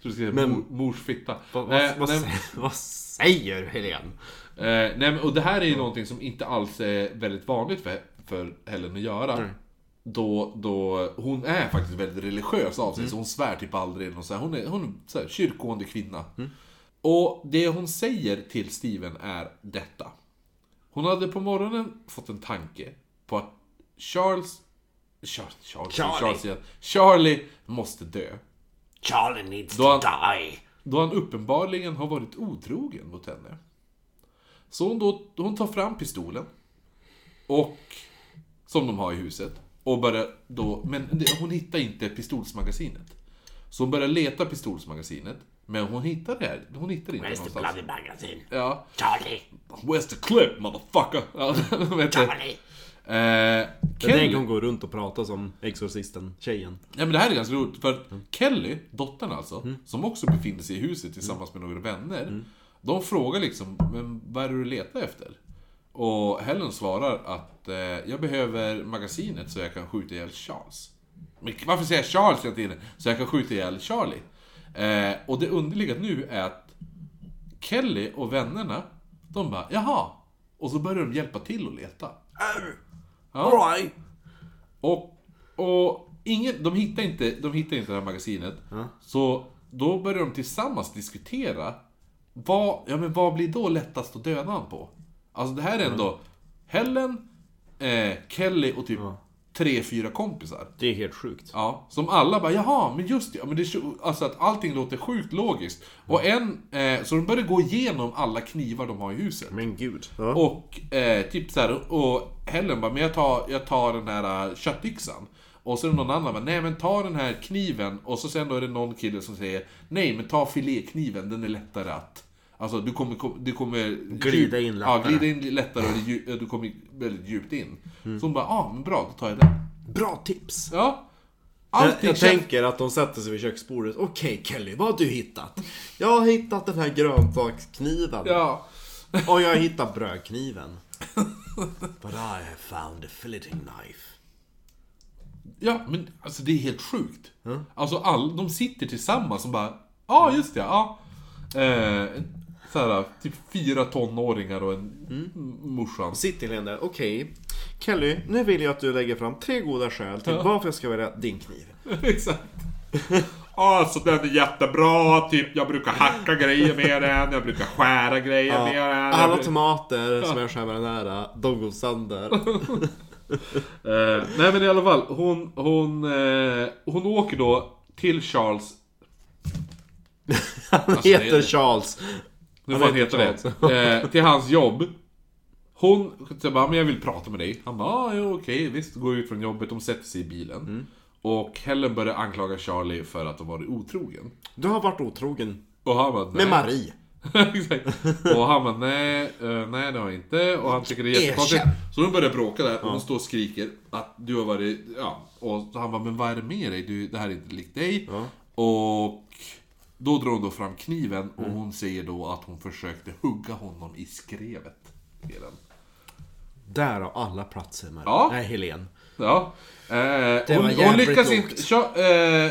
Skrev Men- mor, mors fitta. Vad, Eh, vad, vad, säger, Helene? eh, nej, och det här är ju någonting som inte alls är väldigt vanligt för, för Helen att göra. Då, då hon är faktiskt väldigt religiös av sig, så hon svär typ aldrig. Och så här, hon är, hon är så här, kyrkogående kvinna. Och det hon säger till Steven är detta. Hon hade på morgonen fått en tanke på att Charles... Charles, Charles, Charlie. Charles igen. Charlie måste dö. Charlie needs Då han- to die. Då han uppenbarligen har varit otrogen mot henne. Så hon, då, hon tar fram pistolen. Och... Som de har i huset. Och börjar då... Men hon hittar inte pistolsmagasinet. Så hon börjar leta pistolsmagasinet. Men hon hittar det här. Hon hittar inte Where's the någonstans. bloody magazine? Ja. Charlie! Where's the clip motherfucker? Ja. Charlie! Eh, Det är Kelly, den hon går runt och pratar som Exorcisten, tjejen. Ja men det här är ganska roligt, för Kelly, dottern alltså, som också befinner sig i huset tillsammans med några vänner. De frågar liksom, men vad är det du letar efter? Och Helen svarar att eh, jag behöver magasinet så jag kan skjuta ihjäl Charles. Men varför säger jag Charles hela tiden? Så jag kan skjuta ihjäl Charlie. Eh, och det underliga nu är att Kelly och vännerna, de bara jaha. Och så börjar de hjälpa till att leta. Alright! Och, och ingen, de hittar inte, de hittar inte det här magasinet. Så då börjar de tillsammans diskutera vad, ja, men vad blir då lättast att döda han på? Alltså det här är ändå Helen, eh, Kelly och typ tre, fyra kompisar. Det är helt sjukt. Ja, som alla bara jaha, men just det, men det alltså att allting låter sjukt logiskt. Och en, eh, så de börjar gå igenom alla knivar de har i huset. Men gud. Ja. Och eh, typ så här, och Helen bara, men jag tar, jag tar den här uh, köttyxan. Och så är det någon annan bara, nej men ta den här kniven. Och så sen då är det någon kille som säger, nej men ta filékniven, den är lättare att... Alltså du kommer, kom- du kommer... Glida in Ja, lättare. glida in lättare och du kommer väldigt djupt in. Mm. Så hon bara, ja ah, men bra, då tar jag den. Bra tips! Ja. Jag, Allting jag känns... tänker att de sätter sig vid köksbordet. Okej Kelly, vad har du hittat? Jag har hittat den här grönsakskniven. Ja. Och jag har hittat brödkniven. But I have found a filleting knife. Ja, men alltså det är helt sjukt. Alltså all, de sitter tillsammans och bara, ja ah, just det, ja. Eh, såhär, typ fyra tonåringar och en mm. morsan. Sitter Helene där. Okej. Kelly, nu vill jag att du lägger fram tre goda skäl till varför jag ska välja din kniv. Exakt. Alltså den är jättebra, typ jag brukar hacka grejer med den, jag brukar skära grejer med den. Alla brukar- tomater som jag skär med den här, de går sönder. Eh, nej men i alla fall, hon, hon, eh, hon åker då till Charles Han Alltså, det heter är- Charles. Nu får han heta det. Eh, till hans jobb. Hon så bara, men jag vill prata med dig. Han bara, ah, jo, okej, visst. Går ut från jobbet, de sätter sig i bilen. Och Helen börjar anklaga Charlie för att ha varit otrogen. Du har varit otrogen. Och han bara, nej. Med Marie. Exakt. Och han bara, nej, eh, nej det har jag inte. Och han tycker det är jättekonstigt. Så de börjar bråka där och hon står och skriker att du har varit, ja. Och han bara, men vad är det med dig? Du, det här är inte likt dig. Och då drar hon då fram kniven och hon säger då att hon försökte hugga honom i skrevet. Helen. Där har alla platser Marie. Ja. Nej, Helen. Ja. Eh, hon, var hon jävligt lyckas lågt. inte. Char-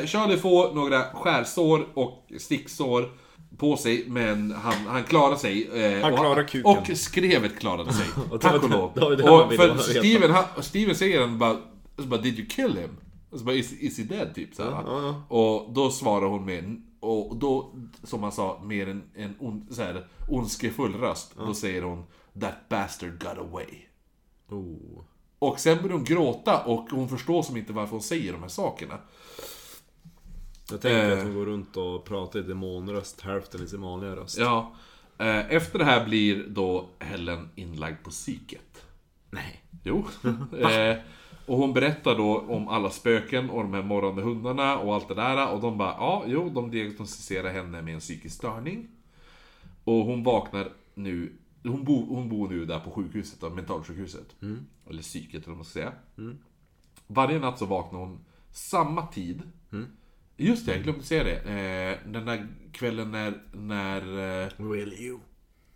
eh, Charlie får några skärsår och sticksår. på sig, men han, han klarade sig. eh, Han och, klarade kuken. Och skrevet klarade sig. Och det var Tack och lov. det var det man Och ville för veta. Steven, han, Steven säger han bara, så bara 'Did you kill him?' Och så bara 'Is, is he dead?' typ så här. Och då svarar hon med, och då, som han sa, med en, en on, så här, ondskefull röst. Då säger hon 'That bastard got away' Oh. Och sen börjar hon gråta och hon förstår som inte varför hon säger de här sakerna. Jag tänker Eh. att hon går runt och pratar i demonröst, hälften i sin vanliga röst. Ja. eh, Efter det här blir då Helen inlagd på psyket. Nej. Jo. eh, och hon berättar då om alla spöken och de här morrande hundarna och allt det där. Och de bara, ja, jo, de diagnostiserar henne med en psykisk störning. Och hon vaknar nu, hon, bo, hon bor nu där på sjukhuset, då, mentalsjukhuset. Eller psyket eller vad man ska säga. Varje natt så vaknar hon samma tid. Just det, jag glömde säga det. Eh, den där kvällen när, när eh, Will you?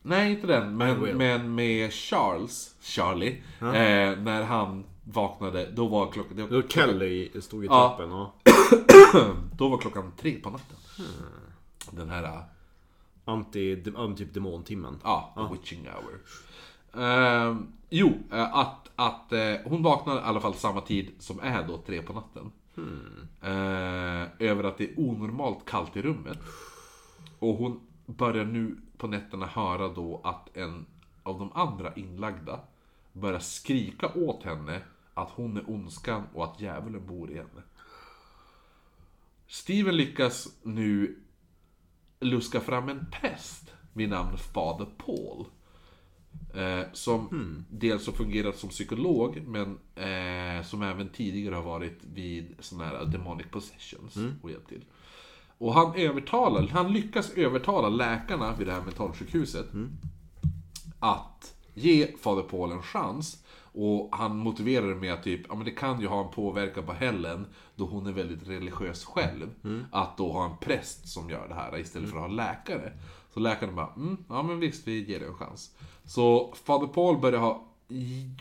Nej, inte den. Men, men med Charles, Charlie, eh, när han vaknade, då var klockan... Det var, Då Kelly stod i Ja. trappen och... Då var klockan tre på natten. Den här, äh, Anti, um, typ demontimmen. ja, the witching hour. Ehm, jo, eh, att, att eh, hon vaknar i alla fall samma tid som är då tre på natten. Eh, över att det är onormalt kallt i rummet. Och hon börjar nu på nätterna höra då att en av de andra inlagda börjar skrika åt henne att hon är ondskan och att djävulen bor i henne. Steven lyckas nu luska fram en präst vid namn Fader Paul. Eh, som dels har fungerat som psykolog, men eh, som även tidigare har varit vid sådana här demonic possessions och hjälpt till. Och han övertalar, han lyckas övertala läkarna vid det här mentalsjukhuset att ge Fader Paul en chans. Och han motiverar det med att typ, ja men det kan ju ha en påverkan på Helen då hon är väldigt religiös själv. Att då ha en präst som gör det här istället för att ha läkare. Så läkaren bara, mm, ja men visst vi ger det en chans. Så Fader Paul börjar ha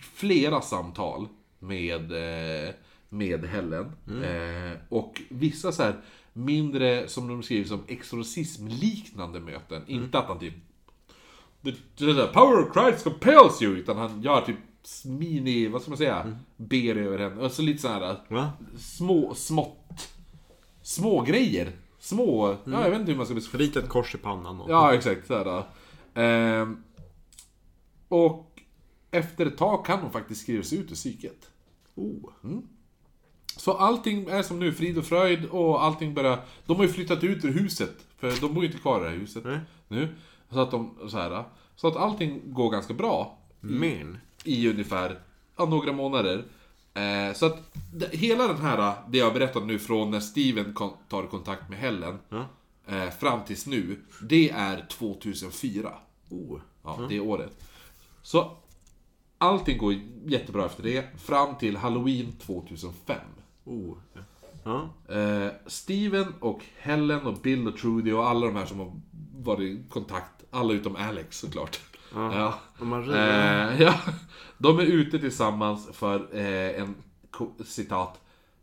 flera samtal med, eh, med Helen. Eh, och vissa så här mindre, som de skriver som exorcismliknande möten. Inte att han typ The, the, the power of Christ compels you! Utan han gör typ mini, vad ska man säga, ber över henne. Alltså lite såhär Va? små, smått, små grejer. Små, ja jag vet inte hur man ska beskriva Ritat kors i pannan och... Ja, exakt. Sådär. Ehm, och efter ett tag kan hon faktiskt skrivas ut ur psyket. Oh. Så allting är som nu, frid och fröjd och allting börjar... De har ju flyttat ut ur huset, för de bor ju inte kvar i det här huset Nej. nu. Så att de, så här, Så att allting går ganska bra Men. I ungefär ja, några månader. Eh, så att det, hela den här, det jag berättat nu från när Steven kon- tar kontakt med Helen, Ja. eh, fram tills nu, det är 2004. Oh. Ja, det året. Så allting går jättebra efter det, fram till Halloween 2005. Oh. Ja. Eh, Steven och Helen och Bill och Trudy och alla de här som har varit i kontakt, alla utom Alex såklart. Ja. Har redan- Eh, ja. De är ute tillsammans för eh, en citat,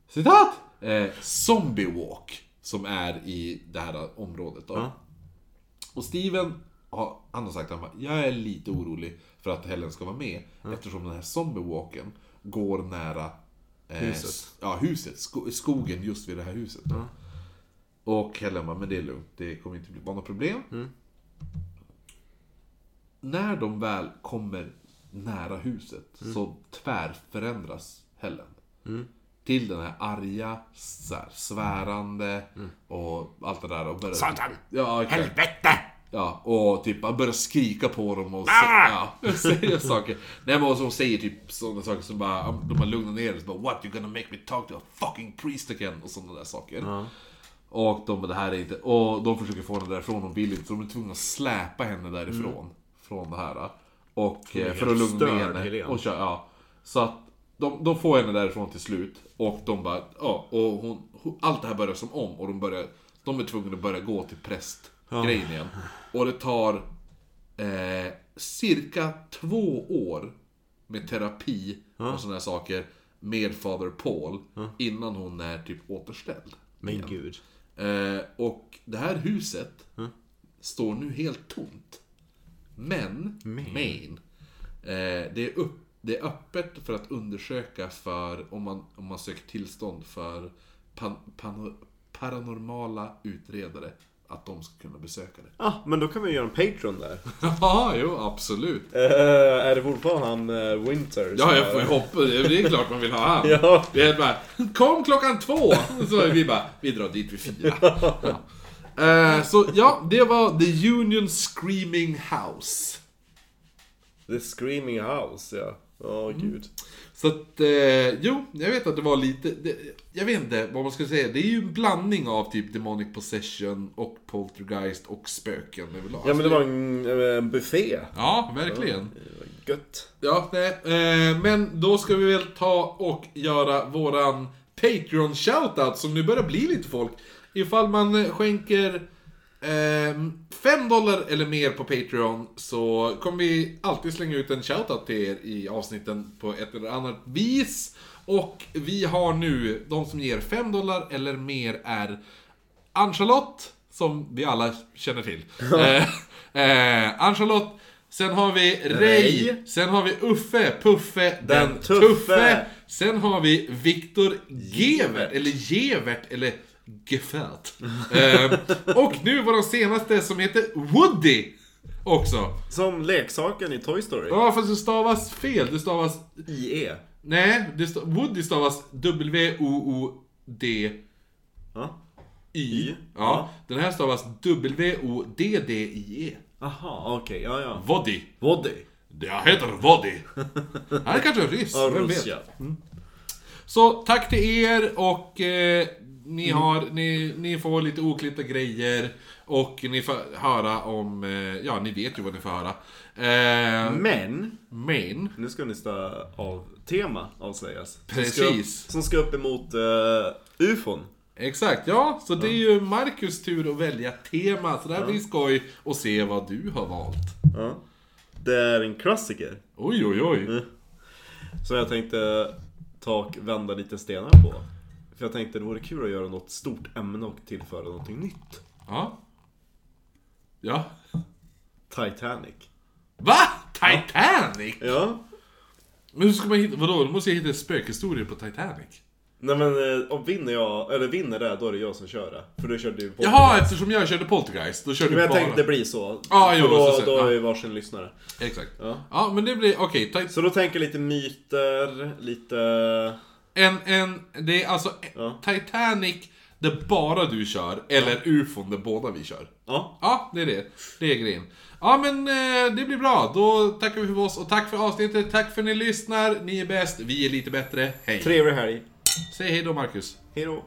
citat! Eh, zombie walk, som är i det här området då. Ja. Och Steven, har, han har sagt att jag är lite orolig för att Helen ska vara med. Eftersom den här zombiewalken går nära eh, Huset. Ja, huset. Sko skogen just vid det här huset. då. Och Helen bara, men det är lugnt. Det kommer inte bli något problem. När de väl kommer nära huset så tvärförändras Helen. Till den här arga, så här, svärande och allt det där. Och börjar, Satan! Ja, exakt. Helvete! Ja, och typ han börjar skrika på dem och Ah! ja, säger saker. Nej men så säger typ sådana saker som bara, de har lugnat ner sig. What? You're gonna make me talk to a fucking priest again? Och sådana där saker. Och de det här är inte... Och de försöker få henne därifrån, hon vill inte. Så de är tvungna att släpa henne därifrån. Från det här. Och eh, för att lugna ner henne. Helene. Och kör, ja. Så att de, de får henne därifrån till slut. Och de bara, ja. Och hon, allt det här börjar som om. Och de börjar, de är tvungna att börja gå till prästgrejen igen. Och det tar eh, cirka två år med terapi och sådana här saker med Father Paul innan hon är typ återställd. Men gud. Eh, och det här huset står nu helt tomt. Men, Maine, eh, det, är upp, det är öppet för att undersöka för om man, om man söker tillstånd för pan, pano, paranormala utredare. Att de ska kunna besöka det. Ah, men då kan vi göra en Patreon där. Ja, jo absolut. Eh, är det fortfarande han uh, Winter? Ja, jag får ju hoppas. Det är klart man vill ha han. Ja. Det är bara, kom klockan två! Så vi bara, vi drar dit vid fyra. Ja. Eh, så ja, det var The Union Screaming House. The Screaming House, ja. Ja, gud. Så att, eh, jo, jag vet att det var lite, det, jag vet inte vad man ska säga. Det är ju en blandning av typ Demonic Possession och Poltergeist och spöken överlag. Ja, men det var en, eh, en buffé. Ja, verkligen. Var Gött. Ja, nej, eh, men då ska vi väl ta och göra våran Patreon shoutout som nu börjar bli lite folk. Ifall man eh, skänker 5 dollar eller mer på Patreon så kommer vi alltid slänga ut en shoutout till er i avsnitten på ett eller annat vis. Och vi har nu, de som ger 5 dollar eller mer är Ann-Charlotte, som vi alla känner till. eh, eh, Ann-Charlotte, sen har vi Ray. sen har vi Uffe, Puffe, den, Den tuffe. tuffe. Sen har vi Viktor Gevert, eller Gevert, eller Gefert. eh, och nu var de senaste som heter Woody också. Som leksaken i Toy Story. Ja, fast det stavas fel. Det stavas... IE. Nej, det sta, Woody stavas W-O-O-D-Y. Ja. Ja, den här stavas W-O-D-D-I-E. Aha, okej. Ja, ja. Woody. Woddy. Jag heter Woody. Han är kanske ryss, Ja, vem vet? ja. Så tack till er och eh, ni, har, ni, ni får lite oklippta grejer. Och ni får höra om, eh, ja ni vet ju vad ni får höra. Eh, Men, men, nu ska nästa av tema avslöjas. Som Precis. Ska som ska upp emot uh, ufon. exakt ja. Så det är ju Marcus tur att välja tema. Så det här blir skoj att se vad du har valt. Ja. Det är en klassiker. Oj oj oj. Så jag tänkte ta och vända lite stenar på. För jag tänkte det vore kul att göra något stort ämne och tillföra någonting nytt. Ja. Ja. Titanic. Va? Titanic? Ja. Men hur ska man hitta, vadå? Då måste jag hitta spökhistorier på Titanic. Nej men eh, om vinner jag, eller vinner det, då är det jag som kör det. För du körde ju på Jaha, eftersom jag körde Poltergeist, då körde Men du jag bara... tänkte det blir så. Ja, jo, För då, så- så- då ja. är vi varsin lyssnare. Exakt. Ja. Ja, men det blir, okej. Tit- Så då tänker jag lite myter, lite... en, en, det är alltså Ja. Titanic där bara du kör, eller UFOn där båda vi kör. Ja. Ja, det är det. Det är grejen. Ja, men eh, det blir bra. Då tackar vi för oss och tack för avsnittet. Tack för att ni lyssnar. Ni är bäst, vi är lite bättre. Hej. Trevlig helg. Säg hej då, Marcus. Hejdå.